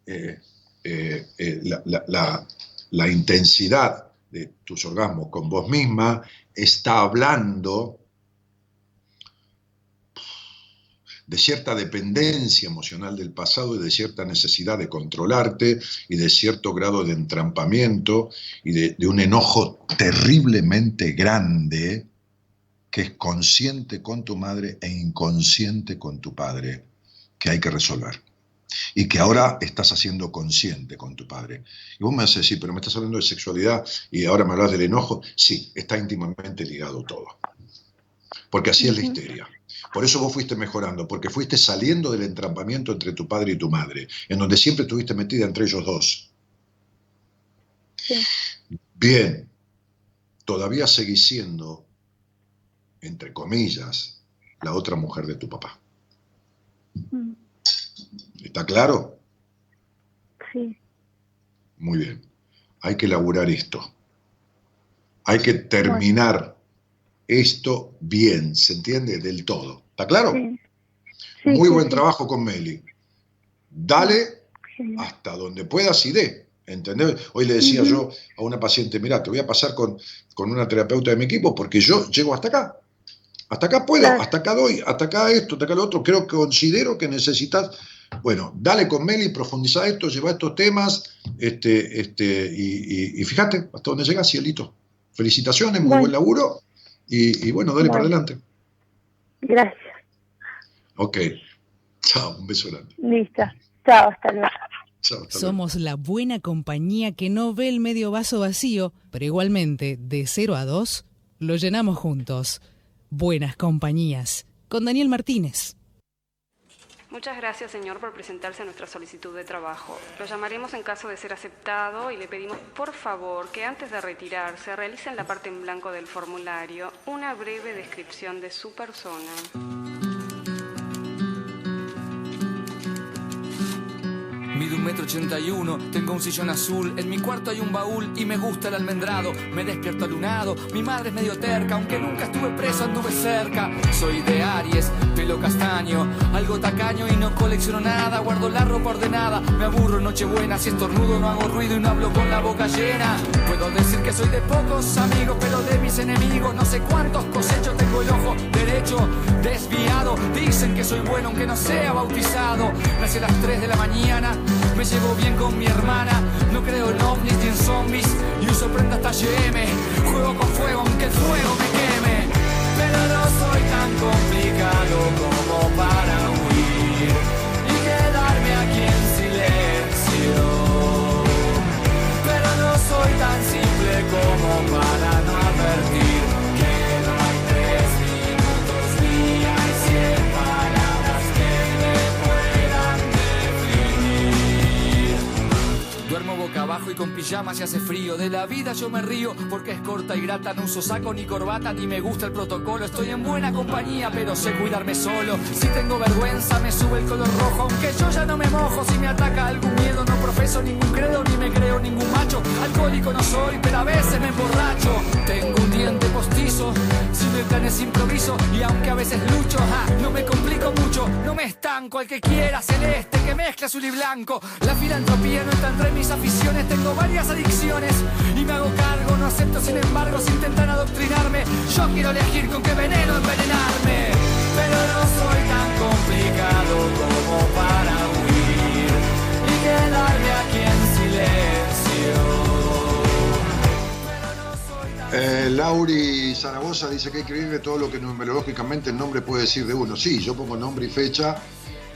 eh, la intensidad de tus orgasmos con vos misma está hablando de cierta dependencia emocional del pasado y de cierta necesidad de controlarte y de cierto grado de entrampamiento y de, un enojo terriblemente grande que es consciente con tu madre e inconsciente con tu padre, que hay que resolver. Y que ahora estás haciendo consciente con tu padre. Y vos me vas a decir, pero me estás hablando de sexualidad y ahora me hablas del enojo. Sí, está íntimamente ligado todo. Porque así es la histeria. Por eso vos fuiste mejorando, porque fuiste saliendo del entrampamiento entre tu padre y tu madre, en donde siempre estuviste metida entre ellos dos. Bien, todavía seguís siendo, entre comillas, la otra mujer de tu papá. Mm. ¿Está claro? Sí. Muy bien. Hay que elaborar esto. Hay que terminar esto bien, ¿se entiende? Del todo. ¿Está claro? Muy buen trabajo con Meli. Dale hasta donde puedas y dé. ¿Entendés? Hoy le decía yo a una paciente, mira, te voy a pasar con, con, una terapeuta de mi equipo porque yo llego hasta acá. Hasta acá puedo, hasta acá doy, hasta acá esto, hasta acá lo otro. Creo que considero que necesitas, bueno, dale con Meli, profundiza esto, lleva estos temas, este, este, y, fíjate hasta dónde llega, cielito. Felicitaciones, muy buen laburo y, bueno, dale para adelante. Gracias. Ok. Chao, un beso grande. Listo. Chao, hasta luego. Somos la buena compañía que no ve el medio vaso vacío, pero igualmente, de 0 a 2, lo llenamos juntos. Buenas compañías. Con Daniel Martínez. Muchas gracias, señor, por presentarse a nuestra solicitud de trabajo. Lo llamaremos en caso de ser aceptado y le pedimos, por favor, que antes de retirarse realice en la parte en blanco del formulario una breve descripción de su persona. Mido un metro ochenta y uno, tengo un sillón azul, en mi cuarto hay un baúl y me gusta el almendrado. Me despierto alunado, mi madre es medio terca, aunque nunca estuve preso, anduve cerca. Soy de Aries, pelo castaño, algo tacaño y no colecciono nada, guardo la ropa ordenada. Me aburro Nochebuena, si estornudo no hago ruido y no hablo con la boca llena. Puedo decir que soy de pocos amigos, pero de mis enemigos no sé cuántos cosechos tengo el ojo derecho desviado. Dicen que soy bueno aunque no sea bautizado. Nací a las 3 de la mañana me llevo bien con mi hermana, no creo en ovnis ni en zombies y uso prenda hasta GM. Juego con fuego aunque el fuego me queme, pero no soy tan complicado como para huir y quedarme aquí en silencio. Pero no soy tan simple como para boca abajo y con pijama se hace frío. De la vida yo me río porque es corta y grata. No uso saco ni corbata ni me gusta el protocolo. Estoy en buena compañía, pero sé cuidarme solo. Si tengo vergüenza, me sube el color rojo. Aunque yo ya no me mojo, si me ataca algún miedo, no profeso ningún credo ni me creo ningún macho. Alcohólico no soy, pero a veces me emborracho. Tengo un diente postizo, si el plan es improviso. Y aunque a veces lucho, no me complico mucho. No me estanco al que quiera celeste que mezcla azul y blanco. La filantropía no está entre mis aficiones tengo varias adicciones y me hago cargo, no acepto sin embargo si intentan adoctrinarme. Yo quiero elegir con qué veneno envenenarme, pero no soy tan complicado como para huir y quedarme Eh, Lauri Zaragoza dice que hay que escribirle todo lo que numerológicamente el nombre puede decir de uno. Sí, yo pongo nombre y fecha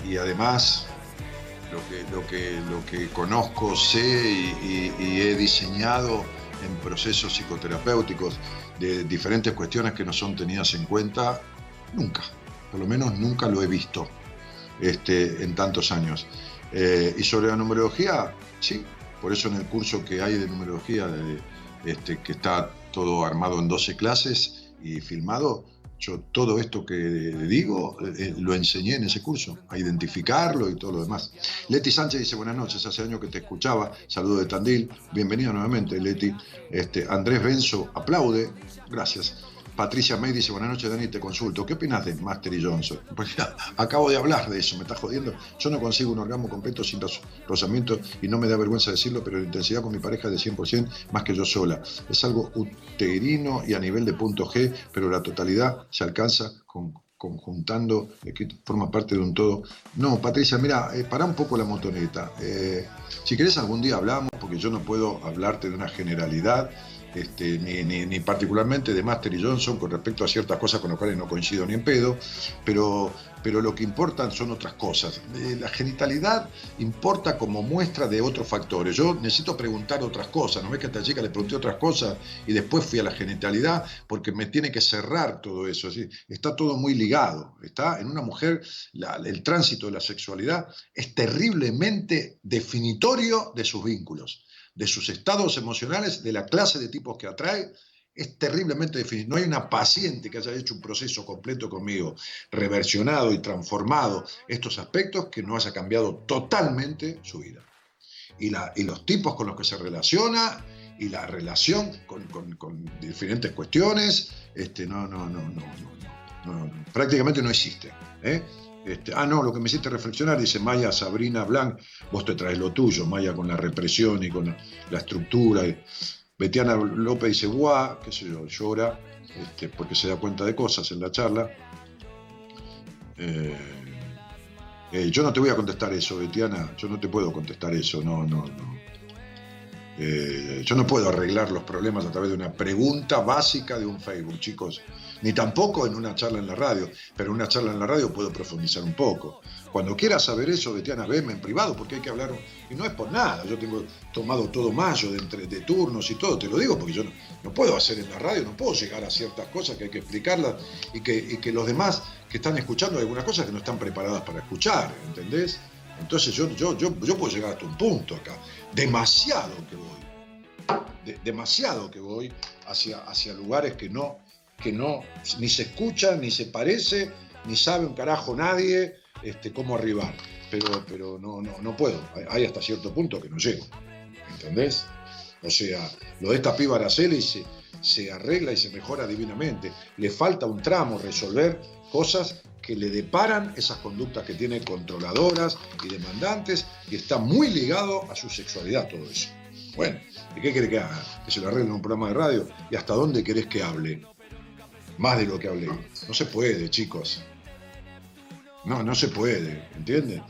y además lo que, lo que, lo que conozco, sé y, he diseñado en procesos psicoterapéuticos de diferentes cuestiones que no son tenidas en cuenta, nunca, por lo menos nunca lo he visto este, en tantos años. Eh, y sobre la numerología, sí, por eso en el curso que hay de numerología, este, que está todo armado en 12 clases y filmado, yo todo esto que digo eh, lo enseñé en ese curso, a identificarlo y todo lo demás. Leti Sánchez dice, buenas noches, hace años que te escuchaba, saludo de Tandil, bienvenido nuevamente Leti. Este, Andrés Benzo aplaude, gracias. Patricia May dice, buenas noches Dani, te consulto, ¿qué opinas de Master y Johnson? Porque ya, acabo de hablar de eso, me está jodiendo. Yo no consigo un orgasmo completo sin ros- rozamiento y no me da vergüenza decirlo, pero la intensidad con mi pareja es de 100% más que yo sola. Es algo uterino y a nivel de punto G, pero la totalidad se alcanza con conjuntando, que forma parte de un todo. No, Patricia, mira, eh, para un poco la motoneta. Eh, si querés algún día hablamos, porque yo no puedo hablarte de una generalidad, este, ni, ni- ni particularmente de Master y Johnson con respecto a ciertas cosas con las cuales no coincido ni en pedo, pero, pero lo que importan son otras cosas. Eh, la genitalidad importa como muestra de otros factores. Yo necesito preguntar otras cosas, ¿no ves que a esta chica le pregunté otras cosas y después fui a la genitalidad? Porque me tiene que cerrar todo eso. ¿sí? Está todo muy ligado. Está en una mujer, la- el tránsito de la sexualidad es terriblemente definitorio de sus vínculos de sus estados emocionales, de la clase de tipos que atrae, es terriblemente definido. No hay una paciente que haya hecho un proceso completo conmigo, reversionado y transformado estos aspectos, que no haya cambiado totalmente su vida. Y, la- y los tipos con los que se relaciona y la relación con, con- con diferentes cuestiones, este, no, no, no, no, no, no, no, prácticamente no existe. ¿eh? Este, ah, no, lo que me hiciste reflexionar, dice Maya Sabrina Blanc, vos te traes lo tuyo, Maya, con la represión y con la, estructura. Betiana López dice, guau, qué sé yo, llora, este, porque se da cuenta de cosas en la charla. Eh, eh, yo no te voy a contestar eso, Betiana, yo no te puedo contestar eso, no, no, no. Eh, yo no puedo arreglar los problemas a través de una pregunta básica de un Facebook, chicos, ni tampoco en una charla en la radio, pero en una charla en la radio puedo profundizar un poco. Cuando quieras saber eso, Betiana, veme en privado, porque hay que hablar, y no es por nada, yo tengo tomado todo mayo de, turnos y todo, te lo digo, porque yo no, puedo hacer en la radio, no puedo llegar a ciertas cosas que hay que explicarlas y que, los demás que están escuchando hay algunas cosas que no están preparadas para escuchar, ¿entendés? Entonces yo, yo, yo, puedo llegar hasta un punto acá, demasiado que voy, de- demasiado que voy hacia, hacia lugares que no, que no, ni se escucha, ni se parece, ni sabe un carajo nadie este, cómo arribar. Pero, pero no, no, no puedo, hay- hasta cierto punto que no llego, ¿entendés? O sea, lo de esta piba Araceli se, se arregla y se mejora divinamente. Le falta un tramo resolver cosas que le deparan esas conductas que tiene controladoras y demandantes y está muy ligado a su sexualidad todo eso. Bueno, ¿y qué quiere que haga? Que se lo arregle en un programa de radio y hasta dónde querés que hable. Más de lo que hablé. No se puede, chicos. No, no se puede, ¿entienden?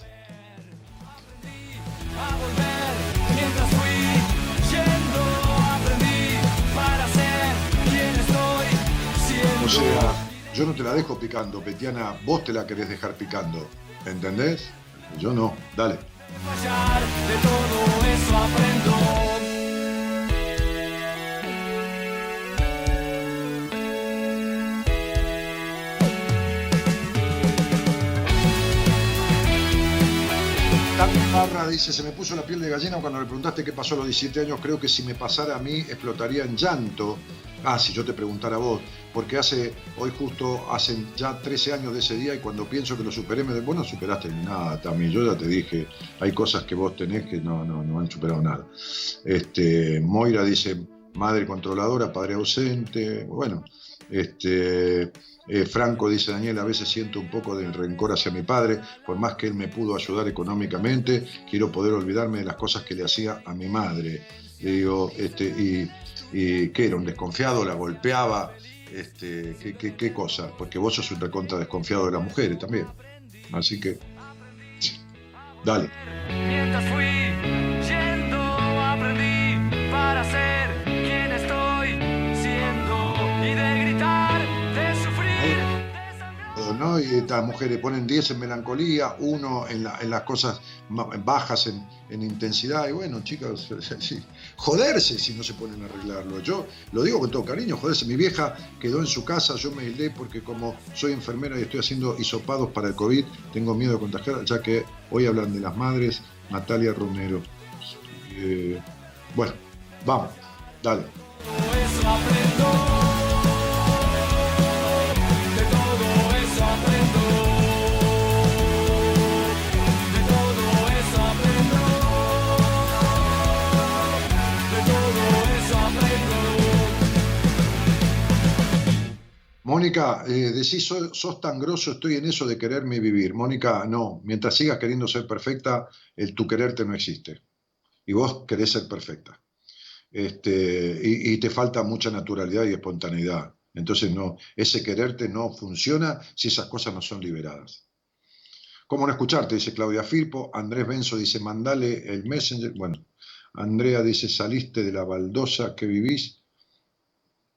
O sea, yo no te la dejo picando, Petiana, vos te la querés dejar picando. ¿Entendés? Yo no. Dale. Dice, se me puso la piel de gallina cuando le preguntaste qué pasó a los 17 años, creo que si me pasara a mí explotaría en llanto. Ah, si yo te preguntara a vos, porque hace, hoy justo hacen ya 13 años de ese día y cuando pienso que lo superé, me vos no superaste nada, Tami, yo ya te dije, hay cosas que vos tenés que no, no, no han superado nada. Este, Moira dice, madre controladora, padre ausente, bueno, Este, eh, Franco dice, Daniel, a veces siento un poco de rencor hacia mi padre, por más que él me pudo ayudar económicamente, quiero poder olvidarme de las cosas que le hacía a mi madre. Le digo, este, y, ¿qué era? ¿Un desconfiado? ¿La golpeaba? Este, ¿qué, qué, qué cosa? Porque vos sos un recontra desconfiado de las mujeres también. Así que, dale. Y estas mujeres ponen 10 en melancolía, 1 en, la- en las cosas bajas en, en intensidad. Y bueno, chicas, joderse si no se ponen a arreglarlo. Yo lo digo con todo cariño, joderse. Mi vieja quedó en su casa, yo me aislé porque como soy enfermera y estoy haciendo hisopados para el COVID, tengo miedo de contagiar, ya que hoy hablan de las madres, Natalia Romero. Eh, bueno, vamos, dale. Mónica, eh, decís, "So- sos tan grosso, estoy en eso de quererme vivir. Mónica, no, mientras sigas queriendo ser perfecta, el tu quererte no existe. Y vos querés ser perfecta. Este, y, y te falta mucha naturalidad y espontaneidad. Entonces, no, ese quererte no funciona si esas cosas no son liberadas. ¿Cómo no escucharte? Dice Claudia Firpo. Andrés Benzo dice, mandale el messenger. Bueno, Andrea dice, saliste de la baldosa que vivís.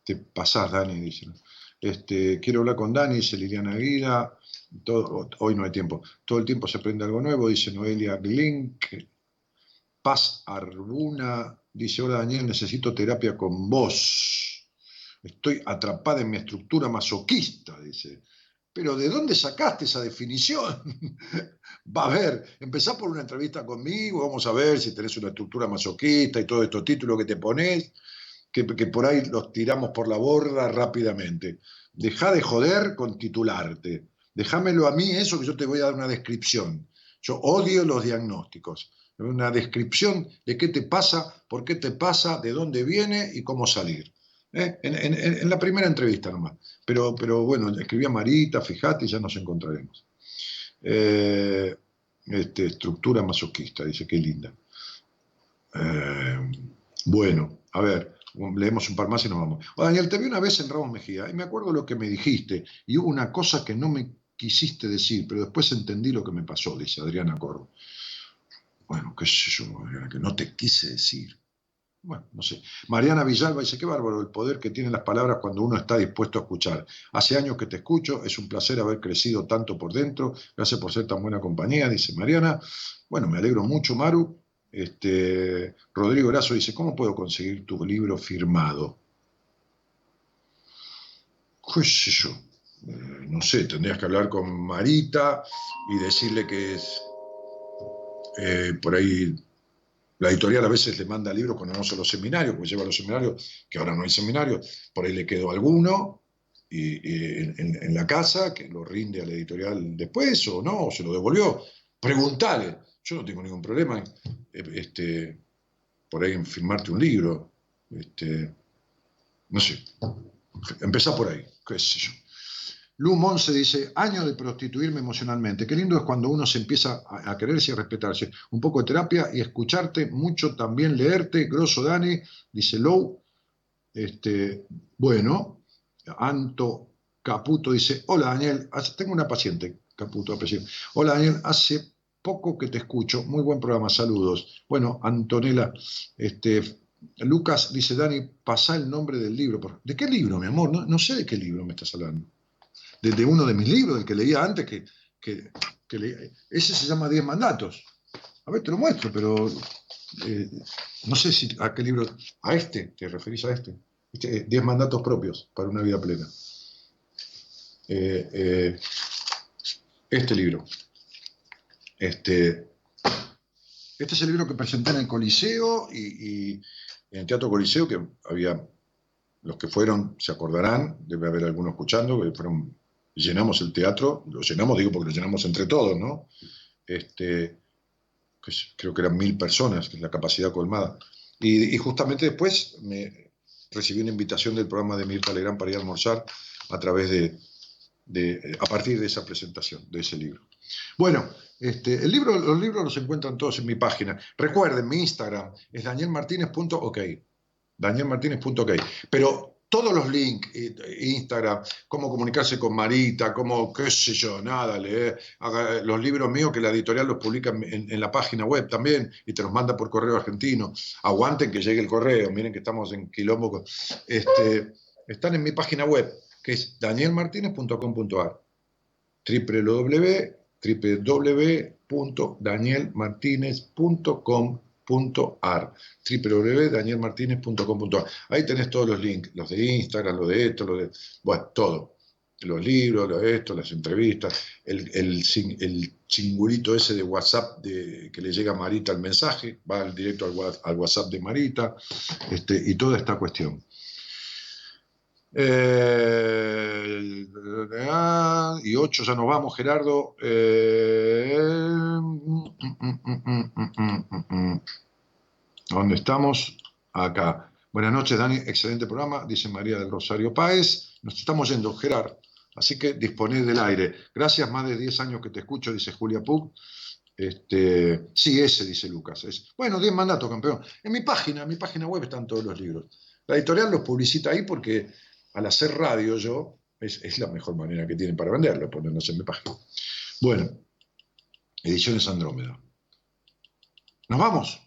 Te pasás, Dani, dice. Este, quiero hablar con Dani, dice Liliana Aguila. Hoy no hay tiempo. Todo el tiempo se aprende algo nuevo, dice Noelia Glink. Paz Arbuna dice: Hola Daniel, necesito terapia con vos. Estoy atrapada en mi estructura masoquista, dice. Pero ¿de dónde sacaste esa definición? Va a ver, empezá por una entrevista conmigo, vamos a ver si tenés una estructura masoquista y todos estos títulos que te pones, que, por ahí los tiramos por la borda rápidamente. Deja de joder con titularte. Déjamelo a mí eso que yo te voy a dar una descripción. Yo odio los diagnósticos. Una descripción de qué te pasa, por qué te pasa, de dónde viene y cómo salir. ¿Eh? En la primera entrevista nomás. Pero, pero bueno, escribí a Marita, fíjate, y ya nos encontraremos. Eh, este, estructura masoquista, dice, qué linda. Eh, bueno, a ver, leemos un par más y nos vamos. Oh, Daniel, te vi una vez en Ramos Mejía y me acuerdo lo que me dijiste y hubo una cosa que no me quisiste decir, pero después entendí lo que me pasó, dice Adriana Corro. Bueno, qué sé yo, Adriana, que no te quise decir. Bueno, no sé. Mariana Villalba dice, qué bárbaro el poder que tienen las palabras cuando uno está dispuesto a escuchar. Hace años que te escucho, es un placer haber crecido tanto por dentro. Gracias por ser tan buena compañía, dice Mariana. Bueno, me alegro mucho, Maru. Este, Rodrigo Erazo dice, ¿cómo puedo conseguir tu libro firmado? ¿Qué yo? Eh, no sé, tendrías que hablar con Marita y decirle que es eh, por ahí la editorial a veces le manda libros cuando vamos a los seminarios, porque lleva a los seminarios, que ahora no hay seminarios, por ahí le quedó alguno y, en- en la casa, que lo rinde a la editorial después, o no, o se lo devolvió. Preguntale, yo no tengo ningún problema eh, este, por ahí en firmarte un libro. Este, no sé, empezá por ahí, qué sé yo. Lu Monse dice, año de prostituirme emocionalmente. Qué lindo es cuando uno se empieza a, quererse y a respetarse. Un poco de terapia y escucharte, mucho también leerte. Grosso Dani, dice Lou. Este, bueno, Anto Caputo dice, hola Daniel, tengo una paciente, Caputo. Hola Daniel, hace poco que te escucho, muy buen programa, saludos. Bueno, Antonella, este, Lucas dice, Dani, pasa el nombre del libro. ¿De qué libro, mi amor? No, sé de qué libro me estás hablando de, uno de mis libros, del que leía antes, que, que, leía- ese se llama Diez Mandatos. A ver, te lo muestro, pero eh, no sé si a qué libro, a este, te referís a este. Este, eh, Diez Mandatos Propios para una vida plena. Eh, este libro. Este, este es el libro que presenté en el Coliseo y, en el Teatro Coliseo, que había los que fueron se acordarán, debe haber algunos escuchando, que fueron, llenamos el teatro, lo llenamos, digo porque lo llenamos entre todos, ¿no? Este, creo que eran mil personas, que es la capacidad colmada. Y, justamente después me, recibí una invitación del programa de Mirta Legrand para ir a almorzar a través de- a partir de esa presentación, de ese libro. Bueno, este, el libro, los libros los encuentran todos en mi página. Recuerden, mi Instagram es danielmartinez.ok. Danielmartinez.ok. Pero todos los links, eh, Instagram, cómo comunicarse con Marita, cómo, qué sé yo, nada, leer los libros míos que la editorial los publica en, la página web también y te los manda por correo argentino. Aguanten que llegue el correo, miren que estamos en quilombo. Este, están en mi página web, que es danielmartinez.com.ar www www.danielmartinez.com.ar www.danielmartinez.com.ar Ahí tenés todos los links, los de Instagram, los de esto, los de... Bueno, todo. Los libros, lo de esto, las entrevistas, el, el, el chingurito ese de WhatsApp de, que le llega a Marita el mensaje, va directo al, al WhatsApp de Marita, este, y toda esta cuestión. Eh, y ocho ya nos vamos, Gerardo. Eh, ¿Dónde estamos? Acá. Buenas noches, Dani. Excelente programa, dice María del Rosario Páez. Nos estamos yendo, Gerard. Así que disponé del aire. Gracias, más de 10 años que te escucho, dice Julia Pug. Este, sí, ese, dice Lucas. Bueno, 10 mandatos, campeón. En mi página, en mi página web están todos los libros. La editorial los publicita ahí porque al hacer radio yo, es, la mejor manera que tienen para venderlo, ponernos en mi página. Bueno, Ediciones Andrómeda. ¿Nos vamos?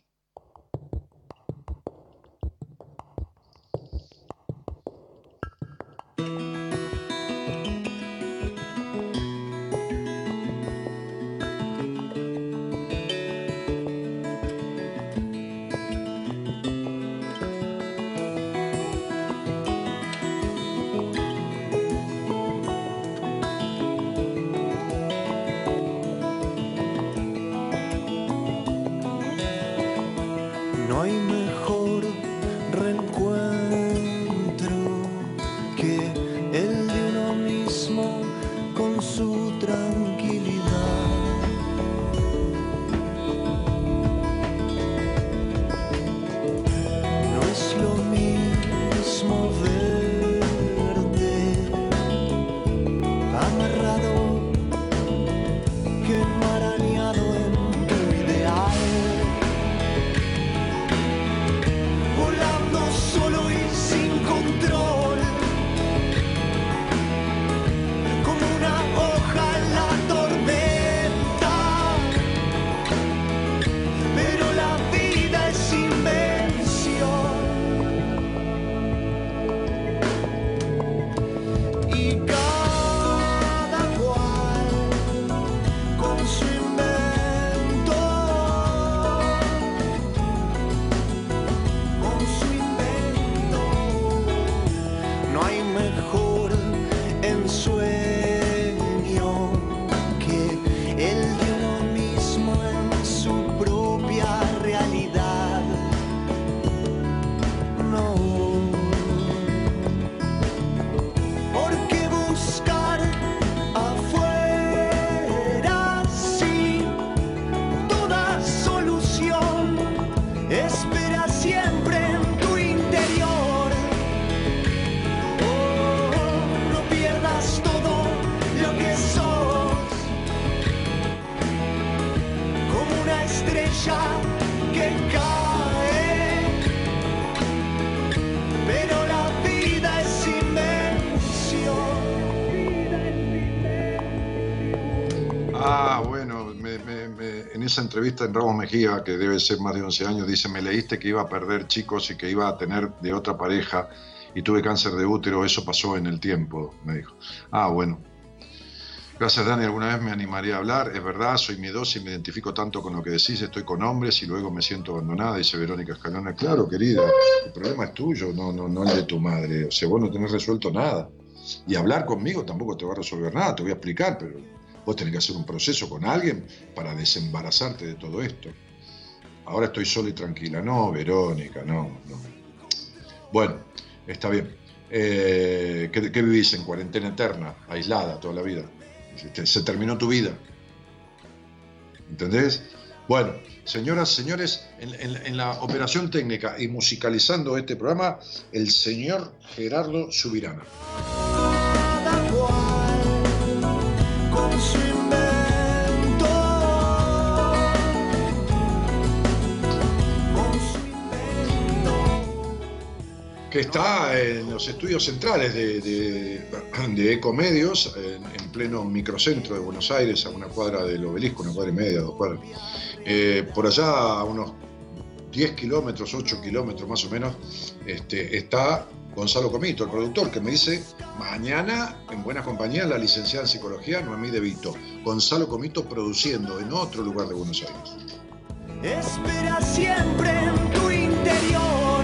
Entrevista en Ramos Mejía, que debe ser más de 11 años, dice, me leíste que iba a perder chicos y que iba a tener de otra pareja y tuve cáncer de útero, eso pasó en el tiempo, me dijo. Ah, bueno. Gracias, Dani, alguna vez me animaría a hablar, es verdad, soy miedosa y me identifico tanto con lo que decís, estoy con hombres y luego me siento abandonada, dice Verónica Escalona. Claro, querida, el problema es tuyo, no, no, no el de tu madre, o sea, vos no tenés resuelto nada. Y hablar conmigo tampoco te va a resolver nada, te voy a explicar, pero vos tenés que hacer un proceso con alguien para desembarazarte de todo esto. Ahora estoy sola y tranquila. No, Verónica, no, no. Bueno, está bien. Eh, ¿qué, vivís en cuarentena eterna, aislada toda la vida? Se, te- se terminó tu vida. ¿Entendés? Bueno, señoras, señores, en la operación técnica y musicalizando este programa, el señor Gerardo Subirana. Que está en los estudios centrales de, de, de Ecomedios, en, en pleno microcentro de Buenos Aires, a una cuadra del obelisco, una cuadra y media, dos cuadras. Eh, por allá, a unos 10 kilómetros, 8 kilómetros más o menos, este, está Gonzalo Comito, el productor, que me dice, mañana, en buena compañía, la licenciada en psicología, Noemí De Vito. Gonzalo Comito produciendo en otro lugar de Buenos Aires. Espera siempre en tu interior.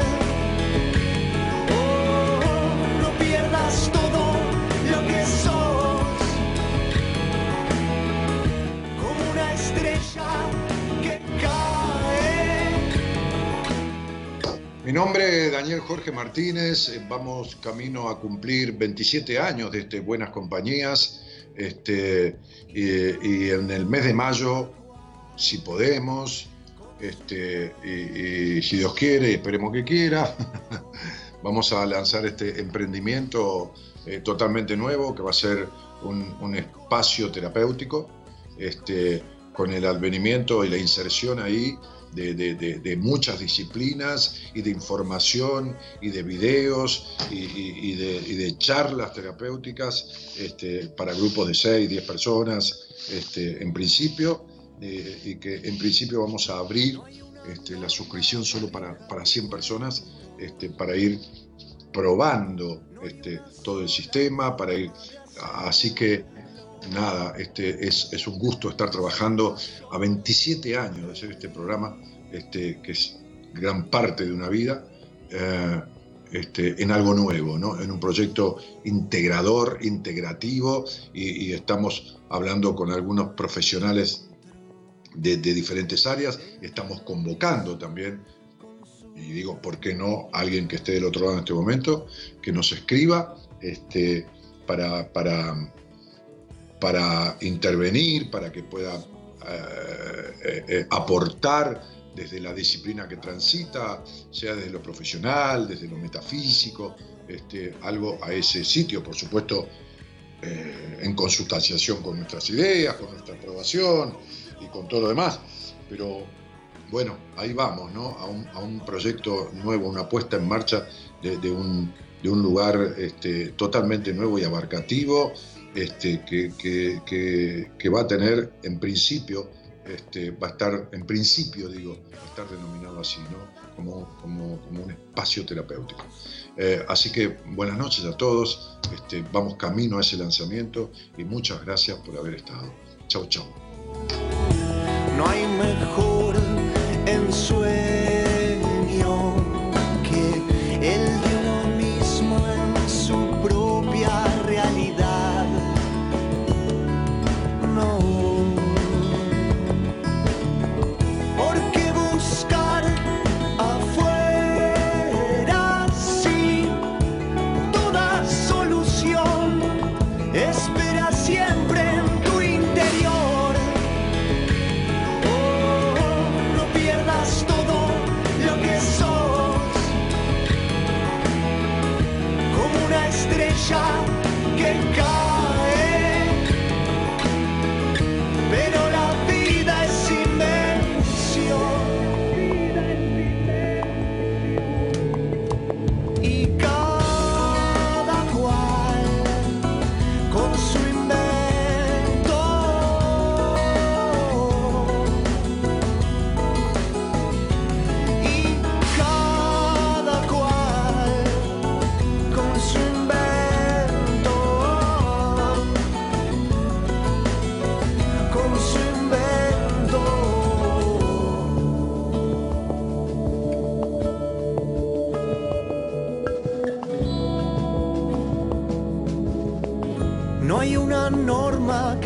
Mi nombre es Daniel Jorge Martínez, eh, vamos camino a cumplir 27 años de este Buenas Compañías, este, y, en el mes de mayo, si podemos, este, y, si Dios quiere, esperemos que quiera, vamos a lanzar este emprendimiento eh, totalmente nuevo que va a ser un, un espacio terapéutico, este, con el advenimiento y la inserción ahí de, de- de- muchas disciplinas y de información y de videos y, y- y de charlas terapéuticas este, para grupos de 6, 10 personas, este, en principio, eh, y que en principio vamos a abrir este, la suscripción solo para, para 100 personas este, para ir probando este, todo el sistema, para ir... Así que nada, este, es, un gusto estar trabajando a 27 años de hacer este programa, este, que es gran parte de una vida, eh, este, en algo nuevo, ¿no? en un proyecto integrador, integrativo, y, estamos hablando con algunos profesionales de, de diferentes áreas, estamos convocando también, y digo, ¿por qué no alguien que esté del otro lado en este momento, que nos escriba este, para... para para intervenir, para que pueda eh, eh, eh, aportar desde la disciplina que transita, sea desde lo profesional, desde lo metafísico, este, algo a ese sitio, por supuesto, en consultación con nuestras ideas, con nuestra aprobación y con todo lo demás. Pero bueno, ahí vamos, ¿no? A un, proyecto nuevo, una puesta en marcha de, de un, de un lugar este, totalmente nuevo y abarcativo, este, que, que- que- va a tener en principio, este, va a estar, en principio digo, va a estar denominado así, ¿no? Como, como, un espacio terapéutico. Eh, así que buenas noches a todos, este, vamos camino a ese lanzamiento y muchas gracias por haber estado. Chau, chau.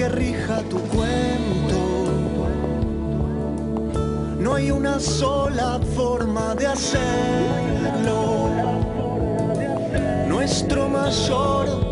Rija tu cuento. No hay una sola forma de hacerlo. Nuestro mayor